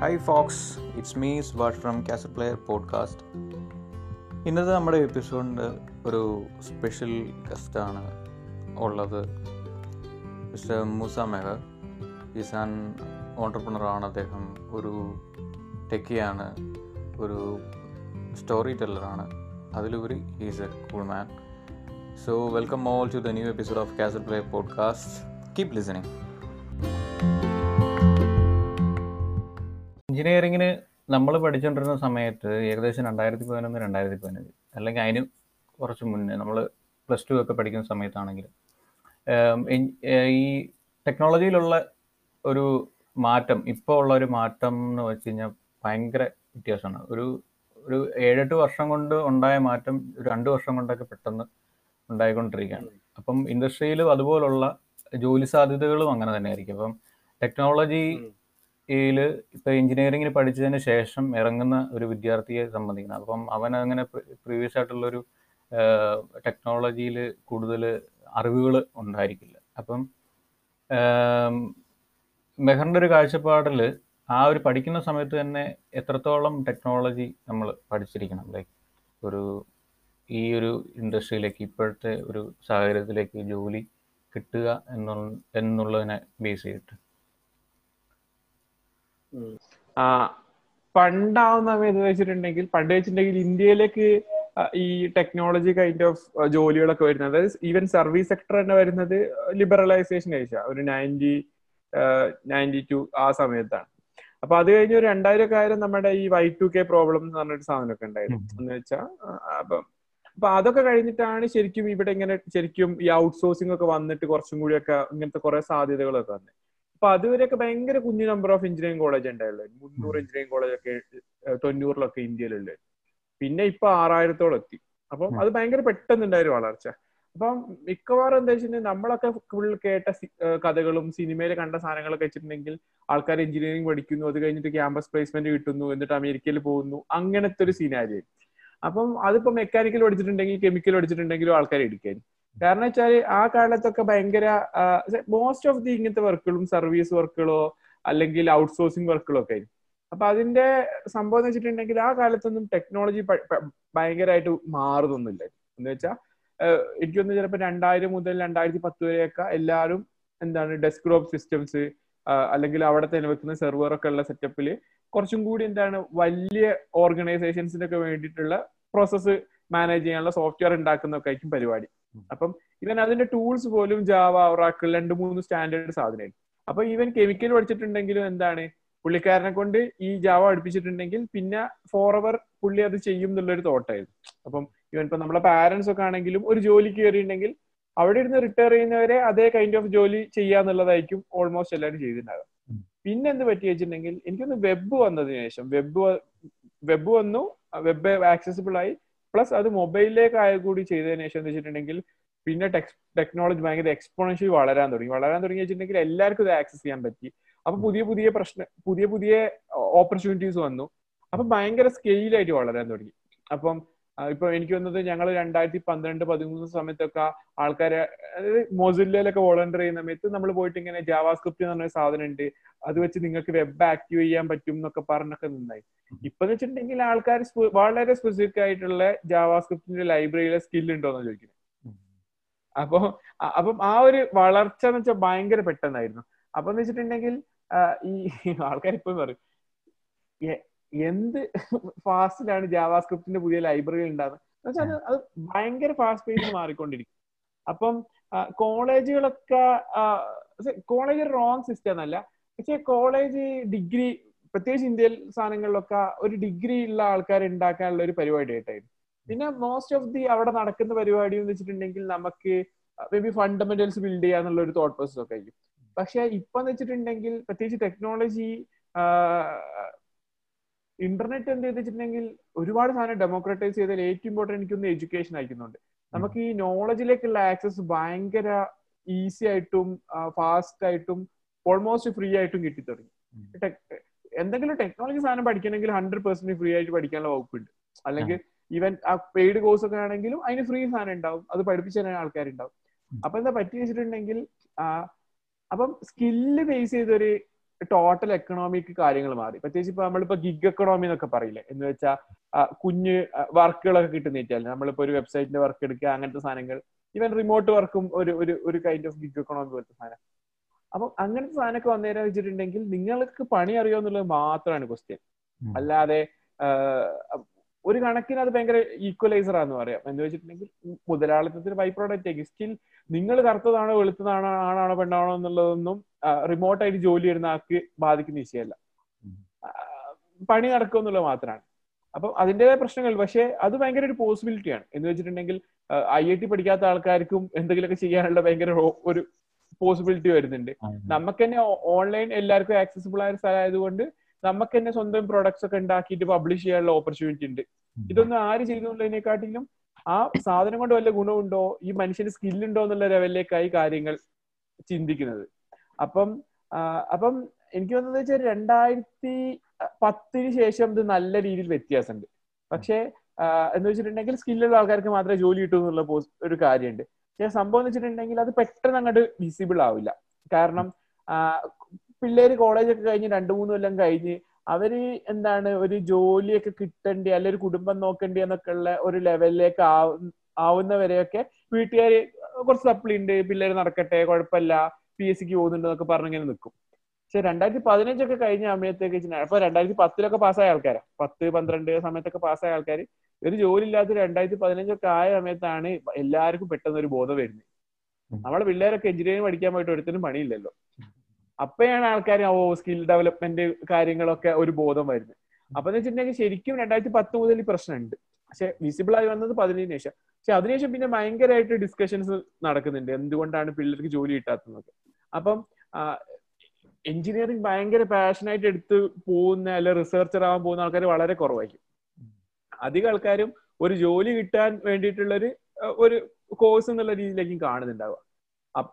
Hi folks it's മീസ് വാട്ട് from castle player podcast ഇന്നത്തെ നമ്മുടെ എപ്പിസോഡിന്റെ ഒരു സ്പെഷ്യൽ ഗസ്റ്റാണ് ഉള്ളത് mister Moosa Meher is an ഓണ്ടർപ്രണറാണ് അദ്ദേഹം ഒരു ടെക്കിയാണ് ഒരു സ്റ്റോറി ടെല്ലറാണ് അതിലുപരി he's a cool man so welcome all to the new episode of castle player podcast keep listening എഞ്ചിനീയറിങ്ങിന് നമ്മൾ പഠിച്ചുകൊണ്ടിരുന്ന സമയത്ത് ഏകദേശം രണ്ടായിരത്തി പതിനൊന്ന് രണ്ടായിരത്തി പതിനഞ്ച്. അല്ലെങ്കിൽ അതിന് കുറച്ച് മുന്നേ നമ്മൾ പ്ലസ് ടു ഒക്കെ പഠിക്കുന്ന സമയത്താണെങ്കിൽ ഈ ടെക്നോളജിയിലുള്ള ഒരു മാറ്റം ഇപ്പോൾ ഉള്ള ഒരു മാറ്റം എന്ന് വെച്ച് കഴിഞ്ഞാൽ ഭയങ്കര വ്യത്യാസമാണ്. ഒരു ഒരു ഏഴെട്ട് വർഷം കൊണ്ട് ഉണ്ടായ മാറ്റം രണ്ട് വർഷം കൊണ്ടൊക്കെ പെട്ടെന്ന് ഉണ്ടായിക്കൊണ്ടിരിക്കുകയാണ്. അപ്പം ഇൻഡസ്ട്രിയിലും അതുപോലുള്ള ജോലി സാധ്യതകളും അങ്ങനെ തന്നെ ആയിരിക്കും അപ്പം ടെക്നോളജി യിൽ ഇപ്പോൾ എഞ്ചിനീയറിംഗിന് പഠിച്ചതിന് ശേഷം ഇറങ്ങുന്ന ഒരു വിദ്യാർത്ഥിയെ സംബന്ധിക്കണം. അപ്പം അവൻ അങ്ങനെ പ്രീവിയസ് ആയിട്ടുള്ളൊരു ടെക്നോളജിയിൽ കൂടുതൽ അറിവുകൾ ഉണ്ടായിരിക്കില്ല. അപ്പം മെഹറിന്റെ ഒരു കാഴ്ചപ്പാടിൽ ആ ഒരു പഠിക്കുന്ന സമയത്ത് തന്നെ എത്രത്തോളം ടെക്നോളജി നമ്മൾ പഠിച്ചിരിക്കണം. ലൈക്ക് ഒരു ഈ ഒരു ഇൻഡസ്ട്രിയിലേക്ക് ഇപ്പോഴത്തെ ഒരു സാഹചര്യത്തിലേക്ക് ജോലി കിട്ടുക എന്നുള്ള എന്നുള്ളതിനെ ബേസ് ചെയ്തിട്ട്. പണ്ടാവുന്ന സമയത്ത് വെച്ചിട്ടുണ്ടെങ്കിൽ പണ്ട് വെച്ചിട്ടുണ്ടെങ്കിൽ ഇന്ത്യയിലേക്ക് ഈ ടെക്നോളജി കൈൻഡ് ഓഫ് ജോലികളൊക്കെ വരുന്നത്. ഈവൻ സർവീസ് സെക്ടർ തന്നെ വരുന്നത് ലിബറലൈസേഷൻ കഴിച്ച ഒരു നയന്റി നയന്റി ടു ആ സമയത്താണ്. അപ്പൊ അത് കഴിഞ്ഞ് ഒരു രണ്ടായിരം കാര്യം നമ്മുടെ ഈ വൈ ടു കെ പ്രോബ്ലം എന്ന് പറഞ്ഞൊരു സാധനമൊക്കെ ഉണ്ടായിരുന്നു. എന്ന് വെച്ചാൽ അപ്പം അപ്പൊ അതൊക്കെ കഴിഞ്ഞിട്ടാണ് ശരിക്കും ഇവിടെ ഇങ്ങനെ ശരിക്കും ഈ ഔട്ട്സോഴ്സിംഗ് ഒക്കെ വന്നിട്ട് കുറച്ചും കൂടിയൊക്കെ ഇങ്ങനത്തെ കുറെ സാധ്യതകളൊക്കെ വന്നത് അപ്പൊ അതുവരെയൊക്കെ ഭയങ്കര കുഞ്ഞു നമ്പർ ഓഫ് എഞ്ചിനീയറിംഗ് കോളേജ് ഉണ്ടായുള്ളൂ മുന്നൂറ് എഞ്ചിനീയറിംഗ് കോളേജ് ഒക്കെ തൊണ്ണൂറിലൊക്കെ ഇന്ത്യയിലുള്ളത് പിന്നെ ഇപ്പൊ ആറായിരത്തോളം എത്തി. അപ്പം അത് ഭയങ്കര പെട്ടെന്നുണ്ടായൊരു വളർച്ച. അപ്പം മിക്കവാറും എന്താ വെച്ചിട്ടുണ്ടെങ്കിൽ നമ്മളൊക്കെ ഫുൾ കേട്ട കഥകളും സിനിമയിൽ കണ്ട സാധനങ്ങളൊക്കെ വെച്ചിട്ടുണ്ടെങ്കിൽ ആൾക്കാർ എഞ്ചിനീയറിംഗ് പഠിക്കുന്നു. അത് കഴിഞ്ഞിട്ട് ക്യാമ്പസ് പ്ലേസ്മെന്റ് കിട്ടുന്നു. എന്നിട്ട് അമേരിക്കയിൽ പോകുന്നു. അങ്ങനത്തെ ഒരു സീനാരി അപ്പം അതിപ്പോ മെക്കാനിക്കൽ പഠിച്ചിട്ടുണ്ടെങ്കിൽ കെമിക്കൽ പഠിച്ചിട്ടുണ്ടെങ്കിലും ആൾക്കാർ എടുക്കാൻ കാരണം വെച്ചാൽ ആ കാലത്തൊക്കെ ഭയങ്കര മോസ്റ്റ് ഓഫ് ദി ഇങ്ങനത്തെ വർക്കുകളും സർവീസ് വർക്കുകളോ അല്ലെങ്കിൽ ഔട്ട്സോഴ്സിംഗ് വർക്കുകളോ ഒക്കെ ആയിരിക്കും. അപ്പൊ അതിന്റെ സംഭവം എന്ന് വെച്ചിട്ടുണ്ടെങ്കിൽ ആ കാലത്തൊന്നും ടെക്നോളജി ഭയങ്കരമായിട്ട് മാറുന്നൊന്നുമില്ല. എന്ന് വെച്ചാൽ എനിക്കൊന്ന് ചിലപ്പോൾ രണ്ടായിരം മുതൽ രണ്ടായിരത്തി പത്ത് വരെയൊക്കെ എല്ലാവരും എന്താണ് ഡെസ്ക് ടോപ്പ് സിസ്റ്റംസ് അല്ലെങ്കിൽ അവിടെ തന്നെ വെക്കുന്ന സെർവർ ഒക്കെ ഉള്ള സെറ്റപ്പിൽ കുറച്ചും കൂടി എന്താണ് വലിയ ഓർഗനൈസേഷൻസിനൊക്കെ വേണ്ടിയിട്ടുള്ള പ്രോസസ്സ് മാനേജ് ചെയ്യാനുള്ള സോഫ്റ്റ്വെയർ ഉണ്ടാക്കുന്നൊക്കെ ആയിരിക്കും പരിപാടി. അപ്പം ഇവൻ അതിന്റെ ടൂൾസ് പോലും ജാവ ഒറാക്കിൾ രണ്ട് മൂന്ന് സ്റ്റാൻഡേർഡ് സാധനമായിരുന്നു. അപ്പൊ ഇവൻ കെമിക്കൽ പഠിച്ചിട്ടുണ്ടെങ്കിലും എന്താണ് പുള്ളിക്കാരനെ കൊണ്ട് ഈ ജാവ പഠിപ്പിച്ചിട്ടുണ്ടെങ്കിൽ പിന്നെ ഫോർ അവർ പുള്ളി അത് ചെയ്യും എന്നുള്ളൊരു തോട്ടായിരുന്നു. അപ്പം ഇവൻ ഇപ്പൊ നമ്മളെ പാരന്റ്സ് ഒക്കെ ആണെങ്കിലും ഒരു ജോലിക്ക് കയറിയിട്ടുണ്ടെങ്കിൽ അവിടെ ഇരുന്ന് റിട്ടയർ ചെയ്യുന്നവരെ അതേ കൈൻഡ് ഓഫ് ജോലി ചെയ്യാന്നുള്ളതായിരിക്കും ഓൾമോസ്റ്റ് എല്ലാവരും ചെയ്തിട്ടുണ്ടാകും പിന്നെ എന്ത് പറ്റി വെച്ചിട്ടുണ്ടെങ്കിൽ എനിക്കൊന്ന് വെബ് വന്നതിന് ശേഷം വെബ് വെബ് വന്നു വെബ് ആക്സസിബിൾ ആയി. പ്ലസ് അത് മൊബൈലിലേക്ക് ആയ കൂടി ചെയ്തതിനു ശേഷം എന്ന് വെച്ചിട്ടുണ്ടെങ്കിൽ പിന്നെ ടെക് ടെക്നോളജി ഭയങ്കര എക്സ്പോണൻഷ്യൽ വളരാൻ തുടങ്ങി. വളരാൻ തുടങ്ങി വെച്ചിട്ടുണ്ടെങ്കിൽ എല്ലാവർക്കും ഇത് ആക്സസ് ചെയ്യാൻ പറ്റി. അപ്പൊ പുതിയ പുതിയ പ്രശ്ന പുതിയ പുതിയ ഓപ്പർച്യൂണിറ്റീസ് വന്നു. അപ്പൊ ഭയങ്കര സ്കെയിലായിട്ട് വളരാൻ തുടങ്ങി. അപ്പം ഇപ്പൊ എനിക്ക് വന്നത് ഞങ്ങൾ രണ്ടായിരത്തി പന്ത്രണ്ട് പതിമൂന്ന് സമയത്തൊക്കെ ആൾക്കാരെ അതായത് മൊസില്ലയിലൊക്കെ വോളണ്ടർ ചെയ്യുന്ന സമയത്ത് നമ്മൾ പോയിട്ട് ഇങ്ങനെ ജാവാസ്ക്രിപ്റ്റ് എന്ന് പറഞ്ഞ സാധനം ഉണ്ട് അത് വെച്ച് നിങ്ങൾക്ക് വെബ് ആക്റ്റീവ് ചെയ്യാൻ പറ്റും എന്നൊക്കെ പറഞ്ഞൊക്കെ നിന്നായി. ഇപ്പൊ എന്ന് വെച്ചിട്ടുണ്ടെങ്കിൽ ആൾക്കാർ വളരെ സ്പെസിഫിക് ആയിട്ടുള്ള ജാവാസ്ക്രിപ്റ്റിന്റെ ലൈബ്രറിയിലെ സ്കിൽ ഉണ്ടോ എന്ന് ചോദിക്കുന്നത് അപ്പൊ അപ്പം ആ ഒരു വളർച്ച എന്ന് വെച്ചാൽ ഭയങ്കര പെട്ടെന്നായിരുന്നു. അപ്പൊ എന്ന് വെച്ചിട്ടുണ്ടെങ്കിൽ ഈ ആൾക്കാർ ഇപ്പം പറയും എന്ത് ഫാസ്റ്റിലാണ് ജാവാസ്ക്രിപ്റ്റിന്റെ പുതിയ ലൈബ്രറി ഉണ്ടാകുന്നത് എന്നുവെച്ചാൽ അത് ഭയങ്കര ഫാസ്റ്റ് പേജിൽ മാറിക്കൊണ്ടിരിക്കും. അപ്പം കോളേജുകളൊക്കെ കോളേജ് റോങ് സിസ്റ്റം എന്നല്ല. പക്ഷെ കോളേജ് ഡിഗ്രി പ്രത്യേകിച്ച് ഇന്ത്യൻ സാധനങ്ങളിലൊക്കെ ഒരു ഡിഗ്രി ഉള്ള ആൾക്കാർ ഉണ്ടാക്കാനുള്ള ഒരു പരിപാടി ആയിട്ടായിരുന്നു. പിന്നെ മോസ്റ്റ് ഓഫ് ദി അവിടെ നടക്കുന്ന പരിപാടി എന്ന് വെച്ചിട്ടുണ്ടെങ്കിൽ നമുക്ക് മേ ബി ഫണ്ടമെന്റൽസ് ബിൽഡ് ചെയ്യാന്നുള്ള ഒരു തോട്ട് പ്രോസസ് ഒക്കെ ആയിരിക്കും. പക്ഷെ ഇപ്പൊ എന്ന് വെച്ചിട്ടുണ്ടെങ്കിൽ പ്രത്യേകിച്ച് ടെക്നോളജി ഇന്റർനെറ്റ് എന്ത് ചെയ്തിട്ടുണ്ടെങ്കിൽ ഒരുപാട് സാധനം ഡെമോക്രറ്റൈസ് ചെയ്തതിൽ ഏറ്റവും ഇമ്പോർട്ടന്റ് എനിക്കൊന്ന് എഡ്യൂക്കേഷൻ അയക്കുന്നുണ്ട് നമുക്ക് ഈ നോളജിലേക്കുള്ള ആക്സസ് ഭയങ്കര ഈസി ആയിട്ടും ഫാസ്റ്റ് ആയിട്ടും ഓൾമോസ്റ്റ് ഫ്രീ ആയിട്ടും കിട്ടി തുടങ്ങി. എന്തെങ്കിലും ടെക്നോളജി സാധനം പഠിക്കണമെങ്കിൽ ഹൺഡ്രഡ് പെർസെന്റ് ഫ്രീ ആയിട്ട് പഠിക്കാനുള്ള വകുപ്പുണ്ട്. അല്ലെങ്കിൽ ഈവൻ ആ പെയ്ഡ് കോഴ്സ് ഒക്കെ ആണെങ്കിലും അതിന് ഫ്രീ സാധനം ഉണ്ടാവും. അത് പഠിപ്പിച്ചു തരാൻ ആൾക്കാരുണ്ടാവും. അപ്പൊ എന്താ പറ്റി വെച്ചിട്ടുണ്ടെങ്കിൽ അപ്പം സ്കില്ല് ബേസ് ചെയ്തൊരു ടോട്ടൽ എക്കണോമിക് കാര്യങ്ങൾ മാറി. പ്രത്യേകിച്ച് ഇപ്പൊ നമ്മളിപ്പോ ഗിഗ് എക്കണോമി എന്നൊക്കെ പറയില്ലേ? എന്ന് വെച്ചാൽ കുഞ്ഞ് വർക്കുകളൊക്കെ കിട്ടുന്നില്ല നമ്മളിപ്പോ ഒരു വെബ്സൈറ്റിന്റെ വർക്ക് എടുക്കുക അങ്ങനത്തെ സാധനങ്ങൾ. ഈവൻ റിമോട്ട് വർക്കും ഒരു ഒരു ഒരു കൈൻഡ് ഓഫ് ഗിഗ് എക്കണോമി പോലത്തെ സാധനം. അപ്പം അങ്ങനത്തെ സാധനമൊക്കെ വന്നേരം വെച്ചിട്ടുണ്ടെങ്കിൽ നിങ്ങൾക്ക് പണി അറിയോ എന്നുള്ളത് മാത്രമാണ് ക്വസ്റ്റ്യൻ അല്ലാതെ ഒരു കണക്കിന് അത് ഭയങ്കര ഈക്വലൈസർ ആണെന്ന് പറയാം. എന്ന് വെച്ചിട്ടുണ്ടെങ്കിൽ മുതലാളിത്തത്തിന് ബൈ പ്രോഡക്റ്റ് ആയിരിക്കും. സ്റ്റിൽ നിങ്ങൾ കറുത്തതാണോ വെളുത്തതാണോ ആണാണോ പെണ്ണാണോ എന്നുള്ളതൊന്നും റിമോട്ടായിട്ട് ജോലി ചെയ്യുന്ന ആൾക്ക് ബാധിക്കുന്ന വിഷയമല്ല. പണി നടക്കും എന്നുള്ളത് മാത്രമാണ്. അപ്പൊ അതിന്റെതായ പ്രശ്നങ്ങൾ. പക്ഷേ അത് ഭയങ്കര ഒരു പോസിബിലിറ്റിയാണ് എന്ന് വെച്ചിട്ടുണ്ടെങ്കിൽ ഐ ഐ ടി പഠിക്കാത്ത ആൾക്കാർക്കും എന്തെങ്കിലുമൊക്കെ ചെയ്യാനുള്ള ഭയങ്കര ഒരു പോസിബിലിറ്റി വരുന്നുണ്ട്. നമുക്ക് തന്നെ ഓൺലൈൻ എല്ലാവർക്കും ആക്സസിബിൾ ആയ സ്ഥലമായതുകൊണ്ട് നമുക്ക് തന്നെ സ്വന്തം പ്രൊഡക്ട്സ് ഒക്കെ ഉണ്ടാക്കിയിട്ട് പബ്ലിഷ് ചെയ്യാനുള്ള ഓപ്പർച്യൂണിറ്റി ഉണ്ട് ഇതൊന്നും ആര് ചെയ്യുന്നുള്ളതിനെക്കാട്ടിലും ആ സാധനം കൊണ്ട് വല്ല ഗുണമുണ്ടോ ഈ മനുഷ്യന് സ്കില്ലുണ്ടോ എന്നുള്ള ലെവലിലേക്കായി കാര്യങ്ങൾ ചിന്തിക്കുന്നത്. അപ്പം അപ്പം എനിക്ക് തോന്നുന്നത് വെച്ചാൽ രണ്ടായിരത്തി പത്തിന് ശേഷം ഇത് നല്ല രീതിയിൽ വ്യത്യാസമുണ്ട് പക്ഷേ എന്ന് വെച്ചിട്ടുണ്ടെങ്കിൽ സ്കില്ലുള്ള ആൾക്കാർക്ക് മാത്രമേ ജോലി കിട്ടൂ എന്നുള്ള ഒരു കാര്യമുണ്ട് പക്ഷേ സംഭവം എന്ന് വെച്ചിട്ടുണ്ടെങ്കിൽ അത് പെട്ടെന്ന് അങ്ങോട്ട് വിസിബിൾ ആവില്ല. കാരണം പിള്ളേര് കോളേജൊക്കെ കഴിഞ്ഞ് രണ്ടു മൂന്ന് കൊല്ലം കഴിഞ്ഞ് അവർ എന്താണ് ഒരു ജോലിയൊക്കെ കിട്ടണ്ടേ അല്ലെ ഒരു കുടുംബം നോക്കണ്ടേ എന്നൊക്കെ ഉള്ള ഒരു ലെവലിലേക്ക് ആവുന്നവരെയൊക്കെ വീട്ടുകാർ കുറച്ച് സപ്ലി ഉണ്ട് പിള്ളേർ നടക്കട്ടെ കുഴപ്പമില്ല പി എസ് സിക്ക് പോകുന്നുണ്ട് എന്നൊക്കെ പറഞ്ഞിങ്ങനെ നിൽക്കും പക്ഷെ രണ്ടായിരത്തി പതിനഞ്ചൊക്കെ കഴിഞ്ഞ സമയത്തേക്ക് അപ്പൊ രണ്ടായിരത്തി പത്തിലൊക്കെ പാസ്സായ ആൾക്കാരാ. പത്ത് പന്ത്രണ്ട് സമയത്തൊക്കെ പാസ്സായ ആൾക്കാർ ഒരു ജോലി ഇല്ലാത്ത രണ്ടായിരത്തി പതിനഞ്ചൊക്കെ ആയ സമയത്താണ് എല്ലാവർക്കും പെട്ടെന്ന് ഒരു ബോധം വരുന്നത്. നമ്മളെ പിള്ളേരൊക്കെ എഞ്ചിനീയറിംഗ് പഠിക്കാൻ പോയിട്ട് ഒരുത്തിനും പണിയില്ലല്ലോ. അപ്പോഴാണ് ആൾക്കാർ ഓ സ്കിൽ ഡെവലപ്മെന്റ് കാര്യങ്ങളൊക്കെ ഒരു ബോധം വരുന്നത്. അപ്പൊ എന്ന് വെച്ചിട്ടുണ്ടെങ്കിൽ ശരിക്കും രണ്ടായിരത്തി പത്ത് മുതൽ ഈ പ്രശ്നമുണ്ട്. പക്ഷെ വിസിബിൾ ആയി വന്നത് പതിനേഴിന് ശേഷം. പക്ഷെ അതിനുശേഷം പിന്നെ ഭയങ്കരമായിട്ട് ഡിസ്കഷൻസ് നടക്കുന്നുണ്ട്. എന്തുകൊണ്ടാണ് പിള്ളേർക്ക് ജോലി കിട്ടാത്തതൊക്കെ അപ്പം എഞ്ചിനീയറിംഗ് ഭയങ്കര പാഷനായിട്ട് എടുത്ത് പോകുന്ന അല്ലെ റിസർച്ചർ ആവാൻ പോകുന്ന ആൾക്കാർ വളരെ കുറവായിരിക്കും. അധികം ആൾക്കാരും ഒരു ജോലി കിട്ടാൻ വേണ്ടിയിട്ടുള്ളൊരു ഒരു കോഴ്സ് എന്നുള്ള രീതിയിലേക്കും കാണുന്നുണ്ടാവുക.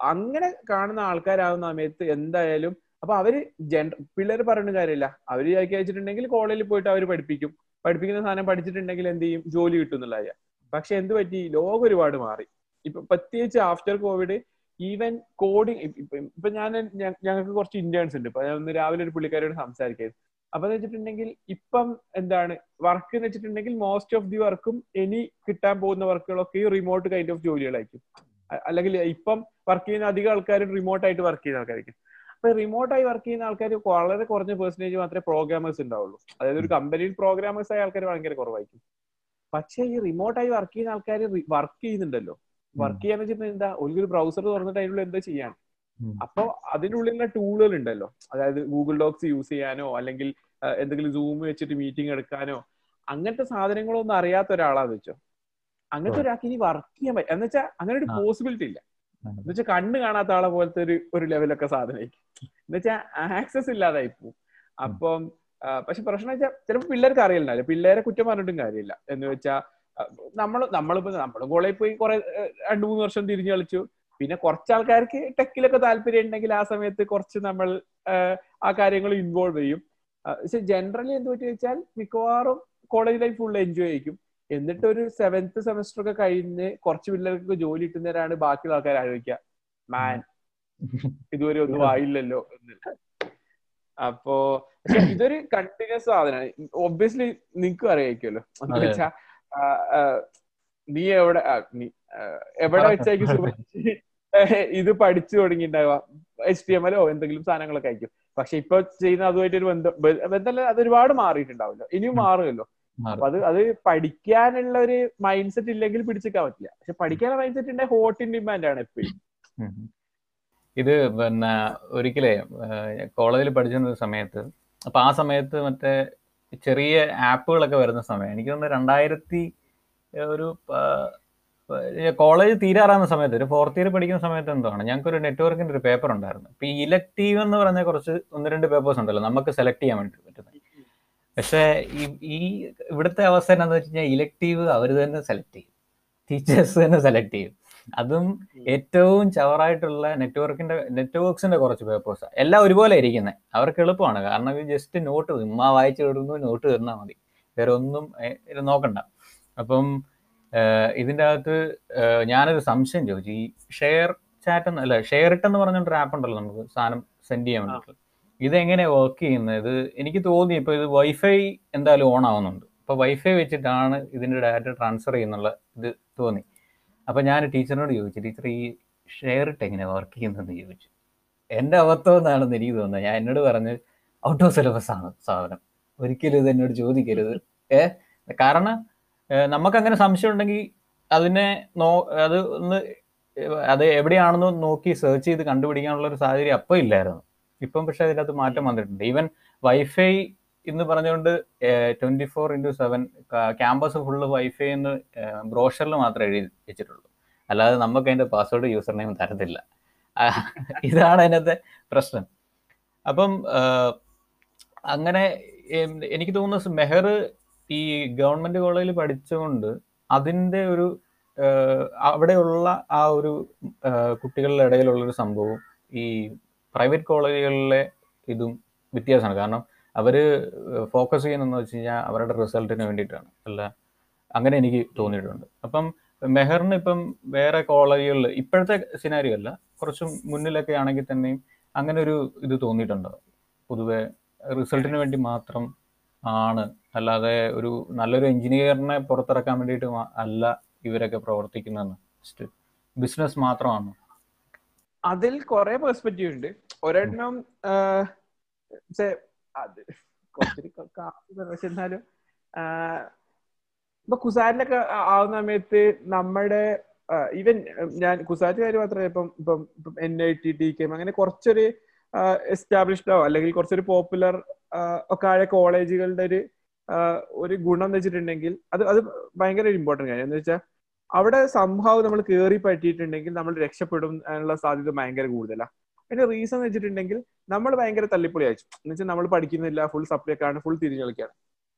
അങ്ങനെ കാണുന്ന ആൾക്കാരാവുന്ന സമയത്ത് എന്തായാലും അപ്പൊ അവർ ജെൻഡർ പിള്ളേർ പറയുന്ന കാര്യമില്ല. അവർ വെച്ചിട്ടുണ്ടെങ്കിൽ കോളേജിൽ പോയിട്ട് അവർ പഠിപ്പിക്കും. പഠിപ്പിക്കുന്ന സാധനം പഠിച്ചിട്ടുണ്ടെങ്കിൽ എന്ത് ചെയ്യും? ജോലി കിട്ടും എന്നുള്ള കാര്യം. പക്ഷെ എന്ത് പറ്റി? ലോകം ഒരുപാട് മാറി. ഇപ്പൊ പ്രത്യേകിച്ച് ആഫ്റ്റർ കോവിഡ് ഈവൻ കോഡിങ് ഇപ്പൊ ഞാൻ ഞങ്ങൾക്ക് കുറച്ച് ഇന്റേൺസ് ഉണ്ട്. ഇപ്പൊ ഞാൻ രാവിലെ ഒരു പുള്ളിക്കാരോട് സംസാരിക്കായിരുന്നു. അപ്പൊ എന്ന് വെച്ചിട്ടുണ്ടെങ്കിൽ ഇപ്പം എന്താണ്? വർക്ക് എന്ന് വെച്ചിട്ടുണ്ടെങ്കിൽ മോസ്റ്റ് ഓഫ് ദി വർക്കും ഇനി കിട്ടാൻ പോകുന്ന വർക്കുകളൊക്കെ റിമോട്ട് കൈൻഡ് ഓഫ് ജോലികളായിരിക്കും. അല്ലെങ്കിൽ ഇപ്പം വർക്ക് ചെയ്യുന്ന അധികം ആൾക്കാരും റിമോട്ട് ആയിട്ട് വർക്ക് ചെയ്യുന്ന ആൾക്കാരായിരിക്കും. അപ്പൊ റിമോട്ടായി വർക്ക് ചെയ്യുന്ന ആൾക്കാർ വളരെ കുറഞ്ഞ പെർസെന്റേജ് മാത്രമേ പ്രോഗ്രാമേഴ്സ് ഉണ്ടാവുള്ളൂ അതായത് ഒരു കമ്പനിയിൽ പ്രോഗ്രാമേഴ്സ് ആയ ആൾക്കാർ ഭയങ്കര കുറവായിരിക്കും. പക്ഷേ ഈ റിമോട്ടായി വർക്ക് ചെയ്യുന്ന ആൾക്കാർ വർക്ക് ചെയ്യുന്നുണ്ടല്ലോ. വർക്ക് ചെയ്യാന്ന് വെച്ചിട്ടുണ്ടെങ്കിൽ എന്താ ഒരു ബ്രൗസർ തുറന്നിട്ട് അതിനുള്ള എന്താ ചെയ്യാൻ? അപ്പൊ അതിനുള്ളിലുള്ള ടൂളുകൾ ഉണ്ടല്ലോ അതായത് ഗൂഗിൾ ഡോക്സ് യൂസ് ചെയ്യാനോ അല്ലെങ്കിൽ എന്തെങ്കിലും സൂം വെച്ചിട്ട് മീറ്റിംഗ് എടുക്കാനോ അങ്ങനത്തെ സാധനങ്ങളൊന്നും അറിയാത്ത ഒരാളാന്ന് വെച്ചോ. അങ്ങനത്തെ ഒരാൾക്ക് ഇനി വർക്ക് ചെയ്യാൻ പറ്റും എന്ന് വെച്ചാൽ അങ്ങനെ ഒരു പോസിബിലിറ്റി ഇല്ല. എന്ന് വെച്ചാൽ കണ്ണ് കാണാത്ത ആളെ പോലത്തെ ഒരു ഒരു ലെവലൊക്കെ സാധനമായിരിക്കും. എന്ന് വെച്ചാൽ ആക്സസ് ഇല്ലാതായി പോകും അപ്പം പക്ഷെ പ്രശ്നം വെച്ചാൽ ചിലപ്പോൾ പിള്ളേർക്ക് അറിയില്ല പിള്ളേരെ കുറ്റം പറഞ്ഞിട്ടും കാര്യമില്ല. എന്ന് വെച്ചാൽ നമ്മൾ നമ്മളിപ്പോ നമ്മൾ കോളേജിൽ പോയി കുറെ രണ്ടു മൂന്ന് വർഷം തിരിഞ്ഞു കളിച്ചു. പിന്നെ കുറച്ച് ആൾക്കാർക്ക് ടെക്കിലൊക്കെ താല്പര്യം ഉണ്ടെങ്കിൽ ആ സമയത്ത് കുറച്ച് നമ്മൾ ആ കാര്യങ്ങൾ ഇൻവോൾവ് ചെയ്യും. പക്ഷെ ജനറലി എന്ത് പറ്റി വെച്ചാൽ മിക്കവാറും കോളേജ് ലൈഫ് ഫുൾ എൻജോയ് ചെയ്യും എന്നിട്ട് ഒരു സെവൻത്ത് സെമസ്റ്റർ ഒക്കെ കഴിഞ്ഞ് കുറച്ച് പിള്ളേർക്ക് ജോലി കിട്ടുന്നവരാണ് ബാക്കിയുള്ള ആൾക്കാർ ആലോചിക്കുക. മാൻ ഇതുവരെ ഒന്നും ആയില്ലല്ലോ. അപ്പോ ഇതൊരു കണ്ടിന്യൂസ് സാധനമാണ് ഒബ്വിയസ്ലി നിങ്ങൾക്ക് അറിയായിരിക്കുമല്ലോ. വെച്ചാ നീ എവിടെ എവിടെ വെച്ചായിരിക്കും ഇത് പഠിച്ചു തുടങ്ങിയിട്ടുണ്ടാവുക. എച്ച് ടി എം എല്ലോ എന്തെങ്കിലും സാധനങ്ങളൊക്കെ ആയിരിക്കും. പക്ഷെ ഇപ്പൊ ചെയ്യുന്ന അതുമായിട്ട് ഒരു ബന്ധം ബന്ധമല്ല അത് ഒരുപാട് മാറിയിട്ടുണ്ടാവില്ല. ഇനിയും മാറുമല്ലോ. അപ്പൊ അത് അത് പഠിക്കാനുള്ള ഒരു മൈൻഡ് സെറ്റ് ഇല്ലെങ്കിൽ പിടിച്ചിരിക്കാൻ പറ്റില്ല. പക്ഷെ പഠിക്കാനുള്ള മൈൻഡ് സെറ്റ് ഉണ്ടെങ്കിൽ ഹോട്ട് ഇൻ ഡിമാൻഡ് ആണ് എപ്പോഴും. ഇത് പിന്നെ ഒരിക്കലേ കോളേജിൽ പഠിച്ചിരുന്ന സമയത്ത് അപ്പൊ ആ സമയത്ത് മറ്റേ ചെറിയ ആപ്പുകളൊക്കെ വരുന്ന സമയം എനിക്ക് തോന്നുന്നു രണ്ടായിരത്തി ഒരു കോളേജ് തീരാറാകുന്ന സമയത്ത് ഒരു ഫോർത്ത് ഇയർ പഠിക്കുന്ന സമയത്ത് എന്താണ് ഞങ്ങൾക്ക് ഒരു നെറ്റ്വർക്കിന്റെ ഒരു പേപ്പർ ഉണ്ടായിരുന്നു. ഇപ്പൊ ഇലക്ടീവ് എന്ന് പറഞ്ഞ കുറച്ച് ഒന്ന് രണ്ട് പേപ്പേഴ്സ് ഉണ്ടല്ലോ നമുക്ക് സെലക്ട് ചെയ്യാൻ വേണ്ടി പറ്റുന്നത്. പക്ഷേ ഈ ഈ ഇവിടുത്തെ അവസ്ഥ എന്താന്ന് വെച്ച് കഴിഞ്ഞാൽ ഇലക്റ്റീവ് അവർ തന്നെ സെലക്ട് ചെയ്യും. ടീച്ചേഴ്സ് തന്നെ സെലക്ട് ചെയ്യും. അതും ഏറ്റവും ചവറായിട്ടുള്ള നെറ്റ്വർക്കിന്റെ നെറ്റ്വർക്ക്സിന്റെ കുറച്ച് പേപ്പേഴ്സ് എല്ലാം ഒരുപോലെ ഇരിക്കുന്നത് അവർക്ക് എളുപ്പമാണ്. കാരണം ജസ്റ്റ് നോട്ട് ഉമ്മ വായിച്ചു വിടുന്നു നോട്ട് തന്നാൽ മതി. വേറെ ഒന്നും നോക്കണ്ട. അപ്പം ഇതിന്റെ അകത്ത് ഞാനൊരു സംശയം ചോദിച്ചു. ഈ ഷെയർ ചാറ്റ് അല്ല ഷെയർ ഇട്ട് എന്ന് പറഞ്ഞൊരു ആപ്പ് ഉണ്ടല്ലോ നമുക്ക് സാധനം സെൻഡ് ചെയ്യാൻ വേണ്ടിയിട്ട്. ഇതെങ്ങനെ വർക്ക് ചെയ്യുന്നത്? ഇത് എനിക്ക് തോന്നി ഇപ്പോൾ ഇത് വൈഫൈ എന്തായാലും ഓൺ ആവുന്നുണ്ട്. അപ്പോൾ വൈഫൈ വെച്ചിട്ടാണ് ഇതിന്റെ ഡാറ്റ ട്രാൻസ്ഫർ ചെയ്യുന്നുള്ള ഇത് തോന്നി. അപ്പോൾ ഞാൻ ടീച്ചറിനോട് ചോദിച്ചു ടീച്ചർ ഈ ഷെയർ ഇട്ട് എങ്ങനെ വർക്ക് ചെയ്യുന്നതെന്ന് ചോദിച്ചു. എന്റെ അബദ്ധം എന്നാണെന്ന് എനിക്ക് തോന്നുന്നത്. ഞാൻ എന്നോട് പറഞ്ഞ് ഔട്ട് ഓഫ് സിലബസ് ആണ് സാധനം. ഒരിക്കലും ഇത് എന്നോട് ചോദിക്കരുത്. ഏ? കാരണം നമുക്കങ്ങനെ സംശയം ഉണ്ടെങ്കിൽ അതിനെ നോ അത് ഒന്ന് അത് എവിടെയാണെന്ന് നോക്കി സെർച്ച് ചെയ്ത് കണ്ടുപിടിക്കാനുള്ള ഒരു സാഹചര്യം അപ്പോൾ ഇല്ലായിരുന്നു. ഇപ്പം പക്ഷെ അതിനകത്ത് മാറ്റം വന്നിട്ടുണ്ട്. ഈവൻ വൈഫൈ എന്ന് പറഞ്ഞുകൊണ്ട് twenty four into seven campus full wifi എന്ന് ബ്രോഷറിൽ മാത്രമേ എഴുതി വെച്ചിട്ടുള്ളൂ. അല്ലാതെ നമുക്ക് അതിന്റെ പാസ്വേഡ് യൂസർ നെയിം തരത്തില്ല. ഇതാണ് അതിനകത്തെ പ്രശ്നം. അപ്പം അങ്ങനെ എനിക്ക് തോന്നുന്നു മെഹർ ഈ ഗവൺമെന്റ് കോളേജിൽ പഠിച്ചുകൊണ്ട് അതിന്റെ ഒരു അവിടെയുള്ള ആ ഒരു കുട്ടികളുടെ ഇടയിലുള്ള ഒരു സംഭവം ഈ പ്രൈവറ്റ് കോളേജുകളിലെ ഇതും വ്യത്യാസമാണ്. കാരണം അവർ ഫോക്കസ് ചെയ്യുന്നതെന്ന് വെച്ച് കഴിഞ്ഞാൽ അവരുടെ റിസൾട്ടിന് വേണ്ടിയിട്ടാണ്. അല്ല അങ്ങനെ എനിക്ക് തോന്നിയിട്ടുണ്ട്. അപ്പം മെഹറിന് ഇപ്പം വേറെ കോളേജുകളിൽ ഇപ്പോഴത്തെ സിനാരിയോ അല്ല കുറച്ച് മുന്നിലൊക്കെ ആണെങ്കിൽ തന്നെയും അങ്ങനെ ഒരു ഇത് തോന്നിയിട്ടുണ്ടോ. പൊതുവെ റിസൾട്ടിന് വേണ്ടി മാത്രം ആണ്. അല്ലാതെ ഒരു നല്ലൊരു എഞ്ചിനീയറിനെ പുറത്തിറക്കാൻ വേണ്ടിയിട്ട് അല്ല ഇവരൊക്കെ പ്രവർത്തിക്കുന്നതെന്ന്. ബിസിനസ് മാത്രമാണ്? അതിൽ കുറെ പെർസ്പെക്റ്റീവ് ഉണ്ട്. ഒരെണ്ണം എന്നാലും ഇപ്പൊ കുസാരിലൊക്കെ ആവുന്ന സമയത്ത് നമ്മുടെ ഈവൻ ഞാൻ കുസാറ്റ് കാര്യം മാത്രമേ ഇപ്പം ഇപ്പം N I T T K അങ്ങനെ കുറച്ചൊരു എസ്റ്റാബ്ലിഷ്ഡോ അല്ലെങ്കിൽ കുറച്ചൊരു പോപ്പുലർ ഒക്കെ ആയ കോളേജുകളുടെ ഒരു ഒരു ഗുണം വെച്ചിട്ടുണ്ടെങ്കിൽ അത് അത് ഭയങ്കര ഇമ്പോർട്ടന്റ് കാര്യം. എന്ന് വെച്ചാൽ അവിടെ സംഭവം നമ്മൾ കയറി പറ്റിയിട്ടുണ്ടെങ്കിൽ നമ്മൾ രക്ഷപ്പെടും എന്നുള്ള സാധ്യത ഭയങ്കര കൂടുതലാണ് അതിന്റെ റീസൺ എന്ന് വെച്ചിട്ടുണ്ടെങ്കിൽ നമ്മൾ ഭയങ്കര തല്ലിപ്പൊളി അയച്ചു എന്ന് വെച്ചാൽ നമ്മൾ പഠിക്കുന്നില്ല ഫുൾ സപ്ലൈ ആണ് ഫുൾ തിരിഞ്ഞു കളിക്കാണ്.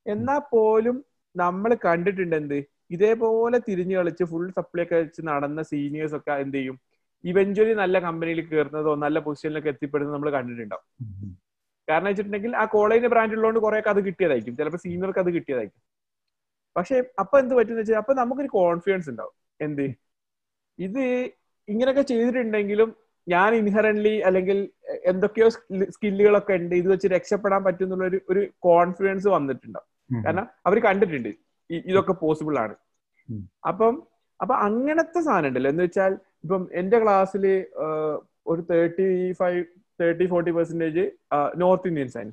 എന്നാൽ പോലും നമ്മൾ കണ്ടിട്ടുണ്ട് എന്ത് ഇതേപോലെ തിരിഞ്ഞു കളിച്ച് ഫുൾ സപ്ലൈ വെച്ച് നടന്ന സീനിയേഴ്സ് ഒക്കെ എന്ത് ചെയ്യും? ഇവഞ്ച്വലി നല്ല കമ്പനിയിൽ കയറുന്നതോ നല്ല പൊസിഷനിലൊക്കെ എത്തിപ്പെടുന്നത് നമ്മൾ കണ്ടിട്ടുണ്ടാവും. കാരണം വെച്ചിട്ടുണ്ടെങ്കിൽ ആ കോളേജിന്റെ ബ്രാൻഡ് ഉള്ളതുകൊണ്ട് കുറെ അത് കിട്ടിയതായിരിക്കും. ചിലപ്പോൾ സീനിയർക്ക് അത് കിട്ടിയതായിരിക്കും. പക്ഷെ അപ്പൊ എന്ത് പറ്റുന്ന വെച്ചാൽ അപ്പൊ നമുക്കൊരു കോൺഫിഡൻസ് ഉണ്ടാവും. എന്ത്? ഇത് ഇങ്ങനെയൊക്കെ ചെയ്തിട്ടുണ്ടെങ്കിലും ഞാൻ ഇൻഹറന്റ്ലി അല്ലെങ്കിൽ എന്തൊക്കെയോ സ്കില്ലുകളൊക്കെ ഉണ്ട്. ഇത് വെച്ച് രക്ഷപ്പെടാൻ പറ്റും എന്നുള്ള ഒരു ഒരു കോൺഫിഡൻസ് വന്നിട്ടുണ്ടാവും കാരണം അവർ കണ്ടിട്ടുണ്ട്. ഇതൊക്കെ പോസിബിൾ ആണ്. അപ്പം അപ്പൊ അങ്ങനത്തെ സാധനം ഉണ്ടല്ലോ എന്ന് വെച്ചാൽ ഇപ്പം എന്റെ ക്ലാസ്സിൽ ഒരു thirty five thirty forty percentage north Indians ആണ്.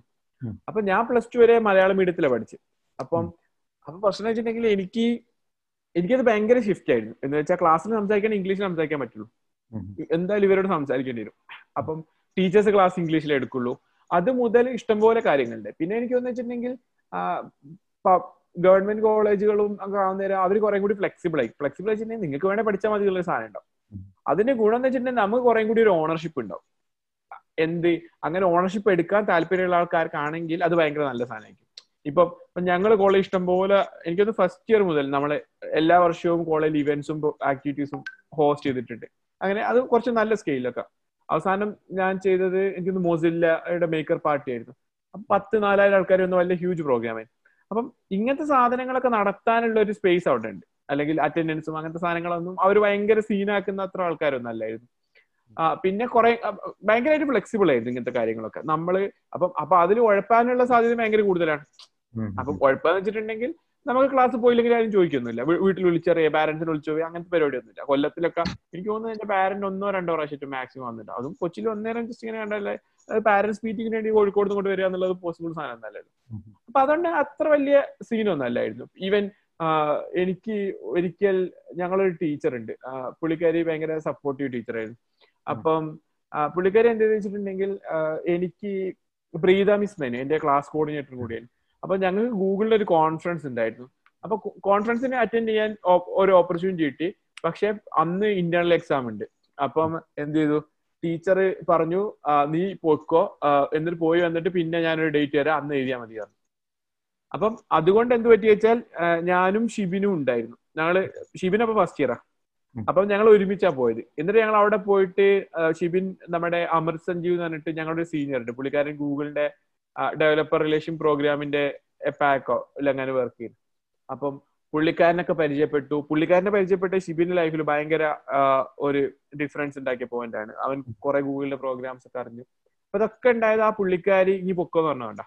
അപ്പൊ ഞാൻ പ്ലസ് ടു വരെ മലയാളം മീഡിയത്തിലാണ് പഠിച്ചത്. അപ്പം അപ്പൊ പ്രശ്നം വെച്ചിട്ടുണ്ടെങ്കിൽ എനിക്ക് എനിക്കത് ഭയങ്കര ഷിഫ്റ്റ് ആയിരുന്നു. എന്ന് വെച്ചാൽ ക്ലാസ്സിൽ സംസാരിക്കാൻ ഇംഗ്ലീഷിൽ സംസാരിക്കാൻ പറ്റുള്ളൂ. എന്തായാലും ഇവരോട് സംസാരിക്കേണ്ടി വരും. അപ്പം ടീച്ചേഴ്സ് ക്ലാസ് ഇംഗ്ലീഷിൽ എടുക്കുള്ളൂ. അത് മുതൽ ഇഷ്ടംപോലെ കാര്യങ്ങളുണ്ട്. പിന്നെ എനിക്ക് തോന്നുന്നു വെച്ചിട്ടുണ്ടെങ്കിൽ ഗവൺമെന്റ് കോളേജുകളും ഒക്കെ ആവുന്നേരം അവർ കുറെ കൂടി ഫ്ലെക്സിബിൾ ആയി. ഫ്ലെക്സിബിൾ വെച്ചിട്ടുണ്ടെങ്കിൽ നിങ്ങൾക്ക് വേണേ പഠിച്ചാൽ മതി ഉള്ള സാധനം ഉണ്ടാവും. അതിന്റെ ഗുണം എന്ന് വെച്ചിട്ടുണ്ടെങ്കിൽ നമുക്ക് കുറെ കൂടി ഒരു ഓണർഷിപ്പ് ഉണ്ടാവും. എന്ത് അങ്ങനെ ഓണർഷിപ്പ് എടുക്കാൻ താല്പര്യമുള്ള ആൾക്കാർക്കാണെങ്കിൽ അത് ഭയങ്കര നല്ല സാധനമായിരിക്കും. ഇപ്പം ഞങ്ങൾ കോളേജ് ഇഷ്ടംപോലെ എനിക്കൊന്ന് ഫസ്റ്റ് ഇയർ മുതൽ നമ്മൾ എല്ലാ വർഷവും കോളേജ് ഇവന്റ്സും ആക്ടിവിറ്റീസും ഹോസ്റ്റ് ചെയ്തിട്ടുണ്ട്. അങ്ങനെ അത് കുറച്ച് നല്ല സ്കെയിലൊക്കെ അവസാനം ഞാൻ ചെയ്തത് എനിക്കൊന്ന് മോസില്ലയുടെ മേക്കർ പാർട്ടി ആയിരുന്നു. അപ്പൊ പത്ത് നാലായിരം ആൾക്കാർ ഒന്ന് വലിയ ഹ്യൂജ് പ്രോഗ്രാമായി അപ്പം ഇങ്ങനത്തെ സാധനങ്ങളൊക്കെ നടത്താനുള്ള ഒരു സ്പേസ് അവിടെ ഉണ്ട് അല്ലെങ്കിൽ അറ്റൻഡൻസും അങ്ങനത്തെ സാധനങ്ങളൊന്നും അവർ ഭയങ്കര സീനാക്കുന്ന അത്ര ആൾക്കാരൊന്നും അല്ലായിരുന്നു. പിന്നെ കുറെ ഭയങ്കരമായിട്ട് ഫ്ലെക്സിബിൾ ആയിരുന്നു ഇങ്ങനത്തെ കാര്യങ്ങളൊക്കെ. നമ്മൾ അപ്പം അപ്പൊ അതിൽ ഉഴപ്പാനുള്ള സാധ്യത ഭയങ്കര കൂടുതലാണ്. അപ്പൊ ഉഴപ്പാന്ന് വെച്ചിട്ടുണ്ടെങ്കിൽ നമുക്ക് ക്ലാസ് പോയില്ലെങ്കിൽ ആരും ചോദിക്കൊന്നുമില്ല. വീട്ടിൽ വിളിച്ചറിയ പാരന്റ്സിനെ വിളിച്ചു പോയി അങ്ങനത്തെ പരിപാടി ഒന്നുമില്ല കൊല്ലത്തിലൊക്കെ എനിക്ക് തോന്നുന്നു എന്റെ പാരന്റ് ഒന്നോ രണ്ടോ പ്രാവശ്യം മാക്സിമം വന്നിട്ട് അതും കൊച്ചിയിൽ ഒന്നേരം ജസ്റ്റ് ഇങ്ങനെ കണ്ടല്ലേ പാരന്റ്സ് മീറ്റിംഗിന് വേണ്ടി കോഴിക്കോട് കൊണ്ട് വരിക എന്നുള്ളത് പോസിബിൾ സാധനം ഒന്നല്ലല്ലോ അപ്പൊ അതുകൊണ്ട് അത്ര വലിയ സീനൊന്നും അല്ലായിരുന്നു. ഈവൻ എനിക്ക് ഒരിക്കൽ ഞങ്ങളൊരു ടീച്ചർ ഉണ്ട്. ആ, പുള്ളിക്കാരി ഭയങ്കര സപ്പോർട്ടീവ് ടീച്ചറായിരുന്നു അപ്പം പുള്ളിക്കാരി എന്താ വെച്ചിട്ടുണ്ടെങ്കിൽ എനിക്ക് പ്രീത മിസ് മേനു എന്റെ ക്ലാസ് കോർഡിനേറ്റർ കൂടിയായിരുന്നു അപ്പൊ ഞങ്ങൾക്ക് ഗൂഗിളിൽ ഒരു കോൺഫറൻസ് ഉണ്ടായിരുന്നു. അപ്പൊ കോൺഫറൻസിന് അറ്റൻഡ് ചെയ്യാൻ ഒരു ഓപ്പർച്യൂണിറ്റി കിട്ടി. പക്ഷെ അന്ന് ഇന്റേണൽ എക്സാം ഉണ്ട്. അപ്പം എന്ത് ചെയ്തു? ടീച്ചർ പറഞ്ഞു നീ പൊക്കോ എന്നിട്ട് പോയി വന്നിട്ട് പിന്നെ ഞാനൊരു ഡേറ്റ് തരാം. അന്ന് എഴുതിയാൽ മതി പറഞ്ഞു. അപ്പം അതുകൊണ്ട് എന്ത് പറ്റി വെച്ചാൽ ഞാനും ഷിബിനും ഉണ്ടായിരുന്നു. ഞങ്ങൾ ഷിബിൻ അപ്പൊ ഫസ്റ്റ് ഇയറാ. അപ്പം ഞങ്ങൾ ഒരുമിച്ചാ പോയത്. എന്നിട്ട് ഞങ്ങൾ അവിടെ പോയിട്ട് ഷിബിൻ നമ്മുടെ അമൃത് സഞ്ജീവ് എന്ന് പറഞ്ഞിട്ട് ഞങ്ങളുടെ സീനിയർ ഉണ്ട്. പുള്ളിക്കാരൻ ഗൂഗിളിന്റെ ഡെവലപ്പർ റിലേഷൻ പ്രോഗ്രാമിന്റെ എപ്പാക്കോ അങ്ങനെ വർക്ക് ചെയ്തു. അപ്പം പുള്ളിക്കാരനൊക്കെ പരിചയപ്പെട്ടു. പുള്ളിക്കാരനെ പരിചയപ്പെട്ട ഷിബിന്റെ ലൈഫിൽ ഭയങ്കര ഒരു ഡിഫറൻസ് ഉണ്ടാക്കിയ പോയിന്റ് ആണ്. അവൻ കുറെ ഗൂഗിളിന്റെ പ്രോഗ്രാംസ് ഒക്കെ അറിഞ്ഞു. അപ്പൊ ഇതൊക്കെ ഉണ്ടായത് ആ പുള്ളിക്കാരി ഇനി പൊക്കോന്ന് പറഞ്ഞോണ്ട.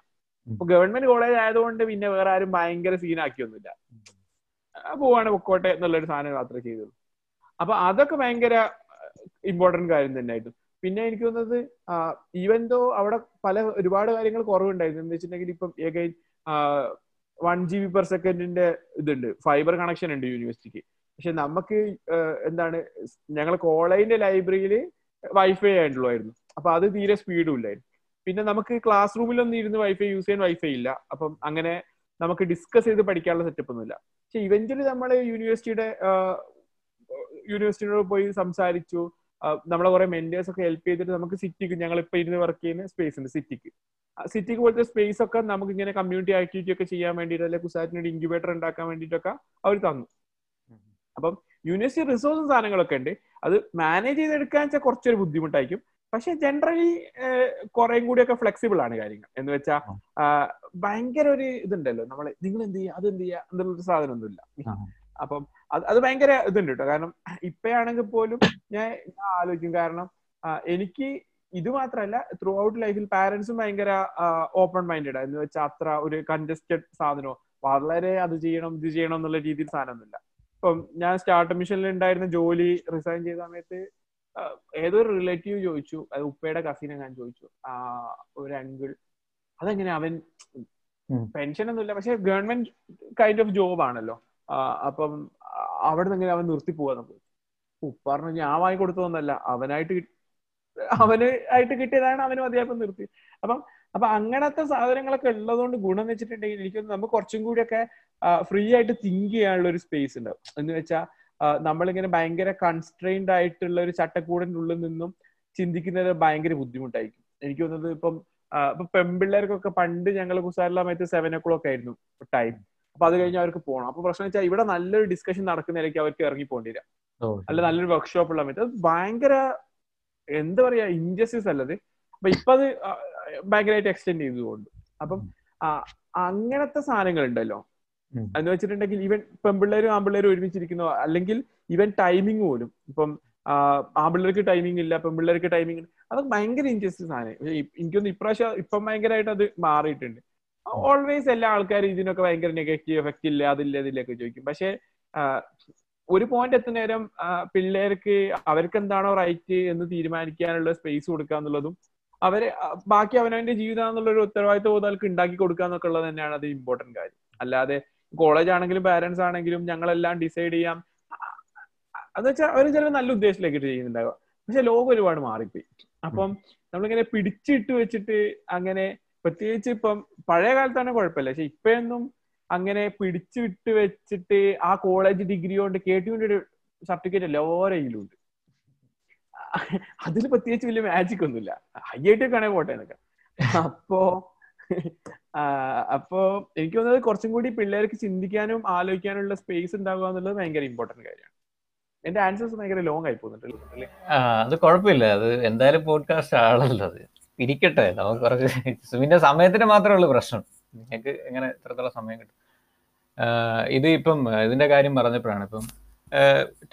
അപ്പൊ ഗവൺമെന്റ് കോളേജ് ആയതുകൊണ്ട് പിന്നെ വേറെ ആരും ഭയങ്കര സീനാക്കിയൊന്നുമില്ല പോവാണ് പൊക്കോട്ടെ എന്നുള്ളൊരു സാധനം യാത്ര ചെയ്തത് അപ്പൊ അതൊക്കെ ഭയങ്കര ഇമ്പോർട്ടന്റ് കാര്യം തന്നെയായിരുന്നു. പിന്നെ എനിക്ക് തോന്നുന്നത് ഈവൻ ദോ അവിടെ പല ഒരുപാട് കാര്യങ്ങൾ കുറവുണ്ടായിരുന്നു. എന്ന് വെച്ചിട്ടുണ്ടെങ്കിൽ ഇപ്പം വൺ ജി ബി പെർ സെക്കൻഡിന്റെ ഇതുണ്ട്. ഫൈബർ കണക്ഷൻ ഉണ്ട് യൂണിവേഴ്സിറ്റിക്ക് പക്ഷെ നമുക്ക് എന്താണ് ഞങ്ങൾ കോളേജിന്റെ ലൈബ്രറിയിൽ വൈഫൈ ആയിട്ടുള്ളായിരുന്നു അപ്പൊ അത് തീരെ സ്പീഡും ഇല്ലായിരുന്നു. പിന്നെ നമുക്ക് ക്ലാസ് റൂമിലൊന്നും ഇരുന്ന് വൈഫൈ യൂസ് ചെയ്യാൻ വൈഫൈ ഇല്ല. അപ്പം അങ്ങനെ നമുക്ക് ഡിസ്കസ് ചെയ്ത് പഠിക്കാനുള്ള സെറ്റപ്പ് ഒന്നുമില്ല പക്ഷെ ഇവന്റിൽ നമ്മൾ യൂണിവേഴ്സിറ്റിയുടെ യൂണിവേഴ്സിറ്റിയോട് പോയി സംസാരിച്ചു. നമ്മളെ കുറെ മെന്റേഴ്സ് ഒക്കെ ഹെൽപ്പ് ചെയ്തിട്ട് നമുക്ക് സിറ്റിക്ക് ഞങ്ങൾ ഇപ്പൊ ഇരുന്ന് വർക്ക് ചെയ്യുന്ന സ്പേസ് ഉണ്ട് സിറ്റിക്ക് സിറ്റിക്ക് പോലത്തെ സ്പേസ് ഒക്കെ നമുക്ക് ഇങ്ങനെ കമ്മ്യൂണിറ്റി ആക്ടിവിറ്റി ഒക്കെ ചെയ്യാൻ വേണ്ടിയിട്ട് അല്ലെങ്കിൽ കുസാറ്റിനൊരു ഇൻക്യുബേറ്റർ ഉണ്ടാക്കാൻ വേണ്ടിയിട്ടൊക്കെ അവർ തന്നു. അപ്പം യൂണിവേഴ്സിറ്റി റിസോഴ്സും സാധനങ്ങളൊക്കെ ഉണ്ട്. അത് മാനേജ് ചെയ്തെടുക്കാൻ വെച്ചാൽ കുറച്ചൊരു ബുദ്ധിമുട്ടായിരിക്കും. പക്ഷെ ജനറലി കുറേം കൂടിയൊക്കെ ഫ്ലെക്സിബിൾ ആണ് കാര്യങ്ങൾ. എന്ന് വെച്ചാൽ ഭയങ്കര ഒരു ഇതുണ്ടല്ലോ. നമ്മളെ നിങ്ങൾ എന്ത് ചെയ്യുക അത് എന്ത് ചെയ്യുക എന്നുള്ളൊരു സാധനമൊന്നുമില്ല. അപ്പം അത് അത് ഭയങ്കര ഇതുണ്ട് കേട്ടോ കാരണം ഇപ്പഴാണെങ്കിൽ പോലും ഞാൻ ആലോചിക്കും. കാരണം എനിക്ക് ഇത് മാത്രമല്ല ത്രൂ ഔട്ട് ലൈഫിൽ പാരന്റ്സും ഭയങ്കര ഓപ്പൺ മൈൻഡഡ് എന്ന് വെച്ചാൽ അത്ര ഒരു കൺജസ്റ്റഡ് സാധനമോ വളരെ അത് ചെയ്യണം ഇത് ചെയ്യണം എന്നുള്ള രീതിയിൽ സാധനമൊന്നുമില്ല. ഇപ്പം ഞാൻ സ്റ്റാർട്ട് മിഷനിൽ ഉണ്ടായിരുന്ന ജോലി റിസൈൻ ചെയ്ത സമയത്ത് ഏതൊരു റിലേറ്റീവ് ചോദിച്ചു. അത് ഉപ്പയുടെ കസിനെ ഞാൻ ചോദിച്ചു. ആ ഒരു അങ്കിൾ അതെങ്ങനെ അവൻ. പെൻഷൻ ഒന്നുമില്ല. പക്ഷെ ഗവൺമെന്റ് കൈൻഡ് ഓഫ് ജോബ് ആണല്ലോ. അപ്പം അവിടെ നിന്ന് അവൻ നിർത്തി പോവാ നമുക്ക്? ഉപ്പാറിന് ഞാൻ വാങ്ങി കൊടുത്തതൊന്നല്ല അവനായിട്ട് അവന് ആയിട്ട് കിട്ടിയതാണ് അവന് മതിയായപ്പം നിർത്തി. അപ്പം അപ്പൊ അങ്ങനത്തെ സാധനങ്ങളൊക്കെ ഉള്ളതുകൊണ്ട് ഗുണം എന്ന് വെച്ചിട്ടുണ്ടെങ്കിൽ എനിക്ക് നമുക്ക് കുറച്ചും കൂടിയൊക്കെ ഫ്രീ ആയിട്ട് തിങ്ക് ചെയ്യാനുള്ള ഒരു സ്പേസ് ഉണ്ടാവും. എന്ന് വെച്ചാൽ നമ്മളിങ്ങനെ ഭയങ്കര കൺസ്ട്രെയിൻഡ് ആയിട്ടുള്ള ഒരു ചട്ടക്കൂടിന്റെ ഉള്ളിൽ നിന്നും ചിന്തിക്കുന്നത് ഭയങ്കര ബുദ്ധിമുട്ടായിരിക്കും. എനിക്ക് തോന്നുന്നത് ഇപ്പം ഇപ്പൊ പെൺപിള്ളേർക്കൊക്കെ പണ്ട് ഞങ്ങൾ കുസാരല്ല സമയത്ത് സെവൻ ഒ ക്ലോക്ക് ആയിരുന്നു ടൈം അപ്പൊ അത് കഴിഞ്ഞ് അവർക്ക് പോകണം അപ്പൊ പ്രശ്നം വെച്ചാൽ ഇവിടെ നല്ലൊരു ഡിസ്കഷൻ നടക്കുന്നതിലേക്ക് അവർക്ക് ഇറങ്ങി പോകേണ്ടി വരാം അല്ല നല്ലൊരു വർക്ക്ഷോപ്പ് ഉള്ള മറ്റേ. അത് ഭയങ്കര എന്താ പറയാ ഇൻജസ്റ്റിസ് അല്ലത്. അപ്പൊ ഇപ്പൊ അത് ഭയങ്കരമായിട്ട് എക്സ്റ്റെൻഡ് ചെയ്തുകൊണ്ട്. അപ്പം അങ്ങനത്തെ സാധനങ്ങൾ ഉണ്ടല്ലോ. എന്ന് വെച്ചിട്ടുണ്ടെങ്കിൽ ഈവൻ പെമ്പിള്ളേരും ആമ്പിള്ളേരും ഒരുമിച്ചിരിക്കുന്നു. അല്ലെങ്കിൽ ഈവൻ ടൈമിംഗ് പോലും. ഇപ്പം ആ, ആൺപിള്ളേർക്ക് ടൈമിംഗ് ഇല്ല പെൺപിള്ളേർക്ക് ടൈമിംഗ് അതൊക്കെ ഭയങ്കര ഇൻജസ്റ്റിസ് ആണ് പക്ഷേ ഇ- എനിക്കൊന്ന് ഇപ്രാവശ്യം ഇപ്പം ഭയങ്കരമായിട്ട് അത് മാറിയിട്ടുണ്ട്. ഓൾവേസ് എല്ലാ ആൾക്കാരും ഇതിനൊക്കെ ഭയങ്കര നെഗറ്റീവ് എഫക്റ്റ് ഇല്ല അതില്ല ഇതില്ലൊക്കെ ചോദിക്കും. പക്ഷെ ഒരു പോയിന്റ് എത്തുന്നേരം നേരം പിള്ളേർക്ക് അവർക്ക് എന്താണോ റൈറ്റ് എന്ന് തീരുമാനിക്കാനുള്ള സ്പേസ് കൊടുക്കുക എന്നുള്ളതും അവർ ബാക്കി അവനവന്റെ ജീവിതം എന്നുള്ള ഒരു ഉത്തരവാദിത്വ ബോധം ഉണ്ടാക്കി കൊടുക്കുക എന്നൊക്കെ ഉള്ളത് തന്നെയാണ് അത് ഇമ്പോർട്ടന്റ് കാര്യം. അല്ലാതെ കോളേജ് ആണെങ്കിലും പാരന്റ്സ് ആണെങ്കിലും ഞങ്ങളെല്ലാം ഡിസൈഡ് ചെയ്യാം. അത് വെച്ചാൽ അവർ ചിലപ്പോൾ നല്ല ഉദ്ദേശത്തിലേക്ക് ചെയ്യുന്നുണ്ടാവുക. പക്ഷെ ലോകം ഒരുപാട് മാറിപ്പോയി. അപ്പം നമ്മളിങ്ങനെ പിടിച്ചിട്ട് വെച്ചിട്ട് അങ്ങനെ പ്രത്യേകിച്ച് ഇപ്പം പഴയ കാലത്താണ് കുഴപ്പമില്ല. പക്ഷെ ഇപ്പോഴൊന്നും അങ്ങനെ പിടിച്ചു വിട്ട് വെച്ചിട്ട് ആ കോളേജ് ഡിഗ്രി കൊണ്ട് കേട്ടുവിന്റെ ഒരു സർട്ടിഫിക്കറ്റ് എല്ലാവരുടെ ഉണ്ട്. അതിൽ പ്രത്യേകിച്ച് വലിയ മാജിക് ഒന്നുമില്ല. ഹൈ ആയിട്ട് കാണാൻ പോട്ടെ എന്നൊക്കെ. അപ്പോ അപ്പോ എനിക്ക് തോന്നുന്നത് കുറച്ചും കൂടി പിള്ളേർക്ക് ചിന്തിക്കാനും ആലോചിക്കാനുള്ള സ്പേസ് ഉണ്ടാവുക എന്നുള്ളത് ഭയങ്കര ഇമ്പോർട്ടന്റ് കാര്യമാണ്. എന്റെ ആൻസേഴ്സ് ഭയങ്കര ലോങ് ആയി പോകുന്നുണ്ട് അത് കുഴപ്പമില്ല. അത് എന്തായാലും പോഡ്കാസ്റ്റ് ആണല്ലോ അത്. ഇരിക്കട്ടെ. നമുക്ക് കുറച്ച് പിന്നെ സമയത്തിന് മാത്രമേ ഉള്ളൂ പ്രശ്നം. നിങ്ങൾക്ക് എങ്ങനെ ഇത്രത്തോളം സമയം കിട്ടും? ഇത് ഇപ്പം ഇതിന്റെ കാര്യം പറഞ്ഞപ്പോഴാണ് ഇപ്പം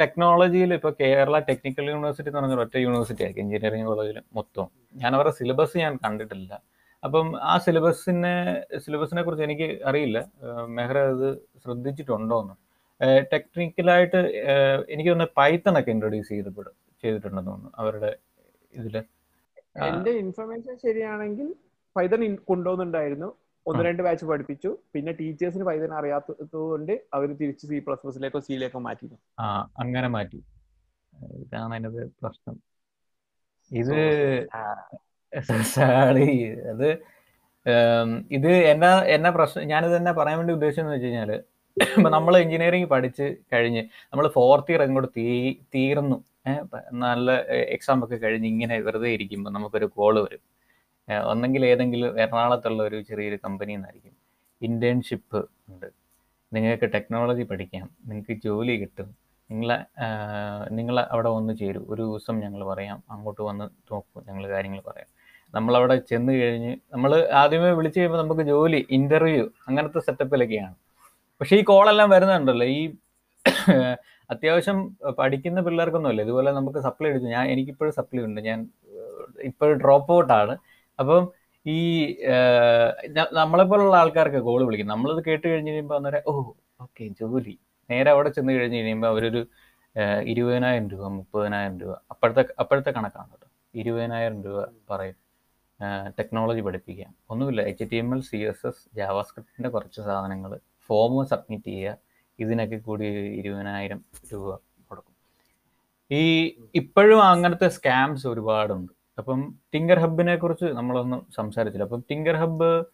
ടെക്നോളജിയിൽ ഇപ്പോൾ കേരള ടെക്നിക്കൽ യൂണിവേഴ്സിറ്റി എന്ന് പറഞ്ഞ ഒറ്റ യൂണിവേഴ്സിറ്റി ആയിരിക്കും എഞ്ചിനീയറിംഗ് കോളേജിൽ മൊത്തം ഞാൻ അവരുടെ സിലബസ് ഞാൻ കണ്ടിട്ടില്ല. അപ്പം ആ സിലബസിനെ സിലബസിനെ കുറിച്ച് എനിക്ക് അറിയില്ല. മെഹ്റ അത് ശ്രദ്ധിച്ചിട്ടുണ്ടോ എന്ന് ടെക്നിക്കലായിട്ട് എനിക്ക് തോന്നുന്നു പൈത്തൺ ഒക്കെ ഇൻട്രൊഡ്യൂസ് ചെയ്തപ്പോൾ ചെയ്തിട്ടുണ്ടെന്ന് തോന്നുന്നു അവരുടെ ഇതിൽ. ആ. എന്റെ ഇൻഫർമേഷൻ ശരിയാണെങ്കിൽ പൈതൺ കൊണ്ടുപോകുന്നുണ്ടായിരുന്നു ഒന്ന് രണ്ട് ബാച്ച് പഠിപ്പിച്ചു. പിന്നെ ടീച്ചേഴ്സിന് പൈതൺ അറിയാത്തത് കൊണ്ട് അവർ തിരിച്ച് സി പ്ലസ് പ്ലസിലേക്കോ സിയിലേക്കോ മാറ്റി ആ അങ്ങനെ മാറ്റി. ഇതാണ് അതിനത് പ്രശ്നം. ഇത് സാറി അത് ഇത് എന്നാ എന്നാ പ്രശ്നം ഞാനിത് തന്നെ പറയാൻ വേണ്ടി ഉദ്ദേശിച്ചെന്ന് വെച്ച് കഴിഞ്ഞാൽ ഇപ്പൊ നമ്മൾ എഞ്ചിനീയറിംഗ് പഠിച്ച് കഴിഞ്ഞ് നമ്മൾ ഫോർത്ത് ഇയർ അങ്ങോട്ട് തീ തീർന്നു. നല്ല എക്സാം ഒക്കെ കഴിഞ്ഞ് ഇങ്ങനെ വെറുതെ ഇരിക്കുമ്പോൾ നമുക്കൊരു കോൾ വരും. ഒന്നെങ്കിൽ ഏതെങ്കിലും എറണാകുളത്തുള്ള ഒരു ചെറിയൊരു കമ്പനിയിൽ നിന്നായിരിക്കും ഇന്റേൺഷിപ്പ് ഉണ്ട്. നിങ്ങൾക്ക് ടെക്നോളജി പഠിക്കാം. നിങ്ങൾക്ക് ജോലി കിട്ടും. നിങ്ങളെ നിങ്ങൾ അവിടെ വന്ന് ചേരും. ഒരു ദിവസം ഞങ്ങൾ പറയാം. അങ്ങോട്ട് വന്ന് നോക്കും. ഞങ്ങൾ കാര്യങ്ങൾ പറയാം. നമ്മളവിടെ ചെന്ന് കഴിഞ്ഞ് നമ്മൾ ആദ്യമേ വിളിച്ചു കഴിയുമ്പോൾ നമുക്ക് ജോലി ഇന്റർവ്യൂ അങ്ങനത്തെ സെറ്റപ്പിലൊക്കെയാണ് പക്ഷേ ഈ കോളെല്ലാം വരുന്നുണ്ടല്ലോ. ഈ അത്യാവശ്യം പഠിക്കുന്ന പിള്ളേർക്കൊന്നും അല്ല ഇതുപോലെ നമുക്ക് സപ്ലൈ എടുത്തു ഞാൻ എനിക്കിപ്പോഴും സപ്ലൈ ഉണ്ട്. ഞാൻ ഇപ്പോഴും ഡ്രോപ്പ് ഔട്ടാണ് അപ്പം ഈ നമ്മളെ പോലുള്ള ആൾക്കാർക്ക് കോൾ വിളിക്കും. നമ്മളിത് കേട്ട് കഴിഞ്ഞ് കഴിയുമ്പോൾ അന്നേരം ഓ ഓക്കെ ജോലി. നേരെ അവിടെ ചെന്ന് കഴിഞ്ഞ് കഴിയുമ്പോൾ അവരൊരു ഇരുപതിനായിരം രൂപ മുപ്പതിനായിരം രൂപ അപ്പോഴത്തെ അപ്പോഴത്തെ കണക്കാണ് കേട്ടോ. ഇരുപതിനായിരം രൂപ പറയും. ടെക്നോളജി പഠിപ്പിക്കാം ഒന്നുമില്ല. H T M L C S S ജാവാസ്ക്രിപ്റ്റിന്റെ കുറച്ച് സാധനങ്ങൾ ഫോം സബ്മിറ്റ് ചെയ്യുക. ഇതിനൊക്കെ കൂടി ഇരുപതിനായിരം രൂപ കൊടുക്കും ഈ ഇപ്പോഴും അങ്ങനത്തെ സ്കാംസ് ഒരുപാടുണ്ട്. അപ്പം ടിങ്കർ ഹബിനെ കുറിച്ച് നമ്മളൊന്നും സംസാരിച്ചില്ല. അപ്പം ടിങ്കർ ഹബ്ബ്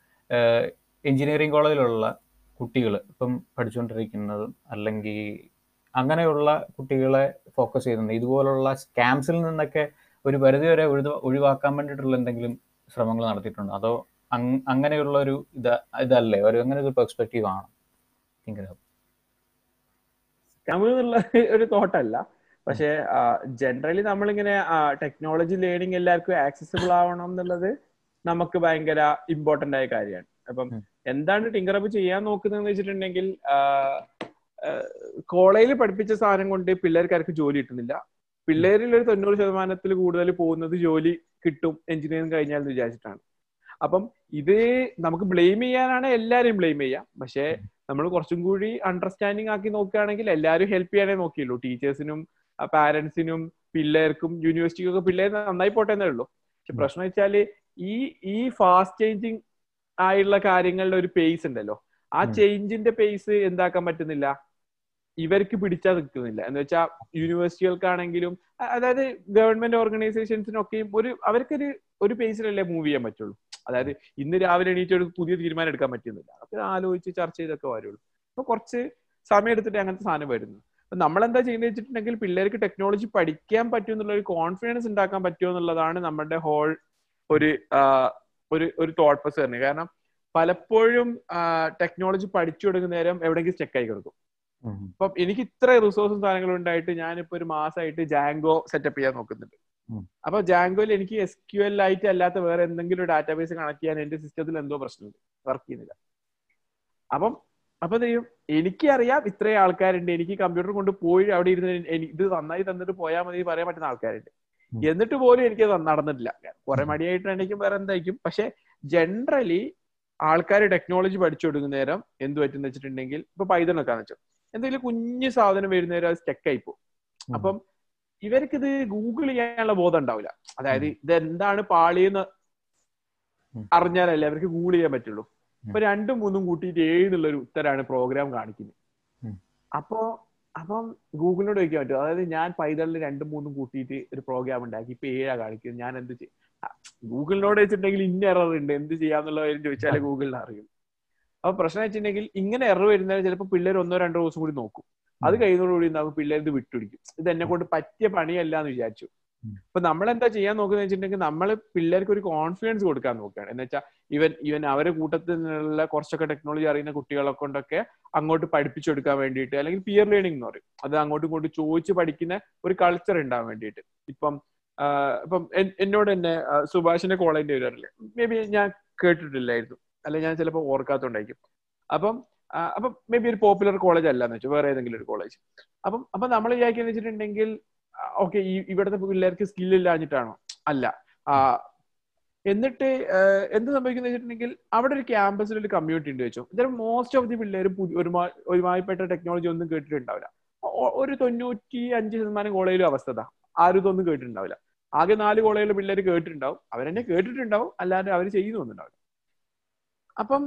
എഞ്ചിനീയറിംഗ് കോളേജിലുള്ള കുട്ടികൾ ഇപ്പം പഠിച്ചുകൊണ്ടിരിക്കുന്നതും അല്ലെങ്കിൽ അങ്ങനെയുള്ള കുട്ടികളെ ഫോക്കസ് ചെയ്യുന്നുണ്ട്. ഇതുപോലുള്ള സ്കാംസിൽ നിന്നൊക്കെ ഒരു പരിധി വരെ ഒഴി ഒഴിവാക്കാൻ വേണ്ടിയിട്ടുള്ള എന്തെങ്കിലും ശ്രമങ്ങൾ നടത്തിയിട്ടുണ്ടോ? അതോ അങ്- അങ്ങനെയുള്ള ഒരു ഇത് ഇതല്ലേ? ഒരു അങ്ങനെ ഒരു പെർസ്പെക്റ്റീവ് ആണ് എന്നുള്ള ഒരു തോട്ടല്ല. പക്ഷെ ജനറലി നമ്മളിങ്ങനെ ടെക്നോളജി ലേണിംഗ് എല്ലാവർക്കും ആക്സസിബിൾ ആവണം എന്നുള്ളത് നമുക്ക് ഭയങ്കര ഇമ്പോർട്ടന്റ് ആയ കാര്യമാണ്. അപ്പം എന്താണ് ടിങ്കറപ്പ് ചെയ്യാൻ നോക്കുന്നതെന്ന് വെച്ചിട്ടുണ്ടെങ്കിൽ കോളേജിൽ പഠിപ്പിച്ച സാധനം കൊണ്ട് പിള്ളേർക്ക് ആർക്കും ജോലി കിട്ടുന്നില്ല. പിള്ളേരിൽ ഒരു തൊണ്ണൂറ് ശതമാനത്തിൽ കൂടുതൽ പോകുന്നത് ജോലി കിട്ടും എഞ്ചിനീയറിംഗ് കഴിഞ്ഞാൽ എന്ന് വിചാരിച്ചിട്ടാണ്. അപ്പം ഇത് നമുക്ക് ബ്ലെയിം ചെയ്യാനാണ് എല്ലാരെയും ബ്ലെയിം ചെയ്യാം. പക്ഷെ നമ്മൾ കുറച്ചും കൂടി അണ്ടർസ്റ്റാൻഡിങ് ആക്കി നോക്കുകയാണെങ്കിൽ എല്ലാവരും ഹെൽപ്പ് ചെയ്യാനേ നോക്കിയുള്ളൂ. ടീച്ചേഴ്സിനും പാരന്റ്സിനും പിള്ളേർക്കും യൂണിവേഴ്സിറ്റിക്കും ഒക്കെ പിള്ളേർ നന്നായി പോട്ടെ എന്നേ ഉള്ളൂ. പക്ഷെ പ്രശ്നം വെച്ചാൽ ഈ ഈ ഫാസ്റ്റ് ചേഞ്ചിങ് ആയുള്ള കാര്യങ്ങളുടെ ഒരു പേസ് ഉണ്ടല്ലോ. ആ ചേഞ്ചിന്റെ പേസ് എന്താക്കാൻ പറ്റുന്നില്ല? ഇവർക്ക് പിടിച്ചാൽ നിൽക്കുന്നില്ല. എന്ന് വെച്ചാൽ യൂണിവേഴ്സിറ്റികൾക്കാണെങ്കിലും അതായത് ഗവൺമെന്റ് ഓർഗനൈസേഷൻസിനൊക്കെയും ഒരു അവർക്കൊരു ഒരു പേസിലല്ലേ മൂവ് ചെയ്യാൻ പറ്റുള്ളൂ? അതായത് ഇന്ന് രാവിലെ എണീറ്റ് ഒരു പുതിയ തീരുമാനം എടുക്കാൻ പറ്റുന്നില്ല. അതൊക്കെ ആലോചിച്ച് ചർച്ച ചെയ്തൊക്കെ വരുള്ളൂ. അപ്പൊ കുറച്ച് സമയം എടുത്തിട്ട് അങ്ങനത്തെ സാധനം വരുന്നു. അപ്പൊ നമ്മളെന്താ ചെയ്യുന്നത് വെച്ചിട്ടുണ്ടെങ്കിൽ പിള്ളേർക്ക് ടെക്നോളജി പഠിക്കാൻ പറ്റും എന്നുള്ള ഒരു കോൺഫിഡൻസ് ഉണ്ടാക്കാൻ പറ്റുമോ എന്നുള്ളതാണ് നമ്മുടെ ഹോൾ ഒരു ഒരു ഒരു തോട്ട് പ്രസ് തന്നെ. കാരണം പലപ്പോഴും ടെക്നോളജി പഠിച്ചു കൊടുക്കുന്ന നേരം എവിടെയെങ്കിലും സ്റ്റെക്ക് ആയി കിടക്കും. അപ്പം എനിക്ക് ഇത്ര റിസോഴ്സും സാധനങ്ങളും ഉണ്ടായിട്ട് ഞാനിപ്പോ ഒരു മാസമായിട്ട് ജാങ്കോ സെറ്റപ്പ് ചെയ്യാൻ നോക്കുന്നുണ്ട്. അപ്പൊ ജാങ്കോയിൽ എനിക്ക് എസ് ക്യു എൽ ആയിട്ട് അല്ലാത്ത വേറെ എന്തെങ്കിലും ഡാറ്റാബേസ് കണക്ട് ചെയ്യാൻ എന്റെ സിസ്റ്റത്തിൽ എന്തോ പ്രശ്നമുണ്ട്. വർക്ക് ചെയ്യുന്നില്ല. അപ്പം അപ്പൊ ചെയ്യും? എനിക്കറിയാം ഇത്രയും ആൾക്കാരുണ്ട്. എനിക്ക് കമ്പ്യൂട്ടർ കൊണ്ട് പോയി അവിടെ ഇരുന്ന് ഇത് നന്നായി തന്നിട്ട് പോയാൽ മതി പറയാൻ പറ്റുന്ന ആൾക്കാരുണ്ട്. എന്നിട്ട് പോലും എനിക്ക് അത് നടന്നിട്ടില്ല. കുറെ മടിയായിട്ടാണെങ്കിലും വേറെ എന്തായിരിക്കും? പക്ഷെ ജനറലി ആൾക്കാർ ടെക്നോളജി പഠിച്ചു കൊടുക്കുന്ന നേരം എന്ത് പറ്റുന്ന വെച്ചിട്ടുണ്ടെങ്കിൽ ഇപ്പൊ പൈതൺ ഒക്കെ വെച്ചു. എന്തെങ്കിലും കുഞ്ഞു സാധനം വരുന്ന നേരം അത് സ്റ്റെക്കായി പോകും. അപ്പം ഇവർക്ക് ഇത് ഗൂഗിൾ ചെയ്യാനുള്ള ബോധം ഉണ്ടാവില്ല. അതായത് ഇതെന്താണ് പാളിയെന്ന്. അറിഞ്ഞാലല്ലേ അവർക്ക് ഗൂഗിൾ ചെയ്യാൻ പറ്റുള്ളൂ. അപ്പൊ രണ്ടും മൂന്നും കൂട്ടിയിട്ട് ഏഴുന്നുള്ളൊരു ഉത്തരാണ് പ്രോഗ്രാം കാണിക്കുന്നത്. അപ്പോ അപ്പം ഗൂഗിളിനോട് ചോദിക്കാൻ പറ്റും. അതായത് ഞാൻ പൈതളിൽ രണ്ടും മൂന്നും കൂട്ടിയിട്ട് ഒരു പ്രോഗ്രാം ഉണ്ടാക്കി ഇപ്പൊ ഏഴാ കാണിക്കുന്നത്. ഞാൻ എന്ത് ചെയ്യും? ഗൂഗിളിനോട് വെച്ചിട്ടുണ്ടെങ്കിൽ ഇന്ന എറർ ഉണ്ട്. എന്ത് ചെയ്യാന്നുള്ള കാര്യം ചോദിച്ചാലേ ഗൂഗിളിന് അറിയും. അപ്പൊ പ്രശ്നം വെച്ചിട്ടുണ്ടെങ്കിൽ ഇങ്ങനെ എറർ വരുന്നതിന് ചിലപ്പോൾ പിള്ളേർ ഒന്നോ രണ്ടോ ദിവസം കൂടി നോക്കും. അത് കഴിയുന്നതോടുകൂടി നമുക്ക് പിള്ളേർ ഇത് വിട്ടുപിടിക്കും. ഇത് എന്നെ കൊണ്ട് പറ്റിയ പണിയല്ല എന്ന് വിചാരിച്ചു. അപ്പൊ നമ്മൾ എന്താ ചെയ്യാൻ നോക്കുന്നത് വെച്ചിട്ടുണ്ടെങ്കിൽ നമ്മൾ പിള്ളേർക്ക് ഒരു കോൺഫിഡൻസ് കൊടുക്കാൻ നോക്കുകയാണ്. എന്ന് വെച്ചാൽ ഇവൻ ഇവൻ അവരെ കൂട്ടത്തിൽ നിന്നുള്ള കുറച്ചൊക്കെ ടെക്നോളജി അറിയുന്ന കുട്ടികളെ കൊണ്ടൊക്കെ അങ്ങോട്ട് പഠിപ്പിച്ചെടുക്കാൻ വേണ്ടിയിട്ട് അല്ലെങ്കിൽ പിയർ ലേണിംഗ് എന്ന് പറയും. അത് അങ്ങോട്ടും ഇങ്ങോട്ടും ചോദിച്ച് പഠിക്കുന്ന ഒരു കൾച്ചർ ഉണ്ടാവാൻ വേണ്ടിയിട്ട്. ഇപ്പം ഇപ്പം എന്നോട് തന്നെ സുഭാഷിന്റെ കോളേജിന്റെ വരാറില്ലേ മേ ബി ഞാൻ കേട്ടിട്ടില്ലായിരുന്നു. അല്ലെ ഞാൻ ചിലപ്പോൾ ഓർക്കാത്തോണ്ടായിരിക്കും. അപ്പം അപ്പം മേ ബി ഒരു പോപ്പുലർ കോളേജ് അല്ല എന്ന് വെച്ചാൽ വേറെ ഏതെങ്കിലും ഒരു കോളേജ് അപ്പം അപ്പൊ നമ്മൾ വിചാരിക്കുന്ന വെച്ചിട്ടുണ്ടെങ്കിൽ ഓക്കെ ഈ ഇവിടുത്തെ പിള്ളേർക്ക് സ്കിൽ ഇല്ലാഞ്ഞിട്ടാണോ? അല്ല. എന്നിട്ട് എന്ത് സംഭവിക്കുന്ന വെച്ചിട്ടുണ്ടെങ്കിൽ അവിടെ ഒരു ക്യാമ്പസിൽ ഒരു കമ്മ്യൂണിറ്റി ഉണ്ട് വെച്ചു. ഇതിൽ മോസ്റ്റ് ഓഫ് ദി പിള്ളേർ ഒരുമാ ഒരുമാതിരിപ്പെട്ട ടെക്നോളജി ഒന്നും കേട്ടിട്ടുണ്ടാവില്ല. ഒരു തൊണ്ണൂറ്റി അഞ്ച് ശതമാനം കോളേജിലും അവസ്ഥ ആരും ഇതൊന്നും കേട്ടിട്ടുണ്ടാവില്ല. ആകെ നാല് കോളേജിലെ പിള്ളേർ കേട്ടിട്ടുണ്ടാവും. അവരെന്നെ കേട്ടിട്ടുണ്ടാവും. അല്ലാതെ അവർ ചെയ്യുന്നൊന്നുണ്ടാവില്ല അപ്പം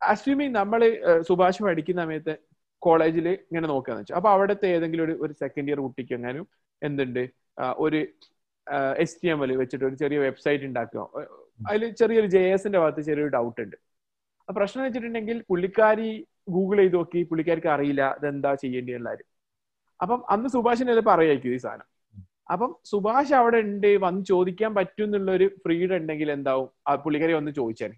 അസ്യൂമിങ് നമ്മൾ സുഭാഷ് പഠിക്കുന്ന സമയത്ത് കോളേജിൽ ഇങ്ങനെ നോക്കുകയെന്ന് വെച്ചാൽ അപ്പൊ അവിടുത്തെ ഏതെങ്കിലും ഒരു ഒരു സെക്കൻഡ് ഇയർ കുട്ടിക്ക് എങ്ങാനും എന്തുണ്ട്? ഒരു എസ് ടി എം എൽ വെച്ചിട്ട് ഒരു ചെറിയ വെബ്സൈറ്റ് ഉണ്ടാക്കുക. അതിൽ ചെറിയൊരു ജെ എസിന്റെ ഭാഗത്ത് ചെറിയൊരു ഡൗട്ട് ഉണ്ട്. ആ പ്രശ്നം വെച്ചിട്ടുണ്ടെങ്കിൽ പുള്ളിക്കാരി ഗൂഗിൾ ചെയ്ത് നോക്കി പുള്ളിക്കാർക്ക് അറിയില്ല ഇതെന്താ ചെയ്യേണ്ടി എല്ലാവരും അപ്പം അന്ന് സുഭാഷിനെ ചിലപ്പോൾ അറിയായിരിക്കും ഈ സാധനം. അപ്പം സുഭാഷ് അവിടെ ഉണ്ട് വന്ന് ചോദിക്കാൻ പറ്റും എന്നുള്ള ഒരു ഫ്രീഡം ഉണ്ടെങ്കിൽ എന്താവും? ആ പുള്ളിക്കാരി വന്ന് ചോദിച്ചാൽ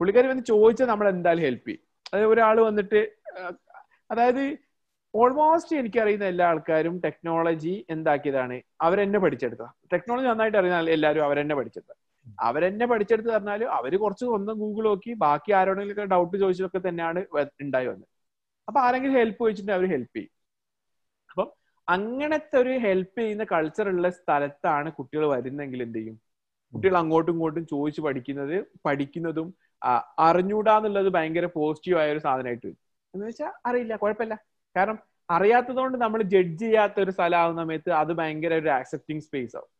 പുള്ളിക്കാരി വന്ന് ചോദിച്ചാൽ നമ്മൾ എന്തായാലും ഹെൽപ്പ് ചെയ്യും. അതായത് ഒരാൾ വന്നിട്ട് അതായത് ഓൾമോസ്റ്റ് എനിക്കറിയുന്ന എല്ലാ ആൾക്കാരും ടെക്നോളജി എന്താക്കിയതാണ് അവരെന്നെ പഠിച്ചെടുത്ത ടെക്നോളജി നന്നായിട്ട് അറിയുന്ന എല്ലാവരും അവരെന്നെ പഠിച്ചെടുത്ത അവരെന്നെ പഠിച്ചെടുത്ത് പറഞ്ഞാൽ അവർ കുറച്ച് സ്വന്തം ഗൂഗിൾ നോക്കി ബാക്കി ആരോടെങ്കിലും ഡൗട്ട് ചോദിച്ചതൊക്കെ തന്നെയാണ് ഉണ്ടായി വന്നത്. അപ്പൊ ആരെങ്കിലും ഹെൽപ്പ് ചോദിച്ചിട്ടുണ്ടെങ്കിൽ അവർ ഹെൽപ്പ് ചെയ്യും. അപ്പം അങ്ങനത്തെ ഒരു ഹെൽപ്പ് ചെയ്യുന്ന കൾച്ചർ ഉള്ള സ്ഥലത്താണ് കുട്ടികൾ വരുന്നെങ്കിൽ എന്ത് ചെയ്യും? കുട്ടികൾ അങ്ങോട്ടും ഇങ്ങോട്ടും ചോദിച്ച് പഠിക്കുന്നത് പഠിക്കുന്നതും അറിഞ്ഞൂടാന്നുള്ളത് ഭയങ്കര പോസിറ്റീവ് ആയ ഒരു സാധനമായിട്ട് വരും. എന്ന് വെച്ചാൽ അറിയില്ല കുഴപ്പമില്ല. കാരണം അറിയാത്തതുകൊണ്ട് നമ്മൾ ജഡ്ജ് ചെയ്യാത്ത ഒരു സ്ഥലമാകുന്ന സമയത്ത് അത് ഭയങ്കര ഒരു ആക്സെപ്റ്റിംഗ് സ്പേസ് ആവും.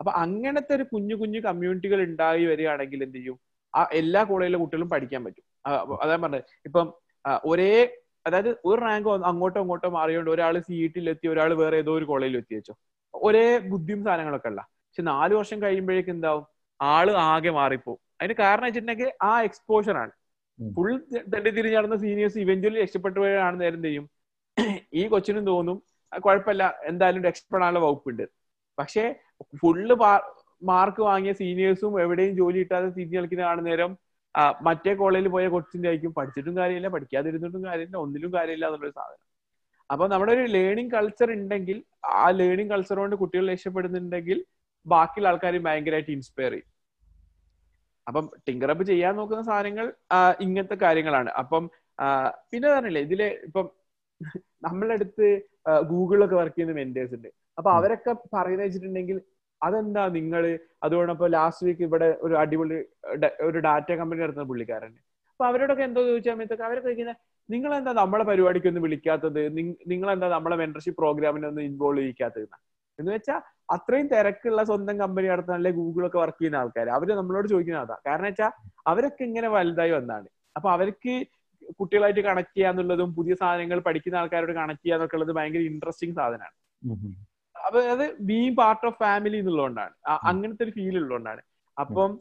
അപ്പൊ അങ്ങനത്തെ ഒരു കുഞ്ഞു കുഞ്ഞു കമ്മ്യൂണിറ്റികൾ ഉണ്ടായി വരികയാണെങ്കിൽ എന്ത് ചെയ്യും? ആ എല്ലാ കോളേജിലെ കുട്ടികളും പഠിക്കാൻ പറ്റും. അതാ പറഞ്ഞത്. ഇപ്പം ഒരേ അതായത് ഒരു റാങ്ക് അങ്ങോട്ടോ അങ്ങോട്ടോ മാറിയോണ്ട് ഒരാൾ സി എത്തി ഒരാൾ വേറെ ഏതോ ഒരു കോളേജിൽ എത്തി വെച്ചോ. ഒരേ ബുദ്ധിയും സാധനങ്ങളൊക്കെ ഉള്ള. പക്ഷെ നാല് വർഷം കഴിയുമ്പോഴേക്കും എന്താവും? ആൾ ആകെ മാറിപ്പോവും. അതിന് കാരണം വെച്ചിട്ടുണ്ടെങ്കിൽ ആ എക്സ്പോഷർ ആണ്. ഫുൾ തന്റെ തിരിഞ്ഞ് നടന്ന സീനിയേഴ്സ് ഇവഞ്ച്വലി രക്ഷപ്പെട്ടുപോയാണ് നേരം ചെയ്യും ഈ കൊച്ചിനും തോന്നും കുഴപ്പമില്ല എന്തായാലും രക്ഷപ്പെടാനുള്ള വകുപ്പുണ്ട്. പക്ഷേ ഫുള്ള് മാർക്ക് വാങ്ങിയ സീനിയേഴ്സും എവിടെയും ജോലി കിട്ടാതെ തിരിഞ്ഞു കളിക്കുന്ന കാണുന്ന നേരം മറ്റേ കോളേജിൽ പോയ കൊച്ചിന്റെ ആയിരിക്കും. പഠിച്ചിട്ടും കാര്യമില്ല പഠിക്കാതിരുന്നിട്ടും കാര്യമില്ല ഒന്നിലും കാര്യമില്ല എന്നുള്ളൊരു സാധനം. അപ്പൊ നമ്മുടെ ഒരു ലേണിംഗ് കൾച്ചർ ഉണ്ടെങ്കിൽ ആ ലേണിംഗ് കൾച്ചർ കൊണ്ട് കുട്ടികൾ രക്ഷപ്പെടുന്നുണ്ടെങ്കിൽ ബാക്കിയുള്ള ആൾക്കാർ ഭയങ്കരമായിട്ട് ഇൻസ്പയർ ചെയ്യും. അപ്പം ടിങ്കറപ്പ് ചെയ്യാൻ നോക്കുന്ന സാധനങ്ങൾ ഇങ്ങനത്തെ കാര്യങ്ങളാണ്. അപ്പം പിന്നെ പറഞ്ഞില്ലേ ഇതിൽ ഇപ്പം നമ്മളെ അടുത്ത് ഗൂഗിളൊക്കെ വർക്ക് ചെയ്യുന്ന മെന്റേഴ്സ് ഉണ്ട്. അപ്പൊ അവരൊക്കെ പറയുന്ന വെച്ചിട്ടുണ്ടെങ്കിൽ അതെന്താ നിങ്ങൾ അതുകൊണ്ടപ്പോ ലാസ്റ്റ് വീക്ക് ഇവിടെ ഒരു അടിപൊളി ഒരു ഡാറ്റ കമ്പനി നടത്തുന്ന പുള്ളിക്കാരൻ അപ്പൊ അവരോടൊക്കെ എന്തോ ചോദിച്ചാൽ സമയത്തൊക്കെ അവരൊക്കെ ചോദിക്കുന്നത് നിങ്ങൾ എന്താ നമ്മളെ പരിപാടിക്ക് ഒന്നും വിളിക്കാത്തത്? നിങ്ങൾ എന്താ നമ്മളെ മെന്റർഷിപ്പ് പ്രോഗ്രാമിനൊന്നും ഇൻവോൾവ് ചെയ്യിക്കാത്തത്? എന്ന് വെച്ചാൽ അത്രയും തിരക്കുള്ള സ്വന്തം കമ്പനി നടത്താനല്ലേ ഗൂഗിളൊക്കെ വർക്ക് ചെയ്യുന്ന ആൾക്കാർ അവർ നമ്മളോട് ചോദിക്കുന്ന അതാ. കാരണം വെച്ചാൽ അവരൊക്കെ ഇങ്ങനെ വലുതായി വന്നാണ്. അപ്പൊ അവർക്ക് കുട്ടികളായിട്ട് കണക്ട് ചെയ്യാന്നുള്ളതും പുതിയ സാധനങ്ങൾ പഠിക്കുന്ന ആൾക്കാരോട് കണക്ട് ചെയ്യാന്നൊക്കെ ഉള്ളത് ഭയങ്കര ഇൻട്രസ്റ്റിംഗ് സാധനമാണ്. അപ്പൊ അത് ബീങ് പാർട്ട് ഓഫ് ഫാമിലി എന്നുള്ളതുകൊണ്ടാണ്. അങ്ങനത്തെ ഒരു ഫീൽ ഉള്ളതുകൊണ്ടാണ്. അപ്പം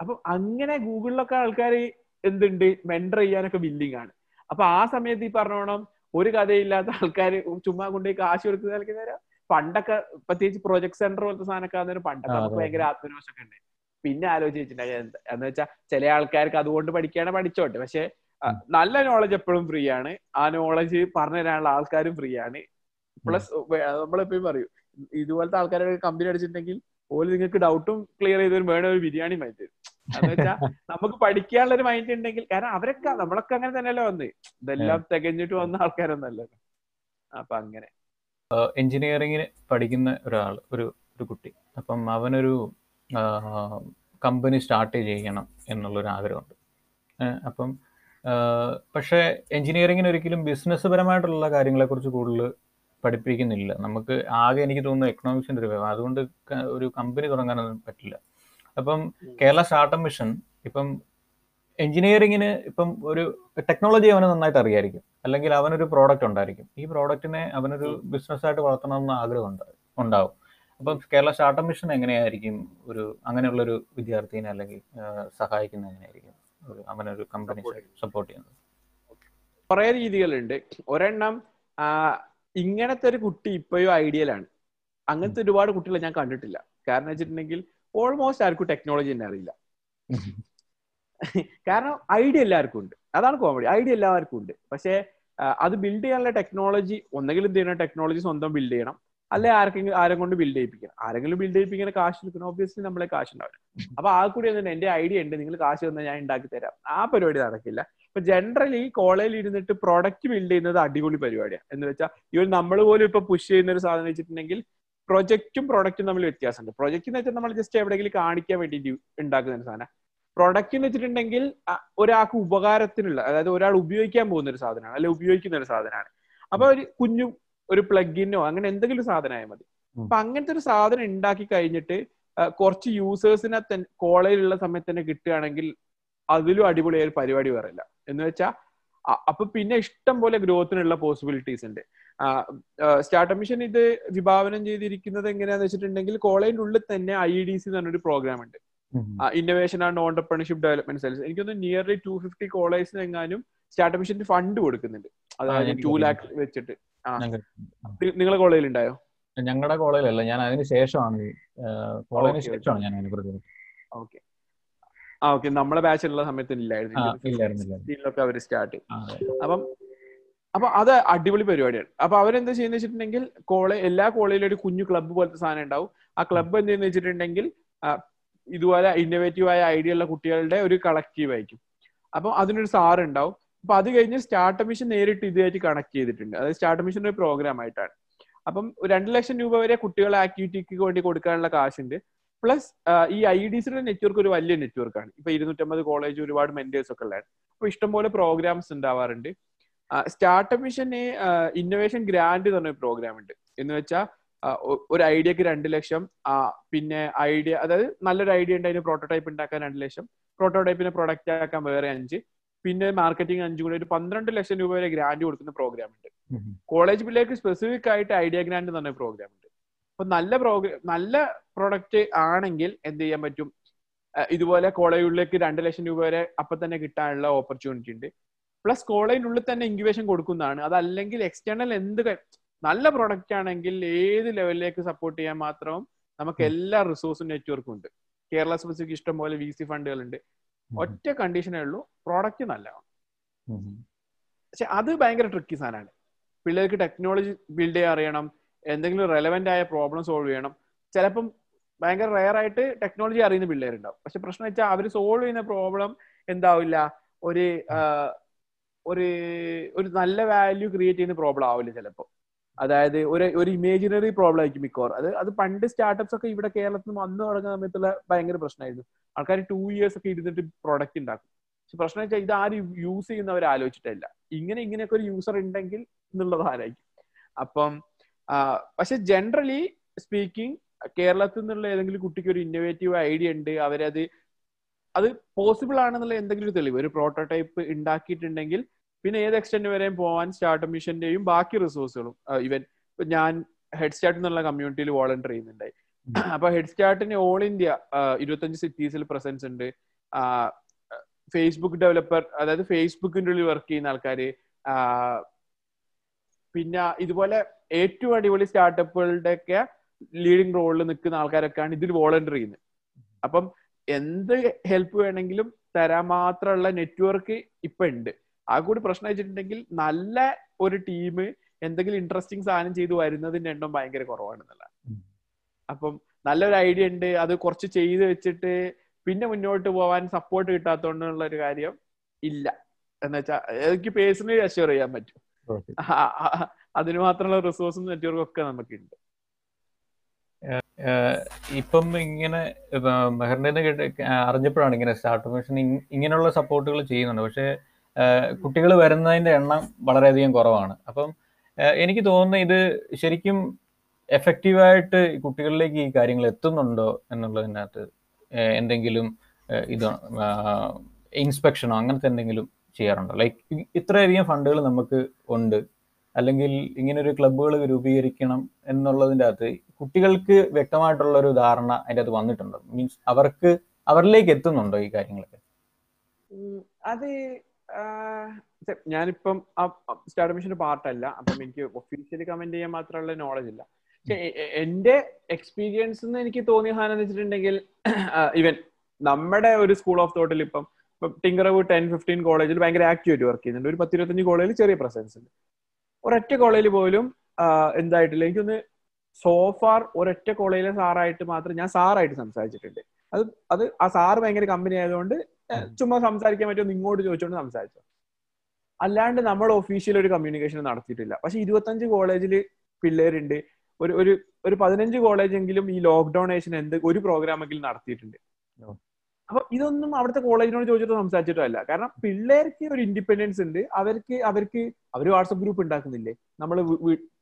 അപ്പം അങ്ങനെ ഗൂഗിളിലൊക്കെ ആൾക്കാർ എന്തുണ്ട്? മെന്റർ ചെയ്യാനൊക്കെ ബില്ലിംഗ് ആണ്. അപ്പൊ ആ സമയത്ത് ഈ പറഞ്ഞോണം ഒരു കഥയില്ലാത്ത ആൾക്കാർ ചുമ്മാ കൊണ്ടുപോയി കാശ് കൊടുക്കുന്ന കളിക്കുന്നവര്? പണ്ടൊക്കെ പ്രത്യേകിച്ച് പ്രൊജക്ട് സെന്റർ പോലത്തെ സാധനമൊക്കെ ആകുന്നവര് പണ്ടൊക്കെ നമുക്ക് ഭയങ്കര ആത്മവിശ്വാസമൊക്കെ ഉണ്ട്. പിന്നെ ആലോചിച്ചിട്ടുണ്ട് എന്ന് വെച്ചാൽ ചില ആൾക്കാർക്ക് അതുകൊണ്ട് പഠിക്കാണ് പഠിച്ചോട്ടെ. പക്ഷെ നല്ല നോളജ് എപ്പോഴും ഫ്രീ ആണ്. ആ നോളജ് പറഞ്ഞു തരാനുള്ള ആൾക്കാരും ഫ്രീ ആണ്. പ്ലസ് നമ്മളെപ്പോഴും പറയും ഇതുപോലത്തെ ആൾക്കാരെ കമ്പനി അടിച്ചിട്ടുണ്ടെങ്കിൽ ഓൽ നിങ്ങൾക്ക് ഡൗട്ടും ക്ലിയർ ചെയ്ത് വേണ ഒരു ബിരിയാണി മൈൻഡ് തരും എന്ന് വെച്ചാൽ നമുക്ക് പഠിക്കാനുള്ള ഒരു മൈൻഡ് ഉണ്ടെങ്കിൽ കാരണം അവരൊക്കെ നമ്മളൊക്കെ അങ്ങനെ തന്നെയല്ലേ വന്ന്. ഇതെല്ലാം തികഞ്ഞിട്ട് വന്ന ആൾക്കാരൊന്നല്ലല്ലോ അപ്പൊ അങ്ങനെ. എഞ്ചിനീയറിങ്ങിന് പഠിക്കുന്ന ഒരാൾ ഒരു ഒരു കുട്ടി. അപ്പം അവനൊരു കമ്പനി സ്റ്റാർട്ട് ചെയ്യണം എന്നുള്ളൊരു ആഗ്രഹമുണ്ട് അപ്പം പക്ഷേ എഞ്ചിനീയറിങ്ങിന് ഒരിക്കലും ബിസിനസ് പരമായിട്ടുള്ള കാര്യങ്ങളെക്കുറിച്ച് കൂടുതൽ പഠിപ്പിക്കുന്നില്ല. നമുക്ക് ആകെ എനിക്ക് തോന്നുന്നു എക്കണോമിക്സിന്റെ ഒരു വിഭാഗം അതുകൊണ്ട് ഒരു കമ്പനി തുടങ്ങാനൊന്നും പറ്റില്ല. അപ്പം കേരള സ്റ്റാർട്ടപ്പ് മിഷൻ ഇപ്പം എഞ്ചിനീയറിങ്ങിന് ഇപ്പം ഒരു ടെക്നോളജി അവന് നന്നായിട്ട് അറിയായിരിക്കും. അല്ലെങ്കിൽ അവനൊരു പ്രോഡക്റ്റ് ഉണ്ടായിരിക്കും. ഈ പ്രോഡക്റ്റിനെ അവനൊരു ബിസിനസ്സായിട്ട് എന്ന ആഗ്രഹം ഉണ്ടാവും. അപ്പം കേരള സ്റ്റാർട്ടപ്പ് മിഷൻ എങ്ങനെയായിരിക്കും? ഒരു അങ്ങനെയുള്ള ഒരു വിദ്യാർത്ഥിനെ അല്ലെങ്കിൽ സഹായിക്കുന്ന എങ്ങനെയായിരിക്കും? അവനൊരു കമ്പനി സപ്പോർട്ട് ചെയ്യുന്നത്. കുറെ രീതികളുണ്ട്. ഒരെണ്ണം ഇങ്ങനത്തെ ഒരു കുട്ടി ഇപ്പോഴും ഐഡിയലാണ് അങ്ങനത്തെ ഒരുപാട് കുട്ടികളെ ഞാൻ കണ്ടിട്ടില്ല. കാരണം വെച്ചിട്ടുണ്ടെങ്കിൽ ഓൾമോസ്റ്റ് ആർക്കും ടെക്നോളജി തന്നെ അറിയില്ല. കാരണം ഐഡിയ എല്ലാവർക്കും ഉണ്ട്. അതാണ് കോമഡി ഐഡിയ എല്ലാവർക്കും ഉണ്ട്. പക്ഷേ അത് ബിൽഡ് ചെയ്യാനുള്ള ടെക്നോളജി ഒന്നെങ്കിലും എന്ത് ചെയ്യണം? ടെക്നോളജി സ്വന്തം ബിൽഡ് ചെയ്യണം. അല്ലെ ആർക്കെങ്കിലും ആരെ കൊണ്ട് ബിൽഡ് ചെയ്യിപ്പിക്കണം? ആരെങ്കിലും ബിൽഡ് ചെയ്യിപ്പിക്കുന്ന കാശ് എടുക്കണം ഒബ്വിയസ്ലി നമ്മളെ കാശ് ഉണ്ടാവില്ല അപ്പൊ ആ കൂടി തന്നെ എന്റെ ഐഡിയ ഉണ്ട്. നിങ്ങൾ കാശ് തന്നാൽ ഞാൻ ഉണ്ടാക്കി തരാം. ആ പരിപാടി നടക്കില്ല. ഇപ്പൊ ജനറലി കോളേജിൽ ഇരുന്നിട്ട് പ്രോഡക്റ്റ് ബിൽഡ് ചെയ്യുന്നത് അടിപൊളി പരിപാടിയാണ് എന്ന് വെച്ചാൽ ഇവർ നമ്മൾ പോലും ഇപ്പൊ പുഷ് ചെയ്യുന്ന ഒരു സാധനം വെച്ചിട്ടുണ്ടെങ്കിൽ പ്രൊജക്റ്റും പ്രൊഡക്റ്റും തമ്മിൽ വ്യത്യാസമുണ്ട്. പ്രൊജക്റ്റ് എന്ന് വെച്ചാൽ നമ്മൾ ജസ്റ്റ് എവിടെയെങ്കിലും കാണിക്കാൻ വേണ്ടി ഉണ്ടാക്കുന്ന ഒരു സാധനം. പ്രൊഡക്റ്റ് എന്ന് വെച്ചിട്ടുണ്ടെങ്കിൽ ഒരാൾക്ക് ഉപകാരത്തിനുള്ള അതായത് ഒരാൾ ഉപയോഗിക്കാൻ പോകുന്ന ഒരു സാധനമാണ് അല്ലെ ഉപയോഗിക്കുന്ന ഒരു സാധനമാണ്. അപ്പൊ ഒരു കുഞ്ഞു ഒരു പ്ലഗിനോ അങ്ങനെ എന്തെങ്കിലും സാധനമായ മതി. അപ്പൊ അങ്ങനത്തെ ഒരു സാധനം ഉണ്ടാക്കി കഴിഞ്ഞിട്ട് കുറച്ച് യൂസേഴ്സിനെ കോളേജിലുള്ള സമയത്ത് തന്നെ കിട്ടുകയാണെങ്കിൽ അതിലും അടിപൊളിയായ ഒരു പരിപാടി പറയില്ല എന്ന് വെച്ചാൽ അപ്പൊ പിന്നെ ഇഷ്ടം പോലെ ഗ്രോത്തിനുള്ള പോസിബിലിറ്റീസ് ഉണ്ട്. സ്റ്റാർട്ടപ്പ് മിഷൻ ഇത് വിഭാവനം ചെയ്തിരിക്കുന്നത് എങ്ങനെയാന്ന് വെച്ചിട്ടുണ്ടെങ്കിൽ കോളേജിന്റെ ഉള്ളിൽ തന്നെ ഐ ഡി സി എന്ന് പറഞ്ഞൊരു പ്രോഗ്രാം ഉണ്ട്. Innovation and entrepreneurship development cells എനിക്കൊന്ന് നിയർലി ടു ഫിഫ്റ്റി കോളേജിന് എങ്ങാനും സ്റ്റാർട്ടപ്പ് മിഷന്റെ ഫണ്ട് കൊടുക്കുന്നുണ്ട് അതായത് ടു ലാക്ക് വെച്ചിട്ട്. നിങ്ങളെ കോളേജിൽ ഉണ്ടായോ ഞങ്ങളുടെ കോളേജിലല്ല ഞാൻ അതിന് ശേഷമാണ് കോളേജിന് ശേഷമാണ് ഞാൻ അതിനെ കുറിച്ച് ഓക്കെ ആ ഓക്കെ നമ്മളെ ബാച്ചിലുള്ള സമയത്ത് ഇല്ലായിരുന്നു അവർ സ്റ്റാർട്ട് അപ്പം അപ്പൊ അത് അടിപൊളി പരിപാടിയാണ്. അപ്പൊ അവരെന്താ ചെയ്യുന്ന വെച്ചിട്ടുണ്ടെങ്കിൽ കോളേജ് എല്ലാ കോളേജിലും ഒരു കുഞ്ഞു ക്ലബ്ബ് പോലത്തെ സാധനം ഉണ്ടാവും. ആ ക്ലബ്ബ് എന്ത് ചെയ്യുന്ന വെച്ചിട്ടുണ്ടെങ്കിൽ ഇതുപോലെ ഇന്നോവേറ്റീവ് ആയ ഐഡിയ ഉള്ള കുട്ടികളുടെ ഒരു കളക്റ്റീവ് ആയിരിക്കും. അപ്പം അതിനൊരു സാർ ഉണ്ടാവും. അപ്പൊ അത് കഴിഞ്ഞ് സ്റ്റാർട്ട് മിഷൻ നേരിട്ട് ഇതുമായിട്ട് കണക്ട് ചെയ്തിട്ടുണ്ട്. അതായത് സ്റ്റാർട്ട് മിഷൻ ഒരു പ്രോഗ്രാം ആയിട്ടാണ്. അപ്പം രണ്ട് ലക്ഷം രൂപ വരെ കുട്ടികളെ ആക്ടിവിറ്റിക്ക് വേണ്ടി കൊടുക്കാനുള്ള കാശുണ്ട്. പ്ലസ് ഈ ഐ ഡിസിയുടെ നെറ്റ്വർക്ക് ഒരു വലിയ നെറ്റ്വർക്കാണ് ഇപ്പൊ ഇരുന്നൂറ്റമ്പത് കോളേജ് ഒരുപാട് മെന്റേഴ്സ് ഒക്കെ ഉള്ളതാണ്. അപ്പൊ ഇഷ്ടംപോലെ പ്രോഗ്രാംസ് ഉണ്ടാവാറുണ്ട്. സ്റ്റാർട്ടപ്പ് മിഷന് ഇന്നോവേഷൻ ഗ്രാൻഡ് എന്ന് പറഞ്ഞ പ്രോഗ്രാം ഉണ്ട്. എന്ന് വെച്ചാൽ ഒരു ഐഡിയക്ക് രണ്ട് ലക്ഷം പിന്നെ ഐഡിയ അതായത് നല്ലൊരു ഐഡിയ ഉണ്ട് അതിന് പ്രോട്ടോടൈപ്പ് ഉണ്ടാക്കാൻ രണ്ട് ലക്ഷം. പ്രോട്ടോടൈപ്പിനെ പ്രൊഡക്റ്റ് ആക്കാൻ വേറെ അഞ്ച്. പിന്നെ മാർക്കറ്റിംഗ് അഞ്ചും കൂടി. ഒരു പന്ത്രണ്ട് ലക്ഷം രൂപ വരെ ഗ്രാൻഡ് കൊടുക്കുന്ന പ്രോഗ്രാം ഉണ്ട്. കോളേജ് പിള്ളേർക്ക് സ്പെസിഫിക് ആയിട്ട് ഐഡിയ ഗ്രാൻഡ് എന്ന് പറഞ്ഞ പ്രോഗ്രാം ഉണ്ട്. അപ്പൊ നല്ല പ്രോഗ്രാം നല്ല പ്രൊഡക്റ്റ് ആണെങ്കിൽ എന്ത് ചെയ്യാൻ പറ്റും? ഇതുപോലെ കോളേജുകളിലേക്ക് രണ്ട് ലക്ഷം രൂപ വരെ അപ്പൊ തന്നെ കിട്ടാനുള്ള ഓപ്പർച്യൂണിറ്റി ഉണ്ട്. പ്ലസ് കോളേജിനുള്ളിൽ തന്നെ ഇൻക്യുബേഷൻ കൊടുക്കുന്നതാണ്. അതല്ലെങ്കിൽ എക്സ്റ്റേണൽ എന്ത് നല്ല പ്രൊഡക്റ്റ് ആണെങ്കിൽ ഏത് ലെവലിലേക്ക് സപ്പോർട്ട് ചെയ്യാൻ മാത്രവും നമുക്ക് എല്ലാ റിസോഴ്സും നെറ്റ്വർക്കും ഉണ്ട്. കേരള സ്പെസിഫിക് ഇഷ്ടം പോലെ വി സി ഫണ്ടുകൾ ഉണ്ട് ഒറ്റ കണ്ടീഷനേ ഉള്ളൂ പ്രോഡക്റ്റ് നല്ലതാണ് പക്ഷെ അത് ഭയങ്കര ട്രിക്കി സാധനമാണ്. പിള്ളേർക്ക് ടെക്നോളജി ബിൽഡ് ചെയ്യാൻ അറിയണം എന്തെങ്കിലും റെലവെന്റ് ആയ പ്രോബ്ലം സോൾവ് ചെയ്യണം. ചിലപ്പം ഭയങ്കര റയർ ആയിട്ട് ടെക്നോളജി അറിയുന്ന പിള്ളേരുണ്ടാവും. പക്ഷെ പ്രശ്നം വെച്ചാൽ അവർ സോൾവ് ചെയ്യുന്ന പ്രോബ്ലം എന്താവില്ല? ഒരു ഒരു ഒരു നല്ല വാല്യൂ ക്രിയേറ്റ് ചെയ്യുന്ന പ്രോബ്ലം ആവില്ല ചിലപ്പോൾ അതായത് ഒരു ഒരു ഇമേജിനറി പ്രോബ്ലം ആയിരിക്കും മിക്കവാറും. അത് അത് പണ്ട് സ്റ്റാർട്ടപ്സ് ഒക്കെ ഇവിടെ കേരളത്തിൽ വന്നു തുടങ്ങുന്ന സമയത്തുള്ള ഭയങ്കര പ്രശ്നമായിരുന്നു. ആൾക്കാർ ടു ഇയേഴ്സ് ഒക്കെ ഇരുന്നിട്ട് പ്രോഡക്റ്റ് ഉണ്ടാക്കും പക്ഷെ പ്രശ്നം വെച്ചാൽ ഇത് ആരും യൂസ് ചെയ്യുന്നവർ ആലോചിച്ചിട്ടില്ല ഇങ്ങനെ ഇങ്ങനെയൊക്കെ ഒരു യൂസർ ഉണ്ടെങ്കിൽ എന്നുള്ളത് ആരായിരിക്കും? അപ്പം പക്ഷെ ജനറലി സ്പീക്കിംഗ് കേരളത്തിൽ നിന്നുള്ള ഏതെങ്കിലും കുട്ടിക്ക് ഒരു ഇന്നോവേറ്റീവ് ഐഡിയ ഉണ്ട് അവരത് അത് പോസിബിൾ ആണെന്നുള്ള എന്തെങ്കിലും തെളിവ് ഒരു പ്രോട്ടോടൈപ്പ് ഉണ്ടാക്കിയിട്ടുണ്ടെങ്കിൽ പിന്നെ ഏത് എക്സ്റ്റെന്റ് വരെയും പോവാൻ സ്റ്റാർട്ടപ്പ് മിഷന്റെയും ബാക്കി റിസോഴ്സുകളും ഇവൻ ഞാൻ ഹെഡ് സ്റ്റാർട്ട് എന്നുള്ള കമ്മ്യൂണിറ്റിയിൽ വോളണ്ടർ ചെയ്യുന്നുണ്ടായി. അപ്പൊ ഹെഡ് സ്റ്റാർട്ടിന് ഓൾ ഇന്ത്യ ഇരുപത്തഞ്ച് സിറ്റീസിൽ പ്രസൻസ് ഉണ്ട്. ഫേസ്ബുക്ക് ഡെവലപ്പർ അതായത് ഫേസ്ബുക്കിന്റെ ഉള്ളിൽ വർക്ക് ചെയ്യുന്ന ആൾക്കാര് പിന്നെ ഇതുപോലെ ഏറ്റവും അടിപൊളി സ്റ്റാർട്ടപ്പുകളുടെ ഒക്കെ ലീഡിങ് റോളിൽ നിൽക്കുന്ന ആൾക്കാരൊക്കെയാണ് ഇതിൽ വോളണ്ടർ ചെയ്യുന്നത്. അപ്പം എന്ത് ഹെൽപ്പ് വേണമെങ്കിലും തരാൻ മാത്രമുള്ള നെറ്റ്വർക്ക് ഇപ്പൊ ഉണ്ട്. ആ കൂടി പ്രശ്നം വെച്ചിട്ടുണ്ടെങ്കിൽ നല്ല ഒരു ടീം എന്തെങ്കിലും ഇൻട്രസ്റ്റിംഗ് സാധനം ചെയ്തു വരുന്നതിന്റെ എണ്ണം ഭയങ്കര കുറവാണെന്നല്ല. അപ്പം നല്ലൊരു ഐഡിയ ഉണ്ട്. അത് കുറച്ച് ചെയ്ത് വെച്ചിട്ട് പിന്നെ മുന്നോട്ട് പോവാൻ സപ്പോർട്ട് കിട്ടാത്തോണ്ടുള്ള ഒരു കാര്യം ഇല്ല. എന്ന് വെച്ചാൽ എനിക്ക് പേഴ്സണലി അഷ്യൂർ ചെയ്യാൻ പറ്റും. അതിന് മാത്രമുള്ള റിസോഴ്സും നെറ്റ്വർക്കും ഒക്കെ നമുക്കുണ്ട്. ഇപ്പം ഇങ്ങനെ മെഹറിന്റെ അറിഞ്ഞപ്പോഴാണ് ഇങ്ങനെ സ്റ്റാർട്ടപ്പ് മിഷൻ ഇങ്ങനെയുള്ള സപ്പോർട്ടുകൾ ചെയ്യുന്നുണ്ട്. പക്ഷേ കുട്ടികൾ വരുന്നതിന്റെ എണ്ണം വളരെയധികം കുറവാണ്. അപ്പം എനിക്ക് തോന്നുന്നു ഇത് ശരിക്കും എഫക്റ്റീവായിട്ട് കുട്ടികളിലേക്ക് ഈ കാര്യങ്ങൾ എത്തുന്നുണ്ടോ എന്നുള്ളതിനകത്ത് എന്തെങ്കിലും ഇത് ഇൻസ്പെക്ഷനോ അങ്ങനത്തെ എന്തെങ്കിലും ചെയ്യാറുണ്ടോ? ലൈക്ക് ഇത്രയധികം ഫണ്ടുകൾ നമുക്ക് ഉണ്ട്. അല്ലെങ്കിൽ ഇങ്ങനൊരു ഒരു ക്ലബ്ബുകൾ രൂപീകരിക്കണം എന്നുള്ളതിന്റെ അകത്ത് കുട്ടികൾക്ക് വ്യക്തമായിട്ടുള്ള ഒരു ധാരണ അതിന്റെ അകത്ത് വന്നിട്ടുണ്ടോ. മീൻസ് അവർക്ക് അവരിലേക്ക് എത്തുന്നുണ്ടോ ഈ കാര്യങ്ങളൊക്കെ? അത് ഞാനിപ്പം സ്റ്റാർട്ട് മിഷന്റെ പാർട്ടല്ല. അപ്പം എനിക്ക് ഒഫീഷ്യലി കമന്റ് ചെയ്യാൻ മാത്രമുള്ള നോളജ് ഇല്ല. എന്റെ എക്സ്പീരിയൻസ് എന്ന് എനിക്ക് തോന്നിയ സാധനം എന്ന് വെച്ചിട്ടുണ്ടെങ്കിൽ ഇവൻ നമ്മുടെ ഒരു സ്കൂൾ ഓഫ് തോട്ടിൽ ഇപ്പം ടിങ്കറവ് ടെൻ ഫിഫ്റ്റീൻ കോളേജിൽ ഭയങ്കര ആക്റ്റീവായിട്ട് വർക്ക് ചെയ്യുന്നുണ്ട്. ഒരു പത്തിരുപത്തഞ്ച് കോളേജിൽ ചെറിയ പ്രസൻസ് ഉണ്ട് ഒരൊറ്റ കോളേജിൽ പോലും എന്തായിട്ടില്ല. എനിക്കൊന്ന് സോഫാർ ഒരൊറ്റ കോളേജിലെ സാറായിട്ട് മാത്രം ഞാൻ സാറായിട്ട് സംസാരിച്ചിട്ടുണ്ട്. അത് അത് ആ സാറ് ഭയങ്കര കമ്പനി ആയതുകൊണ്ട് ചുമ്മാ സംസാരിക്കാൻ പറ്റുമോ ഇങ്ങോട്ട് ചോദിച്ചോണ്ട് സംസാരിച്ചു അല്ലാണ്ട് നമ്മൾ ഒഫീഷ്യൽ ഒരു കമ്മ്യൂണിക്കേഷൻ നടത്തിയിട്ടില്ല. പക്ഷെ ഇരുപത്തഞ്ച് കോളേജിൽ പിള്ളേരുണ്ട്. ഒരു ഒരു ഒരു പതിനഞ്ച് കോളേജെങ്കിലും ഈ ലോക്ക്ഡൌൺ ഏഷൻ എന്ത് ഒരു പ്രോഗ്രാമെങ്കിലും നടത്തിയിട്ടുണ്ട്. അപ്പൊ ഇതൊന്നും അവിടുത്തെ കോളേജിനോട് ചോദിച്ചിട്ട് സംസാരിച്ചിട്ടല്ല കാരണം പിള്ളേർക്ക് ഒരു ഇൻഡിപെൻഡൻസ് ഉണ്ട്. അവർക്ക് അവർക്ക് അവർ വാട്സപ്പ് ഗ്രൂപ്പ് ഉണ്ടാക്കുന്നില്ലേ? നമ്മൾ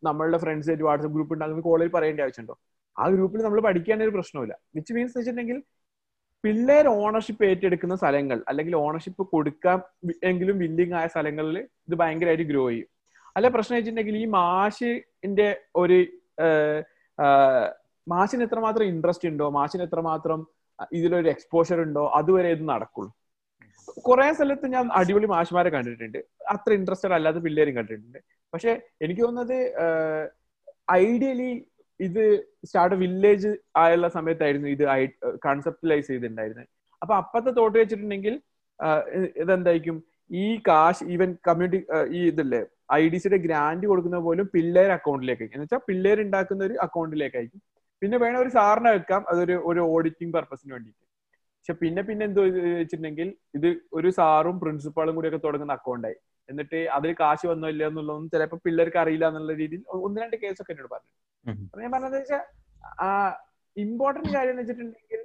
നമ്മളുടെ ഫ്രണ്ട്സ് ആയിട്ട് വാട്സപ്പ് ഗ്രൂപ്പ് ഉണ്ടാക്കുന്ന കോളേജിൽ പറയേണ്ട ആവശ്യമുണ്ടോ? ആ ഗ്രൂപ്പിൽ നമ്മൾ പഠിക്കാൻ ഒരു പ്രശ്നമില്ല വിച്ച് മീൻസ് വെച്ചിട്ടുണ്ടെങ്കിൽ പിള്ളേർ ഓണർഷിപ്പ് ഏറ്റെടുക്കുന്ന സ്ഥലങ്ങൾ അല്ലെങ്കിൽ ഓണർഷിപ്പ് കൊടുക്കാൻ എങ്കിലും വില്ലിങ് ആയ സ്ഥലങ്ങളിൽ ഇത് ഭയങ്കരമായിട്ട് ഗ്രോ ചെയ്യും. അല്ല പ്രശ്നം വെച്ചിട്ടുണ്ടെങ്കിൽ ഈ മാഷിന്റെ ഒരു മാഷിന് എത്രമാത്രം ഇൻട്രസ്റ്റ് ഉണ്ടോ? മാഷിന് എത്രമാത്രം ഇതിലൊരു എക്സ്പോഷർ ഉണ്ടോ? അതുവരെ ഇത് നടക്കുള്ളൂ. കുറെ സ്ഥലത്ത് ഞാൻ അടിപൊളി മാഷ്മാരെ കണ്ടിട്ടുണ്ട്. അത്ര ഇൻട്രസ്റ്റഡ് അല്ലാത്ത പിള്ളേരും കണ്ടിട്ടുണ്ട്. പക്ഷെ എനിക്ക് തോന്നുന്നത് ഐഡിയലി ഇത് സ്റ്റാർട്ട് വില്ലേജ് ആയുള്ള സമയത്തായിരുന്നു ഇത് കൺസെപ്റ്റലൈസ് ചെയ്തിട്ടുണ്ടായിരുന്നത് അപ്പൊ അപ്പത്തെ തോട്ട് വെച്ചിട്ടുണ്ടെങ്കിൽ ഇതെന്തായിരിക്കും? ഈ കാശ് ഈവൻ കമ്മ്യൂണിറ്റി ഈ ഇതല്ലേ ഐ ഡി സിയുടെ ഗ്രാന്റ് കൊടുക്കുന്ന പോലും പിള്ളേർ അക്കൗണ്ടിലേക്ക്. എന്ന് വെച്ചാൽ പിള്ളേർ ഉണ്ടാക്കുന്ന ഒരു അക്കൗണ്ടിലേക്കായിരിക്കും. പിന്നെ വേണം ഒരു സാറിനെ വെക്കാം അതൊരു ഒരു ഓഡിറ്റിംഗ് പർപ്പസിന് വേണ്ടിയിട്ട്. പക്ഷെ പിന്നെ പിന്നെ എന്തോ വെച്ചിട്ടുണ്ടെങ്കിൽ ഇത് ഒരു സാറും പ്രിൻസിപ്പാളും കൂടി ഒക്കെ തുടങ്ങുന്ന അക്കൗണ്ടായി എന്നിട്ട് അതിൽ കാശ് വന്നോ ഇല്ല എന്നുള്ളതൊന്നും ചിലപ്പോൾ പിള്ളേർക്ക് അറിയില്ല എന്നുള്ള രീതിയിൽ ഒന്ന് രണ്ട് കേസൊക്കെ എന്നോട് പറഞ്ഞു അപ്പൊ ഞാൻ പറഞ്ഞത് വെച്ചാൽ ഇമ്പോർട്ടന്റ് കാര്യം എന്ന് വെച്ചിട്ടുണ്ടെങ്കിൽ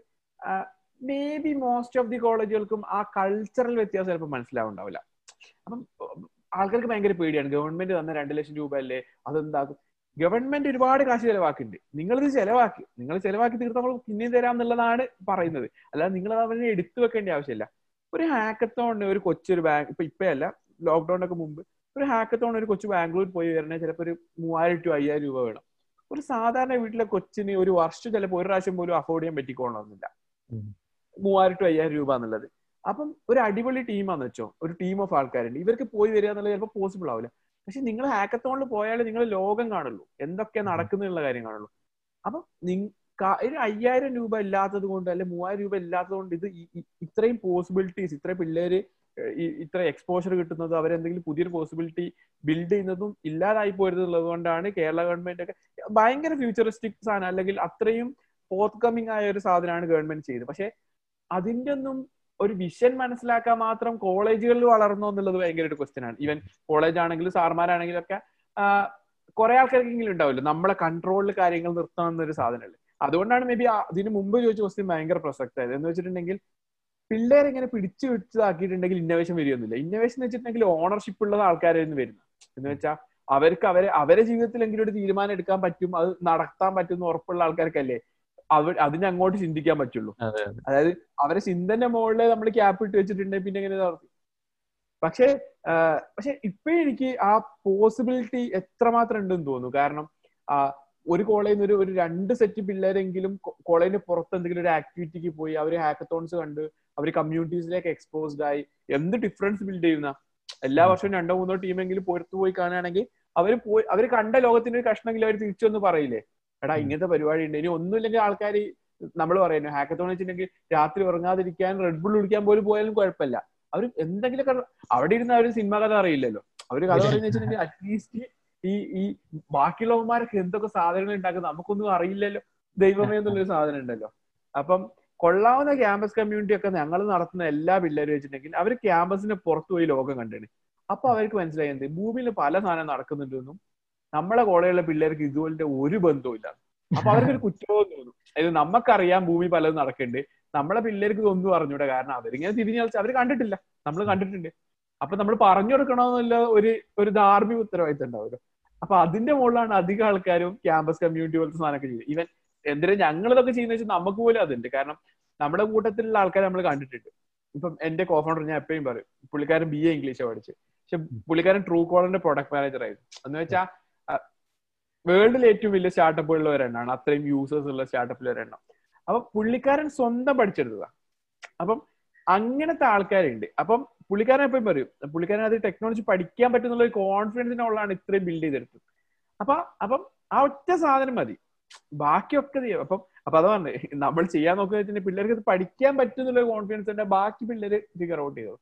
may be most of the കോളേജുകൾക്കും ആ കൾച്ചറൽ വ്യത്യാസം ചിലപ്പോൾ മനസ്സിലാവുണ്ടാവില്ല. അപ്പം ആൾക്കാർക്ക് ഭയങ്കര പേടിയാണ്. ഗവൺമെന്റ് തന്ന രണ്ട് ലക്ഷം രൂപ അല്ലേ? അതെന്താക്കും ഗവൺമെന്റ് ഒരുപാട് കാശ് ചെലവാക്കുന്നുണ്ട് നിങ്ങളിത് ചെലവാക്കി. നിങ്ങൾ ചെലവാക്കി തീർത്ത് നമ്മൾ പിന്നെയും തരാം എന്നുള്ളതാണ് പറയുന്നത്. അല്ലാതെ നിങ്ങൾ അവരെ എടുത്തു വെക്കേണ്ട ആവശ്യമില്ല. ഒരു ഹാക്കത്തോണ്ട് ഒരു കൊച്ചൊരു ബാങ്ക് ഇപ്പൊ ഇപ്പയല്ല. ലോക്ക്ഡൌണിനൊക്കെ മുമ്പ് ഒരു ഹാക്കത്തോൺ ഒരു കൊച്ചു ബാംഗ്ലൂർ പോയി വരണേ ചിലപ്പോൾ ഒരു മൂവായിരം ടു അയ്യായിരം രൂപ വേണം. ഒരു സാധാരണ വീട്ടിലെ കൊച്ചിന് ഒരു വർഷം ചിലപ്പോൾ ഒരു പ്രാവശ്യം പോലും അഫോർഡ് ചെയ്യാൻ പറ്റിക്കോളണമെന്നില്ല മൂവായിരം ടു അയ്യായിരം രൂപ എന്നുള്ളത്. അപ്പം ഒരു അടിപൊളി ടീമാന്ന് വെച്ചോ ഒരു ടീം ഓഫ് ആൾക്കാരുണ്ട്. ഇവർക്ക് പോയി വരിക എന്നുള്ളത് ചിലപ്പോൾ പോസിബിൾ ആവില്ല. പക്ഷെ നിങ്ങൾ ഹാക്കത്തോണിൽ പോയാലേ നിങ്ങൾ ലോകം കാണുള്ളൂ. എന്തൊക്കെ നടക്കുന്നുള്ള കാര്യം കാണുള്ളൂ. അപ്പം ഒരു അയ്യായിരം രൂപ ഇല്ലാത്തത് കൊണ്ട് അല്ലെ മൂവായിരം രൂപ ഇല്ലാത്തത് കൊണ്ട് ഇത് ഇത്രയും പോസിബിലിറ്റീസ് ഇത്രയും പിള്ളേര് ഇത്ര എക്സ്പോഷർ കിട്ടുന്നതും അവരെന്തെങ്കിലും പുതിയൊരു പോസിബിലിറ്റി ബിൽഡ് ചെയ്യുന്നതും ഇല്ലാതായി പോയിരുന്നുള്ളത് കൊണ്ടാണ് കേരള ഗവൺമെന്റ് ഒക്കെ ഭയങ്കര ഫ്യൂച്ചറിസ്റ്റിക് സാധനം. അല്ലെങ്കിൽ അത്രയും ഫോർത്ത് കമ്മിങ് ആയ ഒരു സാധനമാണ് ഗവൺമെന്റ് ചെയ്തത്. പക്ഷെ അതിന്റെ ഒന്നും ഒരു വിഷൻ മനസ്സിലാക്കാൻ മാത്രം കോളേജുകളിൽ വളർന്നോ എന്നുള്ളത് ഭയങ്കര ഒരു ക്വസ്റ്റ്യൻ ആണ്. ഈവൻ കോളേജ് ആണെങ്കിലും സാർമാരാണെങ്കിലും ഒക്കെ കുറെ ആൾക്കാർക്കെങ്കിലും ഉണ്ടാവില്ല നമ്മളെ കൺട്രോളിൽ കാര്യങ്ങൾ നിർത്തണം എന്നൊരു സാധനമല്ലേ. അതുകൊണ്ടാണ് മേ ബി അതിന് മുമ്പ് ചോദിച്ച ക്വസ്റ്റ്യൻ ഭയങ്കര പ്രസക്തമായത്. എന്ന് വെച്ചിട്ടുണ്ടെങ്കിൽ പിള്ളേരെ ഇങ്ങനെ പിടിച്ചു വെച്ചതാക്കിയിട്ടുണ്ടെങ്കിൽ ഇന്നോവേഷൻ വരുമൊന്നുമില്ല ഇന്നോവേഷൻ എന്ന് വെച്ചിട്ടുണ്ടെങ്കിൽ ഓണർഷിപ്പ് ഉള്ള ആൾക്കാരായിരുന്നു വരുന്നത്. എന്ന് വെച്ചാൽ അവർക്ക് അവരെ അവരെ ജീവിതത്തിൽ ഒരു തീരുമാനം എടുക്കാൻ പറ്റും അത് നടത്താൻ പറ്റും എന്ന് ഉറപ്പുള്ള ആൾക്കാർക്കല്ലേ അവർ അതിനെ അങ്ങോട്ട് ചിന്തിക്കാൻ പറ്റുള്ളൂ. അതായത് അവരെ ചിന്തന്റെ മുകളിൽ നമ്മൾ ക്യാപ്പ് ഇട്ട് വെച്ചിട്ടുണ്ടെങ്കിൽ പിന്നെ എങ്ങനെ നടത്തി പക്ഷെ പക്ഷെ ഇപ്പൊ എനിക്ക് ആ പോസിബിലിറ്റി എത്രമാത്രം ഉണ്ടെന്ന് തോന്നുന്നു. കാരണം ഒരു കോളേജിൽ നിന്ന് ഒരു ഒരു രണ്ട് സെറ്റ് പിള്ളേരെങ്കിലും കോളേജിന് പുറത്ത് എന്തെങ്കിലും ഒരു ആക്ടിവിറ്റിക്ക് പോയി അവർ ഹാക്കത്തോൺസ് കണ്ട് അവർ കമ്മ്യൂണിറ്റീസിലേക്ക് എക്സ്പോസ്ഡ് ആയി. എന്ത് ഡിഫറൻസ് ബിൽഡ് ചെയ്യുന്ന? എല്ലാ വർഷവും രണ്ടോ മൂന്നോ ടീമെങ്കിലും പുറത്തു പോയി കാണുകയാണെങ്കിൽ അവർ പോയി അവർ കണ്ട ലോകത്തിന്റെ ഒരു കഷ്ണമെങ്കിലും അവർ തിരിച്ചു വന്ന് പറയില്ലേ? എടാ ഇങ്ങനത്തെ പരിപാടി ഉണ്ട് ഇനി ഒന്നുമില്ലെങ്കിൽ ആൾക്കാർ നമ്മൾ പറയുന്നു ഹാക്കത്തോൺ വെച്ചിട്ടുണ്ടെങ്കിൽ രാത്രി ഉറങ്ങാതിരിക്കാൻ റെഡ് ബുൾ കുടിക്കാൻ പോലും പോയാലും കുഴപ്പമില്ല. അവർ എന്തെങ്കിലും അവിടെ ഇരുന്ന് അവർ സിനിമ കഥ അറിയില്ലല്ലോ. അവർ കഥ പറയുന്ന വെച്ചിട്ടുണ്ടെങ്കിൽ അറ്റ്ലീസ്റ്റ് ഈ ഈ ബാക്കിയുള്ളവന്മാരൊക്കെ എന്തൊക്കെ സാധനങ്ങൾ ഉണ്ടാക്കുന്നത് നമുക്കൊന്നും അറിയില്ലല്ലോ. ദൈവമേ എന്നുള്ളൊരു സാധനം ഉണ്ടല്ലോ. അപ്പം കൊള്ളാവുന്ന ക്യാമ്പസ് കമ്മ്യൂണിറ്റി ഒക്കെ ഞങ്ങൾ നടത്തുന്ന എല്ലാ പിള്ളേരും വെച്ചിട്ടുണ്ടെങ്കിൽ അവർ ക്യാമ്പസിന് പുറത്തു പോയി ലോകം കണ്ടാണ്. അപ്പൊ അവർക്ക് മനസ്സിലായി എന്ത്? ഭൂമിയിൽ പല സാധനം നടക്കുന്നുണ്ടെന്നും നമ്മളെ കോളേജിലെ പിള്ളേർക്ക് ഇതുപോലത്തെ ഒരു ബന്ധവും ഇല്ല. അപ്പൊ അവർക്കൊരു കുറ്റവും തോന്നും. അതായത് നമുക്കറിയാം ഭൂമി പലതും നടക്കുന്നുണ്ട് നമ്മളെ പിള്ളേർക്ക് ഇതൊന്നും അറിഞ്ഞൂടെ. കാരണം അവരിങ്ങനെ തിരിഞ്ഞു കളിച്ച് അവർ കണ്ടിട്ടില്ല. നമ്മൾ കണ്ടിട്ടുണ്ട്. അപ്പൊ നമ്മൾ പറഞ്ഞു കൊടുക്കണമെന്നുള്ള ഒരു ഒരു ധാർമ്മിക ഉത്തരവാദിത്തം ഉണ്ടാവുമല്ലോ. അപ്പൊ അതിന്റെ മുകളിലാണ് അധികം ആൾക്കാരും ക്യാമ്പസ് കമ്മ്യൂണിറ്റി പോലത്തെ സാധനമൊക്കെ ചെയ്യുന്നത്. ഈവൻ എന്തിനാ ഞങ്ങൾ ഇതൊക്കെ ചെയ്യുന്ന വെച്ചാൽ നമുക്ക് പോലും അതുണ്ട് കാരണം നമ്മുടെ കൂട്ടത്തിലുള്ള ആൾക്കാരെ നമ്മൾ കണ്ടിട്ടുണ്ട്. ഇപ്പം എന്റെ കോഫൗണ്ടർ ഞാൻ എപ്പോഴും പറയും പുള്ളിക്കാരൻ ബി എ ഇംഗ്ലീഷ് പഠിച്ച്. പക്ഷെ പുള്ളിക്കാരൻ ട്രൂ കോളറിന്റെ പ്രൊഡക്ട് മാനേജർ ആയിരുന്നു. എന്ന് വെച്ചാൽ വേൾഡിൽ ഏറ്റവും വലിയ സ്റ്റാർട്ടപ്പുകളിൽ ഒരെണ്ണമാണ് അത്രയും യൂസേഴ്സ് ഉള്ള സ്റ്റാർട്ടപ്പിൽ ഒരെണ്ണം അപ്പൊ പുള്ളിക്കാരൻ സ്വന്തം പഠിച്ചെടുത്തതാ. അപ്പം അങ്ങനത്തെ ആൾക്കാരുണ്ട്. അപ്പം പുള്ളിക്കാരൻ എപ്പോഴും പറയും പുള്ളിക്കാരൻ അത് ടെക്നോളജി പഠിക്കാൻ പറ്റുന്നുള്ള ഒരു കോൺഫിഡൻസിനുള്ളതാണ് ഇത്രയും ബിൽഡ് ചെയ്തെടുത്തത്. അപ്പൊ അപ്പം ആ ഒറ്റ സാധനം മതി. ബാക്കിയൊക്കെ ചെയ്യും. അപ്പം അപ്പൊ അത് പറഞ്ഞു നമ്മൾ ചെയ്യാൻ നോക്കുക പിള്ളേർക്ക് പഠിക്കാൻ പറ്റുന്നുള്ള കോൺഫിഡൻസ് ഉണ്ട് ബാക്കി പിള്ളേര് ഫിഗർ ഔട്ട് ചെയ്തു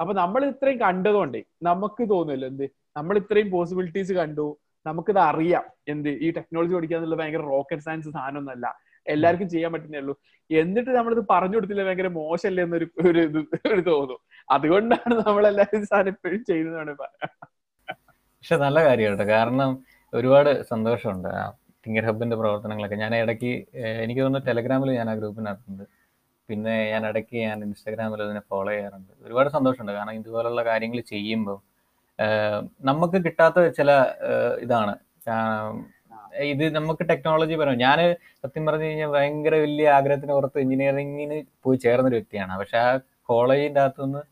അപ്പൊ നമ്മൾ ഇത്രയും കണ്ടതുകൊണ്ട് നമുക്ക് തോന്നുമല്ലോ എന്ത്? നമ്മൾ ഇത്രയും പോസിബിലിറ്റീസ് കണ്ടു. നമുക്കിത് അറിയാം എന്ത്? ഈ ടെക്നോളജി പഠിക്കുക എന്നുള്ളത് ഭയങ്കര റോക്കറ്റ് സയൻസ് സാധനമൊന്നുമല്ല. എല്ലാവർക്കും ചെയ്യാൻ പറ്റുന്നേ ഉള്ളൂ. എന്നിട്ട് നമ്മളിത് പറഞ്ഞു കൊടുത്തില്ല ഭയങ്കര മോശമല്ലേ എന്നൊരു ഒരു ഇത് ഒരു തോന്നും. അതുകൊണ്ടാണ് നമ്മൾ എല്ലാവരും സാധനം എപ്പോഴും ചെയ്യുന്നതാണ് പക്ഷെ നല്ല കാര്യമാണ് കാരണം ഒരുപാട് സന്തോഷമുണ്ട്. തിങ്കർ ഹബിന്റെ പ്രവർത്തനങ്ങളൊക്കെ. ഞാൻ ഇടയ്ക്ക് എനിക്ക് തോന്നുന്നു ടെലഗ്രാമിൽ ഞാൻ ആ ഗ്രൂപ്പിനകത്തുണ്ട്. പിന്നെ ഞാൻ ഇടയ്ക്ക് ഞാൻ ഇൻസ്റ്റാഗ്രാമിൽ അതിനെ ഫോളോ ചെയ്യാറുണ്ട്. ഒരുപാട് സന്തോഷമുണ്ട്. കാരണം ഇതുപോലുള്ള കാര്യങ്ങൾ ചെയ്യുമ്പോൾ നമുക്ക് കിട്ടാത്ത ചില ഇതാണ്. ഇത് നമുക്ക് ടെക്നോളജി പരം ഞാൻ സത്യം പറഞ്ഞു കഴിഞ്ഞാൽ ഭയങ്കര വലിയ ആഗ്രഹത്തിന് പുറത്ത് എഞ്ചിനീയറിങ്ങിന് പോയി ചേർന്നൊരു വ്യക്തിയാണ്. പക്ഷെ ആ കോളേജിന്റെ അകത്തുനിന്ന്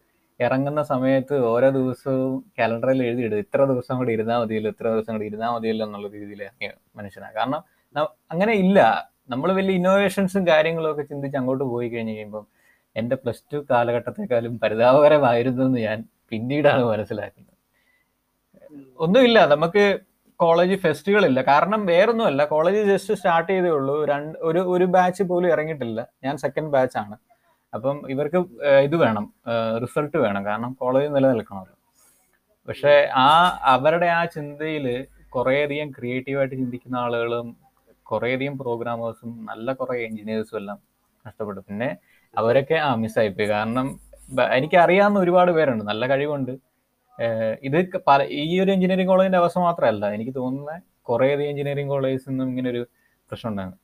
ഇറങ്ങുന്ന സമയത്ത് ഓരോ ദിവസവും കാലണ്ടറിൽ എഴുതിയിടും. ഇത്ര ദിവസം കൂടി ഇരുന്നാൽ മതിയല്ലോ ഇത്ര ദിവസം കൂടി ഇരുന്നാൽ മതിയല്ലോ എന്നുള്ള രീതിയിൽ മനുഷ്യനാണ് കാരണം അങ്ങനെ ഇല്ല. നമ്മൾ വലിയ ഇന്നോവേഷൻസും കാര്യങ്ങളും ഒക്കെ ചിന്തിച്ച് അങ്ങോട്ട് പോയി കഴിഞ്ഞ് കഴിയുമ്പം എന്റെ പ്ലസ് ടു കാലഘട്ടത്തെക്കാളും പരിതാപകരമായിരുന്നു എന്ന് ഞാൻ പിന്നീടാണ് മനസ്സിലാക്കുന്നത്. ഒന്നുമില്ല. നമുക്ക് കോളേജ് ഫെസ്റ്റുകളില്ല കാരണം വേറൊന്നുമല്ല. കോളേജ് ജസ്റ്റ് സ്റ്റാർട്ട് ചെയ്തേ ഉള്ളൂ. രണ്ട് ഒരു ഒരു ബാച്ച് പോലും ഇറങ്ങിയിട്ടില്ല. ഞാൻ സെക്കൻഡ് ബാച്ച് ആണ്. അപ്പം ഇവർക്ക് ഇത് വേണം റിസൾട്ട് വേണം. കാരണം കോളേജ് നിലനിൽക്കണമല്ലോ. പക്ഷേ ആ അവരുടെ ആ ചിന്തയിൽ കുറേയധികം ക്രിയേറ്റീവായിട്ട് ചിന്തിക്കുന്ന ആളുകളും കുറേയധികം പ്രോഗ്രാമേഴ്സും നല്ല കുറേ എഞ്ചിനീയേഴ്സും എല്ലാം നഷ്ടപ്പെട്ടു. പിന്നെ അവരൊക്കെ ആ മിസ്സായിപ്പോയി. കാരണം എനിക്കറിയാവുന്ന ഒരുപാട് പേരുണ്ട്. നല്ല കഴിവുണ്ട്. ഇത് പല ഈ ഒരു എഞ്ചിനീയറിംഗ് കോളേജിന്റെ അവസ്ഥ മാത്രമല്ല. എനിക്ക് തോന്നുന്ന കുറേയധികം എഞ്ചിനീയറിംഗ് കോളേജിൽ നിന്നും ഇങ്ങനെ ഒരു പ്രശ്നം ഉണ്ടായിരുന്നു.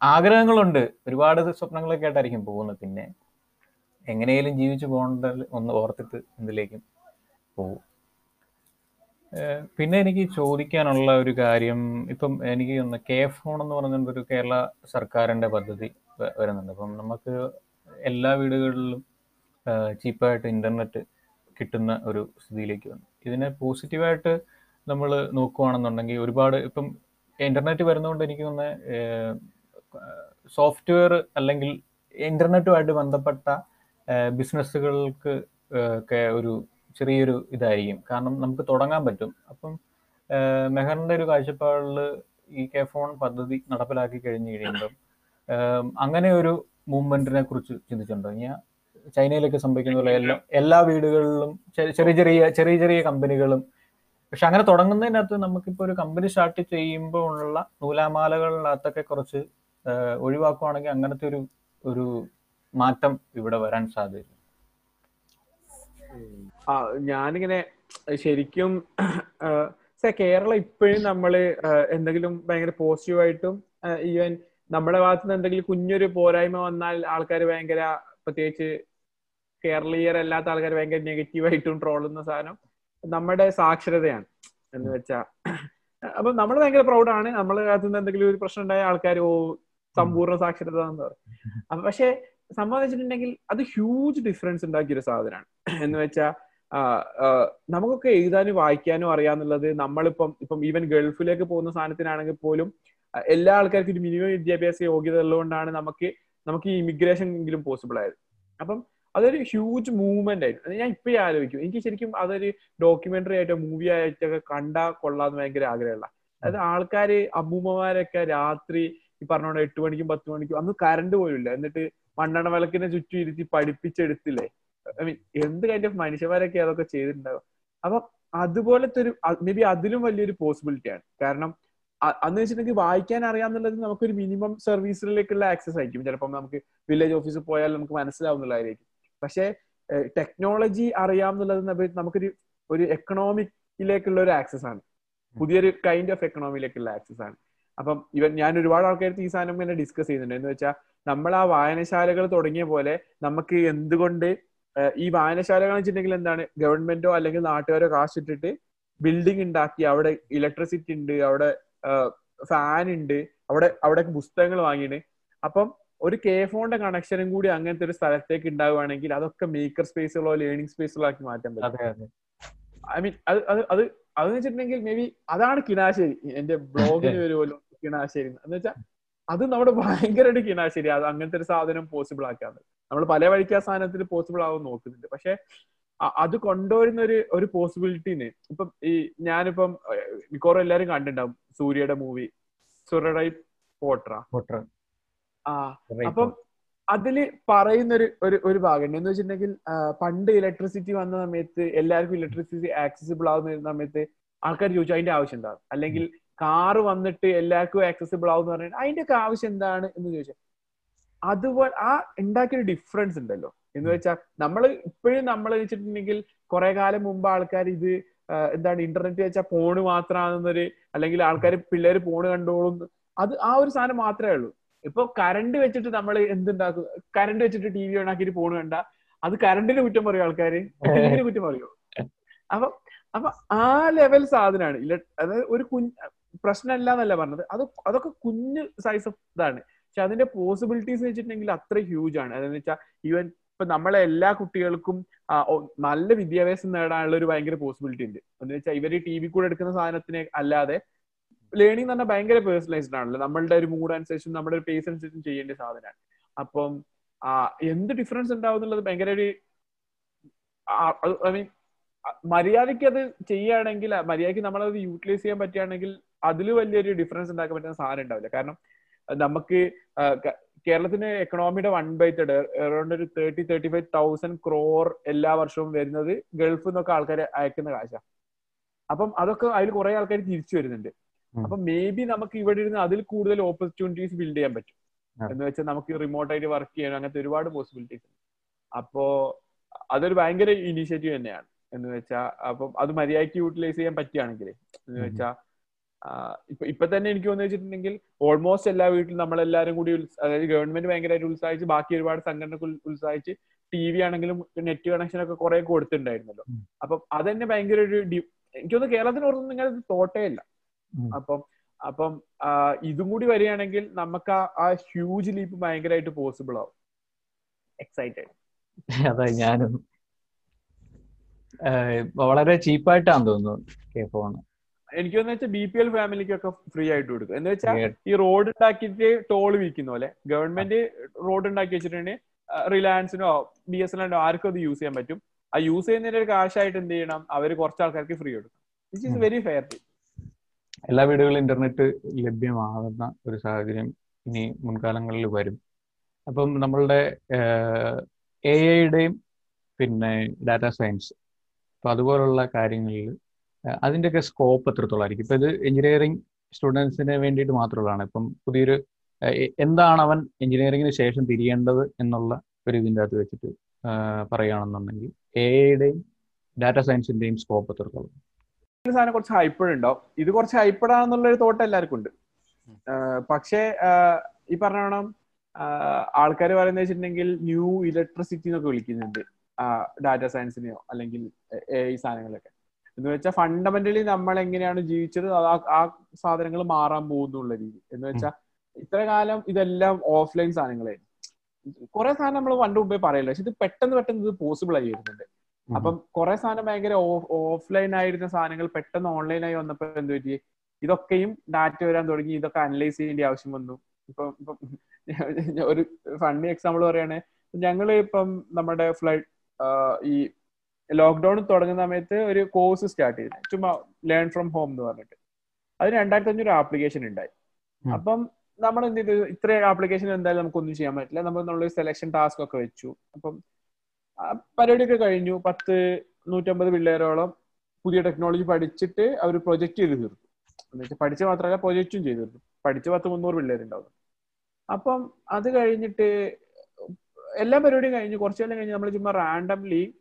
ആഗ്രഹങ്ങളുണ്ട്. ഒരുപാട് സ്വപ്നങ്ങളൊക്കെ ആയിട്ടായിരിക്കും പോകുന്നത്. പിന്നെ എങ്ങനെയും ജീവിച്ചു പോകേണ്ട ഒന്ന് ഓർത്തിട്ട് എന്തിലേക്കും പോകും പിന്നെ എനിക്ക് ചോദിക്കാനുള്ള ഒരു കാര്യം ഇപ്പം എനിക്ക് ഒന്ന് കെ ഫോൺ എന്ന് പറഞ്ഞ ഒരു കേരള സർക്കാരിന്റെ പദ്ധതി വരുന്നുണ്ട്. അപ്പം നമുക്ക് എല്ലാ വീടുകളിലും ചീപ്പായിട്ട് ഇന്റർനെറ്റ് കിട്ടുന്ന ഒരു സ്ഥിതിയിലേക്ക് വന്നു. ഇതിനെ പോസിറ്റീവായിട്ട് നമ്മൾ നോക്കുകയാണെന്നുണ്ടെങ്കിൽ ഒരുപാട് ഇപ്പം ഇന്റർനെറ്റ് വരുന്നതുകൊണ്ട് എനിക്ക് തോന്നുന്നത് സോഫ്റ്റ്വെയർ അല്ലെങ്കിൽ ഇന്റർനെറ്റുമായിട്ട് ബന്ധപ്പെട്ട ബിസിനസ്സുകൾക്ക് ഒക്കെ ഒരു ചെറിയൊരു ഇതായിരിക്കും. കാരണം നമുക്ക് തുടങ്ങാൻ പറ്റും. അപ്പം മെഹറിന്റെ ഒരു കാഴ്ചപ്പാടിൽ ഈ കെ ഫോൺ പദ്ധതി നടപ്പിലാക്കി കഴിഞ്ഞു കഴിയുമ്പം അങ്ങനെ ഒരു മൂവ്മെന്റിനെ കുറിച്ച് ചിന്തിച്ചിട്ടുണ്ടോ? ഞാൻ ചൈനയിലൊക്കെ സംഭവിക്കുന്ന പോലെ എല്ലാ എല്ലാ വീടുകളിലും ചെറിയ ചെറിയ ചെറിയ ചെറിയ കമ്പനികളും പക്ഷെ അങ്ങനെ തുടങ്ങുന്നതിനകത്ത് നമുക്കിപ്പോൾ ഒരു കമ്പനി സ്റ്റാർട്ട് ചെയ്യുമ്പോൾ ഉള്ള നൂലാമാലകളിനകത്തൊക്കെ കുറച്ച് ഒഴിവാക്കുവാണെങ്കിൽ അങ്ങനത്തെ ഒരു ഒരു മാറ്റം ഇവിടെ വരാൻ സാധ്യത ആ ഞാനിങ്ങനെ ശരിക്കും കേരളം ഇപ്പോഴും നമ്മൾ എന്തെങ്കിലും ഭയങ്കര പോസിറ്റീവായിട്ടും ഈവൻ നമ്മുടെ ഭാഗത്ത് നിന്ന് എന്തെങ്കിലും കുഞ്ഞൊരു പോരായ്മ വന്നാൽ ആൾക്കാർ ഭയങ്കര പ്രത്യേകിച്ച് കേരളീയർ അല്ലാത്ത ആൾക്കാർ ഭയങ്കര നെഗറ്റീവായിട്ടും ട്രോളുന്ന സാധനം നമ്മുടെ സാക്ഷരതയാണ് എന്ന് വെച്ചാ. അപ്പൊ നമ്മൾ ഭയങ്കര പ്രൗഡാണ് നമ്മളെ ഭാഗത്ത് നിന്ന് എന്തെങ്കിലും ഒരു പ്രശ്നം ഉണ്ടായ ആൾക്കാർ ഓ സമ്പൂർണ സാക്ഷരത എന്ന് പറയും പക്ഷെ സംഭവം വെച്ചിട്ടുണ്ടെങ്കിൽ അത് ഹ്യൂജ് ഡിഫറൻസ് ഉണ്ടാക്കിയ ഒരു സാധനമാണ് എന്ന് വെച്ചാൽ നമുക്കൊക്കെ എഴുതാനും വായിക്കാനും അറിയാന്നുള്ളത് നമ്മളിപ്പം ഇപ്പം ഈവൻ ഗൾഫിലേക്ക് പോകുന്ന സാധനത്തിനാണെങ്കിൽ പോലും എല്ലാ ആൾക്കാർക്കും ഒരു മിനിമം വിദ്യാഭ്യാസ യോഗ്യത ഉള്ളതുകൊണ്ടാണ് നമുക്ക് നമുക്ക് ഈ ഇമിഗ്രേഷൻ എങ്കിലും പോസിബിൾ ആയത്. അപ്പം അതൊരു ഹ്യൂജ് മൂവ്മെന്റ് ആയിരുന്നു. ഞാൻ ഇപ്പോഴും ആലോചിക്കും. എനിക്ക് ശരിക്കും അതൊരു ഡോക്യുമെന്ററി ആയിട്ടോ മൂവി ആയിട്ടൊക്കെ കണ്ടാ കൊള്ളാന്ന് ഭയങ്കര ആഗ്രഹമുള്ള. അതായത് ആൾക്കാര് അമ്മൂമ്മമാരൊക്കെ രാത്രി ഈ പറഞ്ഞോണ്ട് എട്ട് മണിക്കും പത്ത് മണിക്കും അന്ന് കറണ്ട് പോലില്ല എന്നിട്ട് മണ്ണെണ്ണ വിളക്കിനെ ചുറ്റും ഇരുത്തി പഠിപ്പിച്ചെടുത്തില്ലേ? ഐ മീൻ എന്ത് കൈൻഡ് ഓഫ് മനുഷ്യന്മാരൊക്കെ അതൊക്കെ ചെയ്തിട്ടുണ്ടാവും. അപ്പൊ അതുപോലത്തെ ഒരു മേ ബി അതിലും വലിയൊരു പോസിബിലിറ്റി ആണ്. കാരണം അന്ന് വെച്ചിട്ടുണ്ടെങ്കിൽ വായിക്കാൻ അറിയാന്നുള്ളത് നമുക്കൊരു മിനിമം സർവീസിലേക്കുള്ള ആക്സസ് ആയിരിക്കും. ചിലപ്പം നമുക്ക് വില്ലേജ് ഓഫീസിൽ പോയാൽ നമുക്ക് മനസ്സിലാവുന്നുള്ളതായിരിക്കും പക്ഷേ ടെക്നോളജി അറിയാമെന്നുള്ളത് നമുക്കൊരു ഒരു എക്കണോമിക്കിലേക്കുള്ള ഒരു ആക്സസ് ആണ് പുതിയൊരു കൈൻഡ് ഓഫ് എക്കണോമിയിലേക്കുള്ള ആക്സസ് ആണ്. അപ്പം ഇവൻ ഞാൻ ഒരുപാട് ആൾക്കാർക്ക് ഈ സാധനം ഇങ്ങനെ ഡിസ്കസ് ചെയ്യുന്നുണ്ട്. എന്ന് വെച്ചാൽ നമ്മൾ ആ വായനശാലകൾ തുടങ്ങിയ പോലെ നമുക്ക് എന്തുകൊണ്ട് ഈ വായനശാലകൾ വെച്ചിട്ടുണ്ടെങ്കിൽ എന്താണ്? ഗവൺമെന്റോ അല്ലെങ്കിൽ നാട്ടുകാരോ കാശിട്ടിട്ട് ബിൽഡിംഗ് ഉണ്ടാക്കി അവിടെ ഇലക്ട്രിസിറ്റി ഉണ്ട് അവിടെ ഫാൻ ഉണ്ട് അവിടെ അവിടെ പുസ്തകങ്ങൾ വാങ്ങിയിട്ട് അപ്പം ഒരു കെ ഫോണിന്റെ കണക്ഷനും കൂടി അങ്ങനത്തെ ഒരു സ്ഥലത്തേക്ക് ഉണ്ടാവുകയാണെങ്കിൽ അതൊക്കെ മേക്കർ സ്പേസുകളോ ലേണിംഗ് സ്പേസുകളോ ആക്കി മാറ്റാൻ പറ്റും. ഐ മീൻ അത് അത് അത് അതെന്ന് വെച്ചിട്ടുണ്ടെങ്കിൽ മേ ബി അതാണ് കിനാശേരി. എന്റെ ബ്ലോഗിന് വരുമല്ലോ. കിണാശ്ശേരി എന്ന് വെച്ചാൽ അത് നമ്മുടെ ഒരു കിണാശ്ശേരി അത് അങ്ങനത്തെ ഒരു സാധനം പോസിബിൾ ആക്കാന്ന്. നമ്മൾ പല വഴിക്ക് ആ സാധനത്തിൽ പോസിബിൾ ആവാൻ നോക്കുന്നുണ്ട്. പക്ഷെ അത് കൊണ്ടുവരുന്ന ഒരു ഒരു പോസിബിലിറ്റിന് ഇപ്പം ഈ ഞാനിപ്പം മിക്കവാറും എല്ലാരും കണ്ടിട്ടുണ്ടാവും സൂര്യയുടെ മൂവി സുരടൈ പോട്ര. പോട്ര. ആ അപ്പം അതിൽ പറയുന്ന ഒരു ഒരു ഒരു ഭാഗമുണ്ട്. എന്ന് വെച്ചിട്ടുണ്ടെങ്കിൽ പണ്ട് ഇലക്ട്രിസിറ്റി വന്ന സമയത്ത് എല്ലാവർക്കും ഇലക്ട്രിസിറ്റി ആക്സസിബിൾ ആവുന്ന സമയത്ത് ആൾക്കാർ ചോദിച്ചു അതിന്റെ ആവശ്യം എന്താണ് അല്ലെങ്കിൽ കാറ് വന്നിട്ട് എല്ലാവർക്കും ആക്സസിബിൾ ആവും എന്ന് അതിന്റെ ഒക്കെ ആവശ്യം എന്താണ് എന്ന് ചോദിച്ചാൽ അതുപോലെ ആ ഉണ്ടാക്കിയൊരു ഡിഫറൻസ് ഉണ്ടല്ലോ. എന്ന് വെച്ചാൽ നമ്മൾ ഇപ്പോഴും നമ്മൾ വെച്ചിട്ടുണ്ടെങ്കിൽ കുറെ കാലം മുമ്പ് ആൾക്കാർ ഇത് എന്താണ് ഇന്റർനെറ്റ് വെച്ചാൽ ഫോണ് മാത്രമാണെന്നൊരു അല്ലെങ്കിൽ ആൾക്കാർ പിള്ളേർ ഫോണ് കണ്ടോളും. അത് ആ ഒരു സാധനം മാത്രമേ ഉള്ളൂ. ഇപ്പൊ കറണ്ട് വെച്ചിട്ട് നമ്മൾ എന്തുണ്ടാക്കും? കറണ്ട് വെച്ചിട്ട് ടി വി ഓണാക്കിയിട്ട് ഫോണ് കണ്ട അത് കറണ്ടിന് കുറ്റം പറയും ആൾക്കാര്? ടിവിന് കുറ്റം പറയും? അപ്പൊ അപ്പൊ ആ ലെവൽ സാധനമാണ് അതായത് ഒരു കുഞ്ഞ് പ്രശ്നമല്ല എന്നല്ല പറഞ്ഞത്. അത് അതൊക്കെ കുഞ്ഞ് സൈസ് ഓഫ് ഇതാണ്. പക്ഷെ അതിന്റെ പോസിബിലിറ്റീസ് വെച്ചിട്ടുണ്ടെങ്കിൽ അത്ര ഹ്യൂജ് ആണ്. അതെന്ന് വെച്ചാൽ ഈവൻ ഇപ്പൊ നമ്മളെ എല്ലാ കുട്ടികൾക്കും നല്ല വിദ്യാഭ്യാസം നേടാനുള്ള ഒരു ഭയങ്കര പോസിബിലിറ്റി ഉണ്ട്. എന്ന് വെച്ചാൽ ഇവർ ടി വി കൂടെ എടുക്കുന്ന സാധനത്തിനെ അല്ലാതെ ലേണിംഗ് പറഞ്ഞാൽ ഭയങ്കര പേഴ്സണലൈസ്ഡ് ആണല്ലോ. നമ്മളുടെ ഒരു മൂഡ് അനുസരിച്ചും നമ്മുടെ ഒരു പേസ് അനുസരിച്ചും ചെയ്യേണ്ട സാധനമാണ്. അപ്പം എന്ത് ഡിഫറൻസ് ഉണ്ടാവും എന്നുള്ളത് ഭയങ്കര ഒരു ഐ മീൻ മര്യാദയ്ക്ക് അത് ചെയ്യുകയാണെങ്കിൽ മര്യാദയ്ക്ക് നമ്മളത് യൂട്ടിലൈസ് ചെയ്യാൻ പറ്റുകയാണെങ്കിൽ അതിൽ വലിയൊരു ഡിഫറൻസ് ഉണ്ടാക്കാൻ പറ്റുന്ന സാധനം ഉണ്ടാവില്ല. കാരണം നമുക്ക് കേരളത്തിന്റെ എക്കണോമിയുടെ വൺ ബൈ തേർഡ് അറൌണ്ട് ഒരു thirty thirty five thousand crore എല്ലാ വർഷവും വരുന്നത് ഗൾഫിൽ നിന്നൊക്കെ ആൾക്കാർ അയക്കുന്ന കാശാണ് അപ്പം അതൊക്കെ അതിൽ കുറെ ആൾക്കാർ തിരിച്ചു വരുന്നുണ്ട്. അപ്പൊ മേ ബി നമുക്ക് ഇവിടെ ഇരുന്ന് അതിൽ കൂടുതൽ ഓപ്പർച്യൂണിറ്റീസ് ബിൽഡ് ചെയ്യാൻ പറ്റും. എന്ന് വെച്ചാൽ നമുക്ക് റിമോട്ട് ആയിട്ട് വർക്ക് ചെയ്യണം അങ്ങനത്തെ ഒരുപാട് പോസിബിലിറ്റീസ് ഉണ്ട്. അപ്പോ അതൊരു ഭയങ്കര ഇനീഷ്യേറ്റീവ് തന്നെയാണ്. എന്ന് വെച്ചാൽ അപ്പം അത് മര്യാദയ്ക്ക് യൂട്ടിലൈസ് ചെയ്യാൻ പറ്റുകയാണെങ്കിൽ എന്ന് വെച്ചാൽ ഇപ്പൊ ഇപ്പൊ തന്നെ എനിക്ക് തോന്നുന്നു വെച്ചിട്ടുണ്ടെങ്കിൽ ഓൾമോസ്റ്റ് എല്ലാ വീട്ടിലും നമ്മളെല്ലാരും കൂടി അതായത് ഗവൺമെന്റ് ഭയങ്കരമായിട്ട് ഉത്സാഹിച്ച് ബാക്കി ഒരുപാട് സംഘടനകൾ ഉത്സാഹിച്ച് ടി വി ആണെങ്കിലും നെറ്റ് കണക്ഷൻ ഒക്കെ കുറെ കൊടുത്തിട്ടുണ്ടായിരുന്നല്ലോ. അപ്പം അതന്നെ ഭയങ്കര ഒരു എനിക്കൊന്ന് കേരളത്തിന് പുറത്ത് നിങ്ങൾ തോട്ടേ ഇല്ല അപ്പം അപ്പം ഇതും കൂടി വരികയാണെങ്കിൽ നമുക്ക് ആ ഹ്യൂജ് ലീപ്പ് ഭയങ്കരമായിട്ട് പോസിബിൾ ആവും. എക്സൈറ്റഡ് അതെ ഞാനും. വളരെ ചീപ്പായിട്ടാണ് തോന്നുന്നു കെ ഫോൺ എനിക്ക് തോന്നുന്നു വെച്ചാൽ ബി പി എൽ ഫാമിലിക്കൊക്കെ ഫ്രീ ആയിട്ട് കൊടുക്കും. എന്ന് വെച്ചാൽ ഈ റോഡ് ഉണ്ടാക്കിയിട്ട് ടോൾ വിൽക്കുന്ന പോലെ ഗവൺമെന്റ് റോഡ് ഉണ്ടാക്കി വെച്ചിട്ടുണ്ടെങ്കിൽ റിലയൻസിനോ ബി എസ് എല്ലോ ആർക്കും അത് യൂസ് ചെയ്യാൻ പറ്റും. ആ യൂസ് ചെയ്യുന്നതിന്റെ ഒരു കാശായിട്ട് എന്ത് ചെയ്യണം? അവർ കുറച്ച് ആൾക്കാർക്ക് ഫ്രീ കൊടുക്കും. വിച്ച് ഈസ് വെരി ഫെയർ എല്ലാ വീടുകളിലും ഇന്റർനെറ്റ് ലഭ്യമാകുന്ന ഒരു സാഹചര്യം ഇനി മുൻകാലങ്ങളിൽ വരും. അപ്പം നമ്മളുടെ എ ഐയുടെയും പിന്നെ ഡാറ്റാ സയൻസ് അപ്പൊ അതുപോലുള്ള കാര്യങ്ങളിൽ അതിന്റെയൊക്കെ സ്കോപ്പ് എത്രത്തോളം ആയിരിക്കും? ഇപ്പൊ ഇത് എഞ്ചിനീയറിംഗ് സ്റ്റുഡൻസിന് വേണ്ടിയിട്ട് മാത്രമുള്ളതാണ്. ഇപ്പം പുതിയൊരു എന്താണ് അവൻ എഞ്ചിനീയറിംഗിന് ശേഷം തിരിയേണ്ടത് എന്നുള്ള ഒരു ഇതിന്റെ അകത്ത് വെച്ചിട്ട് പറയുകയാണെന്നുണ്ടെങ്കിൽ എ ഐയുടെയും ഡാറ്റാ സയൻസിന്റെയും സ്കോപ്പ് എത്രത്തോളം? സാധനം കുറച്ച് ഹൈപ്പഡ് ഉണ്ടാവും. ഇത് കുറച്ച് ഹൈപ്പഡാന്നുള്ള ഒരു തോട്ട് എല്ലാവർക്കും ഉണ്ട്. പക്ഷേ ഈ പറഞ്ഞോണം ആൾക്കാർ പറയുന്നത് വെച്ചിട്ടുണ്ടെങ്കിൽ ന്യൂ ഇലക്ട്രിസിറ്റി എന്നൊക്കെ വിളിക്കുന്നുണ്ട്. ഡാറ്റാ സയൻസിനെയോ അല്ലെങ്കിൽ എ ഐ സാധനങ്ങളൊക്കെ. എന്ന് വെച്ചാൽ ഫണ്ടമെന്റലി നമ്മൾ എങ്ങനെയാണ് ജീവിച്ചത് ആ സാധനങ്ങൾ മാറാൻ പോകുന്നുള്ള രീതി. എന്ന് വെച്ചാൽ ഇത്ര കാലം ഇതെല്ലാം ഓഫ്ലൈൻ സാധനങ്ങളായിരുന്നു. കുറെ സാധനം നമ്മൾ പണ്ട് മുമ്പേ പറയല്ലോ. പക്ഷെ ഇത് പെട്ടെന്ന് പെട്ടെന്ന് ഇത് പോസിബിൾ ആയി വരുന്നുണ്ട്. അപ്പം കുറെ സാധനം ഭയങ്കര ഓഫ്ലൈൻ ആയിരുന്ന സാധനങ്ങൾ പെട്ടെന്ന് ഓൺലൈനായി വന്നപ്പോൾ എന്ത് പറ്റി? ഇതൊക്കെയും ഡാറ്റ വരാൻ തുടങ്ങി. ഇതൊക്കെ അനലൈസ് ചെയ്യേണ്ട ആവശ്യം വന്നു. ഇപ്പം ഇപ്പം ഒരു ഫണ്ണി എക്സാമ്പിൾ പറയുകയാണെങ്കിൽ ഞങ്ങൾ ഇപ്പം നമ്മുടെ ഫ്ലൈറ്റ് ഈ ലോക്ക്ഡൌൺ തുടങ്ങുന്ന സമയത്ത് ഒരു കോഴ്സ് സ്റ്റാർട്ട് ചെയ്തു. ചുമ്മാ ലേൺ ഫ്രം ഹോം എന്ന് പറഞ്ഞിട്ട്. അതിന് രണ്ടായിരത്തി അഞ്ഞൂറ് ആപ്ലിക്കേഷൻ ഉണ്ടായി അപ്പം നമ്മൾ എന്ത് ചെയ്തു? ഇത്ര ആപ്ലിക്കേഷൻ എന്തായാലും നമുക്കൊന്നും ചെയ്യാൻ പറ്റില്ല. നമ്മൾ നമ്മളൊരു സെലക്ഷൻ ടാസ്ക് ഒക്കെ വെച്ചു. അപ്പം പരിപാടിയൊക്കെ കഴിഞ്ഞു. പത്ത് നൂറ്റമ്പത് പിള്ളേരോളം പുതിയ ടെക്നോളജി പഠിച്ചിട്ട് അവർ പ്രൊജക്ട് ചെയ്ത് തീർത്തു. എന്ന് വെച്ചാൽ പഠിച്ച മാത്രമല്ല പ്രൊജക്റ്റും ചെയ്ത് തീർത്തു. പഠിച്ച പത്ത് മുന്നൂറ് പിള്ളേരുണ്ടാവും. അപ്പം അത് കഴിഞ്ഞിട്ട് എല്ലാ പരിപാടിയും കഴിഞ്ഞ്. കുറച്ചു കാലം കഴിഞ്ഞ് നമ്മൾ ചുമ്മാ റാൻഡംലി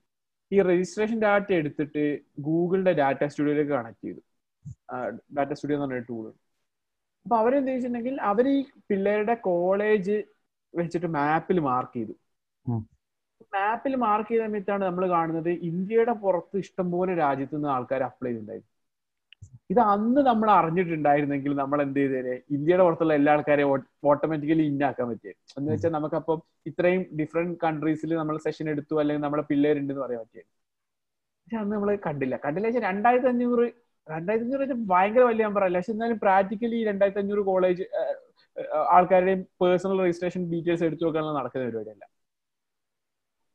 ഈ രജിസ്ട്രേഷൻ ഡാറ്റ എടുത്തിട്ട് ഗൂഗിളിന്റെ ഡാറ്റ സ്റ്റുഡിയോയിലേക്ക് കണക്ട് ചെയ്തു. ഡാറ്റ സ്റ്റുഡിയോ എന്ന് പറഞ്ഞ ടൂൾ അപ്പൊ അവരെന്ത് ചോദിച്ചിട്ടുണ്ടെങ്കിൽ അവർ ഈ പിള്ളേരുടെ കോളേജ് വെച്ചിട്ട് മാപ്പിൽ മാർക്ക് ചെയ്തു. മാപ്പിൽ മാർക്ക് ചെയ്ത സമയത്താണ് നമ്മൾ കാണുന്നത് ഇന്ത്യയുടെ പുറത്ത് ഇഷ്ടംപോലെ രാജ്യത്ത് നിന്ന് ആൾക്കാർ അപ്ലൈ ചെയ്തിട്ടുണ്ടായിരുന്നു ഇത് അന്ന് നമ്മൾ അറിഞ്ഞിട്ടുണ്ടായിരുന്നെങ്കിൽ നമ്മൾ എന്ത് ചെയ്തേനെ? ഇന്ത്യയുടെ പുറത്തുള്ള എല്ലാ ആൾക്കാരെയും ഓട്ടോമാറ്റിക്കലി ഇന്നാക്കാൻ പറ്റിയ? എന്ന് വെച്ചാൽ നമുക്കപ്പം ഇത്രയും ഡിഫറെന്റ് കൺട്രീസിൽ നമ്മൾ സെഷൻ എടുത്തു അല്ലെങ്കിൽ നമ്മുടെ പിള്ളേരുണ്ടെന്ന് പറയാൻ പറ്റിയത് പക്ഷെ അന്ന് നമ്മൾ കണ്ടില്ല. കണ്ടില്ല വെച്ചാൽ രണ്ടായിരത്തി അഞ്ഞൂറ് രണ്ടായിരത്തി അഞ്ഞൂറ് വെച്ചാൽ ഭയങ്കര വലിയ നമ്പർ അല്ല. പക്ഷെ എന്നാലും പ്രാക്ടിക്കലി രണ്ടായിരത്തി അഞ്ഞൂറ് കോളേജ് ആൾക്കാരുടെയും പേഴ്സണൽ രജിസ്ട്രേഷൻ ഡീറ്റെയിൽസ് എടുത്തു നോക്കാനുള്ള നടക്കുന്ന പരിപാടിയല്ല.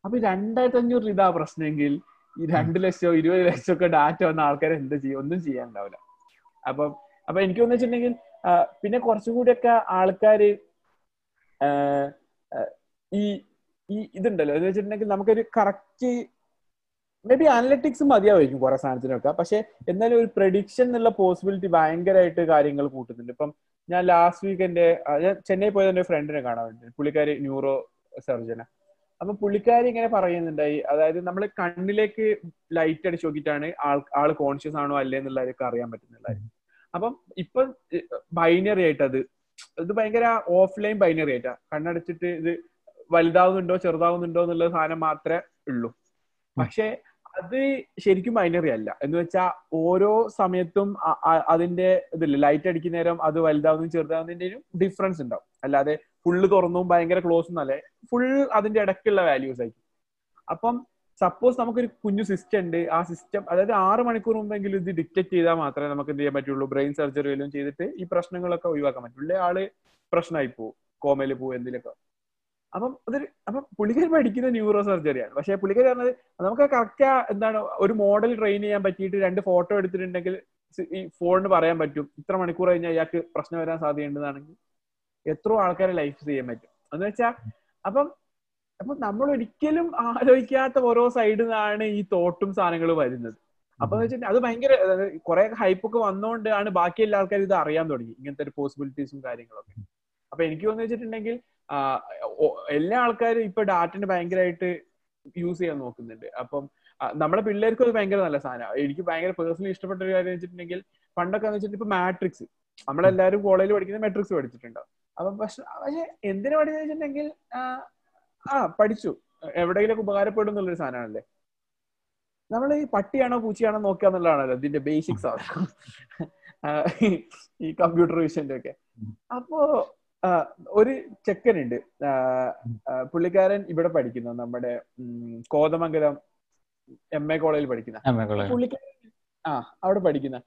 അപ്പൊ രണ്ടായിരത്തി അഞ്ഞൂറ് ഇതാ പ്രശ്നമെങ്കിൽ ഈ രണ്ട് ലക്ഷമോ ഇരുപത് ലക്ഷമോ ഒക്കെ ഡാറ്റ വന്ന ആൾക്കാരെ എന്ത് ചെയ്യും? ഒന്നും ചെയ്യാൻ ഉണ്ടാവില്ല അപ്പം അപ്പൊ എനിക്ക് തോന്നുന്നു വെച്ചിട്ടുണ്ടെങ്കിൽ പിന്നെ കുറച്ചും കൂടിയൊക്കെ ആൾക്കാര് ഈ ഈ ഇതുണ്ടല്ലോ. എന്ന് വെച്ചിട്ടുണ്ടെങ്കിൽ നമുക്കൊരു കറക്റ്റ് മേ ബി അനലറ്റിക്സ് മതിയാവായിരിക്കും കുറെ സാധനത്തിനൊക്കെ. പക്ഷെ എന്നാലും ഒരു പ്രഡിക്ഷൻ എന്നുള്ള പോസിബിലിറ്റി ഭയങ്കരമായിട്ട് കാര്യങ്ങൾ കൂട്ടുന്നുണ്ട്. ഇപ്പം ഞാൻ ലാസ്റ്റ് വീക്ക് എന്റെ ഞാൻ ചെന്നൈ പോയത് എന്റെ ഫ്രണ്ടിനെ കാണാൻ വേണ്ടി പുള്ളിക്കാരി ന്യൂറോ സർജന അപ്പൊ പുള്ളിക്കാരി ഇങ്ങനെ പറയുന്നുണ്ടായി. അതായത് നമ്മൾ കണ്ണിലേക്ക് ലൈറ്റ് അടിച്ചു നോക്കിയിട്ടാണ് ആൾ ആൾ കോൺഷ്യസ് ആണോ അല്ലേ എന്നുള്ളതൊക്കെ അറിയാൻ പറ്റുന്നില്ല അപ്പം ഇപ്പൊ ബൈനറി ആയിട്ട് അത് ഇത് ഭയങ്കര ഓഫ്ലൈൻ ബൈനറി ആയിട്ടാ. കണ്ണടച്ചിട്ട് ഇത് വലുതാവുന്നുണ്ടോ ചെറുതാവുന്നുണ്ടോ എന്നുള്ള സാധനം മാത്രമേ ഉള്ളൂ. പക്ഷെ അത് ശരിക്കും ബൈനറി അല്ല. എന്ന് വെച്ചാൽ ഓരോ സമയത്തും അതിന്റെ ഇതില്ല ലൈറ്റ് അടിക്കുന്ന നേരം അത് വലുതാവുന്നതും ചെറുതാവുന്നതിന്റെയും ഡിഫറൻസ് ഉണ്ടാവും. അല്ലാതെ ഫുള്ള് തുറന്നും ഭയങ്കര ക്ലോസ് എന്നല്ലേ ഫുൾ അതിന്റെ ഇടയ്ക്കുള്ള വാല്യൂസ് ആയിരിക്കും. അപ്പം സപ്പോസ് നമുക്കൊരു കുഞ്ഞു സിസ്റ്റം ഉണ്ട്. ആ സിസ്റ്റം അതായത് ആറ് മണിക്കൂർ മുമ്പെങ്കിലും ഇത് ഡിറ്റക്ട് ചെയ്താൽ മാത്രമേ നമുക്ക് എന്ത് ചെയ്യാൻ പറ്റുള്ളൂ? ബ്രെയിൻ സർജറി ചെയ്തിട്ട് ഈ പ്രശ്നങ്ങളൊക്കെ ഒഴിവാക്കാൻ പറ്റുള്ളൂ. ആൾ പ്രശ്നമായി പോകും കോമയിൽ പോകും എന്തിലൊക്കെ. അപ്പം അതൊരു അപ്പം പുള്ളിക്കാർ പഠിക്കുന്ന ന്യൂറോ സർജറിയാണ് പക്ഷെ പുള്ളിക്കാർ പറഞ്ഞത് നമുക്ക് കറക്റ്റ് എന്താണ് ഒരു മോഡൽ ട്രെയിൻ ചെയ്യാൻ പറ്റിയിട്ട് രണ്ട് ഫോട്ടോ എടുത്തിട്ടുണ്ടെങ്കിൽ ഈ ഫോണിന് പറയാൻ പറ്റും. ഇത്ര മണിക്കൂർ കഴിഞ്ഞാൽ അയാൾക്ക് പ്രശ്നം വരാൻ സാധ്യതയുണ്ടെന്നാണെങ്കിൽ എത്രയോ ആൾക്കാരെ ലൈഫ് ചെയ്യാൻ പറ്റും. എന്ന് വെച്ചാൽ അപ്പം അപ്പൊ നമ്മൾ ഒരിക്കലും ആലോചിക്കാത്ത ഓരോ സൈഡിൽ നിന്നാണ് ഈ തോട്ടും സാധനങ്ങൾ വരുന്നത്. അപ്പൊ വെച്ചിട്ട് അത് ഭയങ്കര കുറെ ഹൈപ്പൊക്കെ വന്നോണ്ടാണ് ബാക്കി എല്ലാ ആൾക്കാരും ഇത് അറിയാൻ തുടങ്ങി ഇങ്ങനത്തെ ഒരു പോസിബിലിറ്റീസും കാര്യങ്ങളൊക്കെ. അപ്പൊ എനിക്ക് തോന്നുന്നു വെച്ചിട്ടുണ്ടെങ്കിൽ എല്ലാ ആൾക്കാരും ഇപ്പൊ ഡാറ്റിനെ ഭയങ്കരമായിട്ട് യൂസ് ചെയ്യാൻ നോക്കുന്നുണ്ട്. അപ്പം നമ്മുടെ പിള്ളേർക്കും അത് ഭയങ്കര നല്ല സാധനമാണ് എനിക്ക് ഭയങ്കര പേഴ്സണലി ഇഷ്ടപ്പെട്ട ഒരു കാര്യം വെച്ചിട്ടുണ്ടെങ്കിൽ പണ്ടൊക്കെ വെച്ചിട്ട് ഇപ്പൊ മാട്രിക്സ് നമ്മളെല്ലാരും കോളേജിൽ പഠിക്കുന്ന മെട്രിക്സ് പഠിച്ചിട്ടുണ്ടാവും. അപ്പൊ പക്ഷെ പക്ഷെ എന്തിനു പഠിച്ചു വെച്ചിട്ടുണ്ടെങ്കിൽ ആ, പഠിച്ചു. എവിടെയെങ്കിലും ഉപകാരപ്പെടും എന്നുള്ളൊരു സാധനമാണല്ലേ? നമ്മൾ ഈ പട്ടിയാണോ പൂച്ചയാണോ നോക്കുക എന്നുള്ളതാണല്ലോ ഇതിന്റെ ബേസിക്സ് ആണ് ഈ- കമ്പ്യൂട്ടർ വിഷന്റെ ഒക്കെ. അപ്പോ ഒരു ചെക്കനുണ്ട്. പുള്ളിക്കാരൻ ഇവിടെ പഠിക്കുന്നു നമ്മുടെ കോതമംഗലം എം എ കോളേജിൽ പഠിക്കുന്ന. പുള്ളിക്കാരൻ ആ അവിടെ പഠിക്കുന്ന.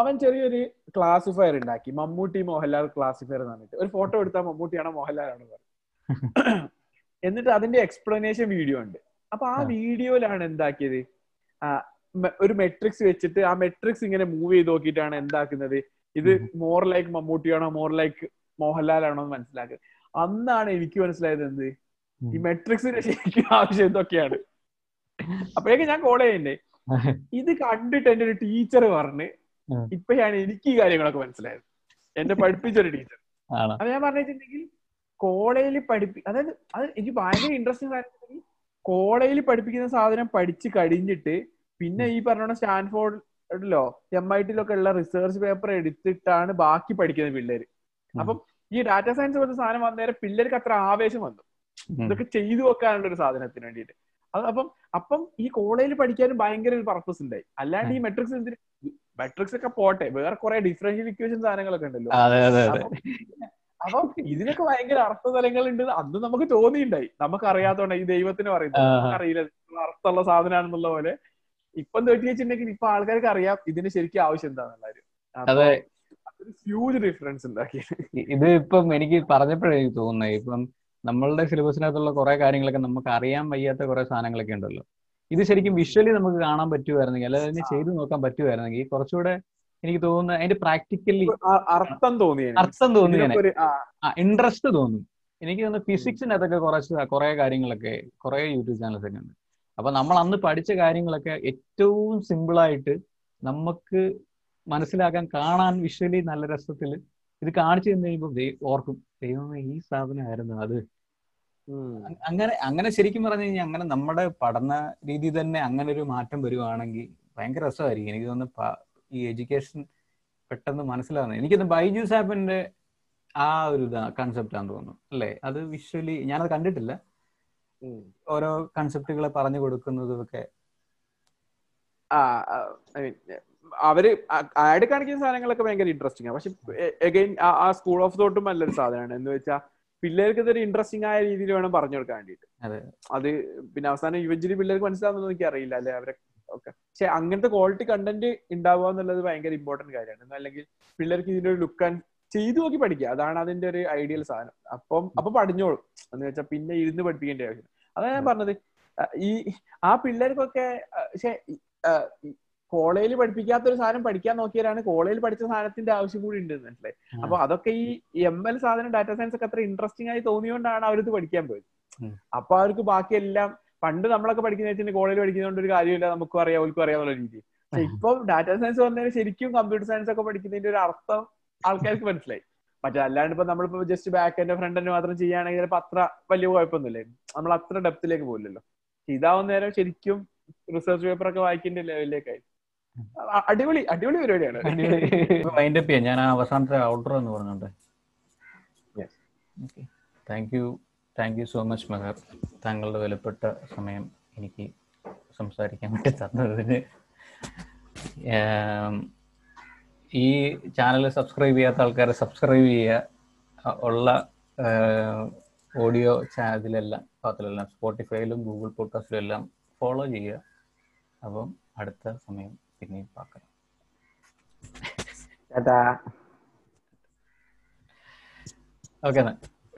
അവൻ ചെറിയൊരു ക്ലാസിഫയർ ഉണ്ടാക്കി. മമ്മൂട്ടി മോഹൻലാൽ ക്ലാസിഫയർ എന്ന് പറഞ്ഞിട്ട്. ഒരു ഫോട്ടോ എടുത്താൽ മമ്മൂട്ടിയാണോ മോഹൻലാലാണോ പറഞ്ഞു എന്നിട്ട് അതിന്റെ എക്സ്പ്ലനേഷൻ വീഡിയോ ഉണ്ട്. അപ്പൊ ആ. വീഡിയോയിലാണ് എന്താക്കിയത്? ഒരു മെട്രിക്സ് വെച്ചിട്ട് ആ മെട്രിക്സ് ഇങ്ങനെ മൂവ് ചെയ്ത് നോക്കിയിട്ടാണ് എന്താക്കുന്നത്? ഇത് മോർ ലൈക്ക് മമ്മൂട്ടിയാണോ മോർ ലൈക്ക് മോഹൻലാലാണോ എന്ന് മനസ്സിലാക്കുക അന്നാണ് എനിക്ക് മനസ്സിലായത് എന്ത്? ഈ മെട്രിക്സിന്റെ ശരിക്കും ആവശ്യം എന്തൊക്കെയാണ്? അപ്പോഴേക്കും ഞാൻ കോൾ ചെയ്യണ്ടേ ഇത് കണ്ടിട്ട് എന്റെ ഒരു ടീച്ചർ പറഞ്ഞ് ഇപ്പൊ ഞാൻ എനിക്ക് ഈ കാര്യങ്ങളൊക്കെ മനസ്സിലായത്. എന്നെ പഠിപ്പിച്ചൊരു ടീച്ചർ ആണോ? അത് ഞാൻ പറഞ്ഞിട്ടുണ്ടെങ്കിൽ കോളേജിൽ പഠിപ്പി അതായത് അത് എനിക്ക് ഭയങ്കര ഇൻട്രസ്റ്റിംഗ് കാര്യം കോളേജിൽ പഠിപ്പിക്കുന്ന സാധനം പഠിച്ചു കഴിഞ്ഞിട്ട് പിന്നെ ഈ പറഞ്ഞ സ്റ്റാൻഫോർഡിലോ എം ഐ ടിയിലൊക്കെ ഉള്ള റിസർച്ച് പേപ്പർ എടുത്തിട്ടാണ് ബാക്കി പഠിക്കുന്ന പിള്ളേര്. അപ്പം ഈ ഡാറ്റാ സയൻസ് പോലത്തെ സാധനം വന്നേരം പിള്ളേർക്ക് അത്ര ആവേശം വന്നു. ഇതൊക്കെ ചെയ്തു വെക്കാനുള്ള ഒരു സാധനത്തിന് വേണ്ടിയിട്ട്. അപ്പം അപ്പം ഈ കോളേജിൽ പഠിക്കാനും ഭയങ്കര ഒരു പർപ്പസ് ഉണ്ടായി അല്ലാണ്ട് ഈ മെട്രിക്സ് എന്തിന്? മെട്രിക്സ് ഒക്കെ പോട്ടെ. വേറെ കുറെ ഡിഫറൻഷ്യൽ ഇക്വേഷൻ സാധനങ്ങളൊക്കെ ഉണ്ടല്ലോ. അപ്പം ഇതിനൊക്കെ ഭയങ്കര അർത്ഥതലങ്ങൾ ഉണ്ട് അന്ന് നമുക്ക് തോന്നിയിട്ടുണ്ടായി നമുക്ക് അറിയാത്തോണ്ട് ഈ ദൈവത്തിന് പറയുന്നത്. അറിയില്ല നമുക്കറിയില്ല. അർത്ഥമുള്ള സാധനമാണെന്നുള്ള പോലെ. ഇപ്പം തേട്ടി വെച്ചിട്ടുണ്ടെങ്കിൽ ഇപ്പൊ ആൾക്കാർക്ക് അറിയാം ഇതിന് ശരിക്കും ആവശ്യം എന്താണെന്നുള്ളത് അതെ. ഹ്യൂജ് ഡിഫറൻസ് ഉണ്ടാക്കി ഇത് ഇപ്പം എനിക്ക് പറഞ്ഞപ്പോഴേ എനിക്ക് തോന്നുന്നത്. ഇപ്പം നമ്മളുടെ സിലബസിനകത്തുള്ള കുറെ കാര്യങ്ങളൊക്കെ നമുക്ക് അറിയാൻ വയ്യാത്ത കുറെ സാധനങ്ങളൊക്കെ ഉണ്ടല്ലോ. ഇത് ശരിക്കും വിഷ്വലി നമുക്ക് കാണാൻ പറ്റുമായിരുന്നെങ്കിൽ അല്ലെങ്കിൽ അതിനെ ചെയ്തു നോക്കാൻ പറ്റുമായിരുന്നെങ്കിൽ കുറച്ചുകൂടെ എനിക്ക് തോന്നുന്നു അതിന്റെ പ്രാക്ടിക്കലി അർത്ഥം തോന്നി അർത്ഥം തോന്നി ഇൻട്രസ്റ്റ് തോന്നും. എനിക്ക് തോന്നുന്നു ഫിസിക്സിനകത്തൊക്കെ കുറച്ച് കുറെ കാര്യങ്ങളൊക്കെ കുറെ യൂട്യൂബ് ചാനൽസ് ഒക്കെ ഉണ്ട്. അപ്പൊ നമ്മൾ അന്ന് പഠിച്ച കാര്യങ്ങളൊക്കെ ഏറ്റവും സിമ്പിളായിട്ട് നമുക്ക് മനസ്സിലാക്കാൻ കാണാൻ വിഷ്വലി നല്ല രസത്തിൽ ഇത് കാണിച്ചു തന്നു കഴിയുമ്പോൾ ഓർക്കും. ദൈവമേ ഈ സാധനമായിരുന്നു അത്. അങ്ങനെ അങ്ങനെ ശരിക്കും പറഞ്ഞു കഴിഞ്ഞാൽ അങ്ങനെ നമ്മുടെ പഠന രീതി തന്നെ അങ്ങനെ ഒരു മാറ്റം വരുവാണെങ്കിൽ ഭയങ്കര രസമായിരിക്കും. എനിക്ക് തോന്നുന്നു ഈ എഡ്യൂക്കേഷൻ പെട്ടെന്ന് മനസ്സിലാവുന്നത്. എനിക്കത് ബൈജൂസ് ആപ്പിന്റെ ആ ഒരു ഇതാ കൺസെപ്റ്റ് ആണെന്ന് തോന്നുന്നു. അല്ലേ? അത് വിഷ്വലി ഞാനത് കണ്ടിട്ടില്ല. ഓരോ കൺസെപ്റ്റുകളെ പറഞ്ഞു കൊടുക്കുന്നതൊക്കെ അവർ ആഡ് കാണിക്കുന്ന സാധനങ്ങളൊക്കെ ഭയങ്കര ഇൻട്രസ്റ്റിംഗ് ആണ്. പക്ഷെ അഗൈൻ ആ സ്കൂൾ ഓഫ് തോട്ടും നല്ലൊരു സാധനമാണ്. എന്ന് വെച്ചാൽ പിള്ളേർക്ക് ഇതൊരു ഇൻട്രസ്റ്റിംഗ് ആയ രീതിയിൽ വേണം പറഞ്ഞു കൊടുക്കാൻ വേണ്ടിയിട്ട്. അതെ. പിന്നെ അവസാനം യുവജലി പിള്ളേർക്ക് മനസ്സിലാവുന്നത് എനിക്ക് അറിയില്ല അല്ലെ? അവരെ ഒക്കെ. പക്ഷെ അങ്ങനത്തെ ക്വാളിറ്റി കണ്ടന്റ് ഉണ്ടാവുക എന്നുള്ളത് ഭയങ്കര ഇമ്പോർട്ടന്റ് കാര്യമാണ്. അല്ലെങ്കിൽ പിള്ളേർക്ക് ഇതിന്റെ ഒരു ലുക്ക് ആൻഡ് ചെയ്തു നോക്കി പഠിക്കുക. അതാണ് അതിന്റെ ഒരു ഐഡിയൽ സാധനം. അപ്പം അപ്പൊ പഠിഞ്ഞോളും എന്ന് വെച്ചാൽ പിന്നെ ഇരുന്ന് പഠിപ്പിക്കേണ്ട ആവശ്യം അതാണ് ഞാൻ പറഞ്ഞത്. ഈ ആ പിള്ളേർക്കൊക്കെ പക്ഷെ കോളേജിൽ പഠിപ്പിക്കാത്ത ഒരു സാധനം പഠിക്കാൻ നോക്കിയാലാണ് കോളേജിൽ പഠിച്ച സാധനത്തിന്റെ ആവശ്യം കൂടി ഉണ്ട് മനസ്സിലായി. അപ്പൊ അതൊക്കെ ഈ എം എൽ സാധനം ഡാറ്റാ സയൻസ് ഒക്കെ അത്ര ഇൻട്രസ്റ്റിംഗ് ആയി തോന്നിയോണ്ടാണ് അവരിത് പഠിക്കാൻ പോയത്. അപ്പൊ അവർക്ക് ബാക്കിയെല്ലാം പണ്ട് നമ്മളൊക്കെ പഠിക്കുന്ന വെച്ചാൽ കോളേജിൽ പഠിക്കുന്നതുകൊണ്ട് ഒരു കാര്യമില്ല നമുക്കും അറിയാം അവർക്കും അറിയാന്നുള്ള രീതി പക്ഷെ ഇപ്പൊ ഡാറ്റ സയൻസ് പറഞ്ഞാൽ ശരിക്കും കമ്പ്യൂട്ടർ സയൻസ് ഒക്കെ പഠിക്കുന്നതിന്റെ ഒരു അർത്ഥം ആൾക്കാർക്ക് മനസ്സിലായി. മറ്റേ അല്ലാണ്ട് ഇപ്പൊ നമ്മളിപ്പോ ജസ്റ്റ് ബാക്ക് എന്റെ ഫ്രണ്ട് എൻഡ് മാത്രം ചെയ്യുകയാണെങ്കിൽ ചിലപ്പോ അത്ര വലിയ കുഴപ്പമൊന്നുമില്ലേ. നമ്മൾ അത്ര ഡെപ്തിലേക്ക് പോകില്ലല്ലോ ഇതാവുന്ന നേരം ശരിക്കും റിസർച്ച് പേപ്പർ ഒക്കെ വായിക്കേണ്ട ലെവലിലേക്കായി അടിപൊളി അടിപൊളി പരിപാടിയാണ്. മൈൻഡ് അപ്പ് ചെയ്യാം. ഞാൻ അവസാനത്തെ ഔട്ടർ എന്ന് പറഞ്ഞോണ്ട്. Thank you thank you so much Meher താങ്കളുടെ വിലപ്പെട്ട സമയം എനിക്ക് സംസാരിക്കാൻ വേണ്ടി തന്നതിന്. ഈ ചാനൽ സബ്സ്ക്രൈബ് ചെയ്യാത്ത ആൾക്കാരെ സബ്സ്ക്രൈബ് ചെയ്യുക. ഉള്ള ഓഡിയോ ചാനലിലെല്ലാം പാത്രത്തിലെല്ലാം സ്പോട്ടിഫൈയിലും ഗൂഗിൾ പോഡ്കാസ്റ്റിലും എല്ലാം ഫോളോ ചെയ്യുക. അപ്പം അടുത്ത സമയം பின்னி பார்க்குறேன் ஓகேண்ணா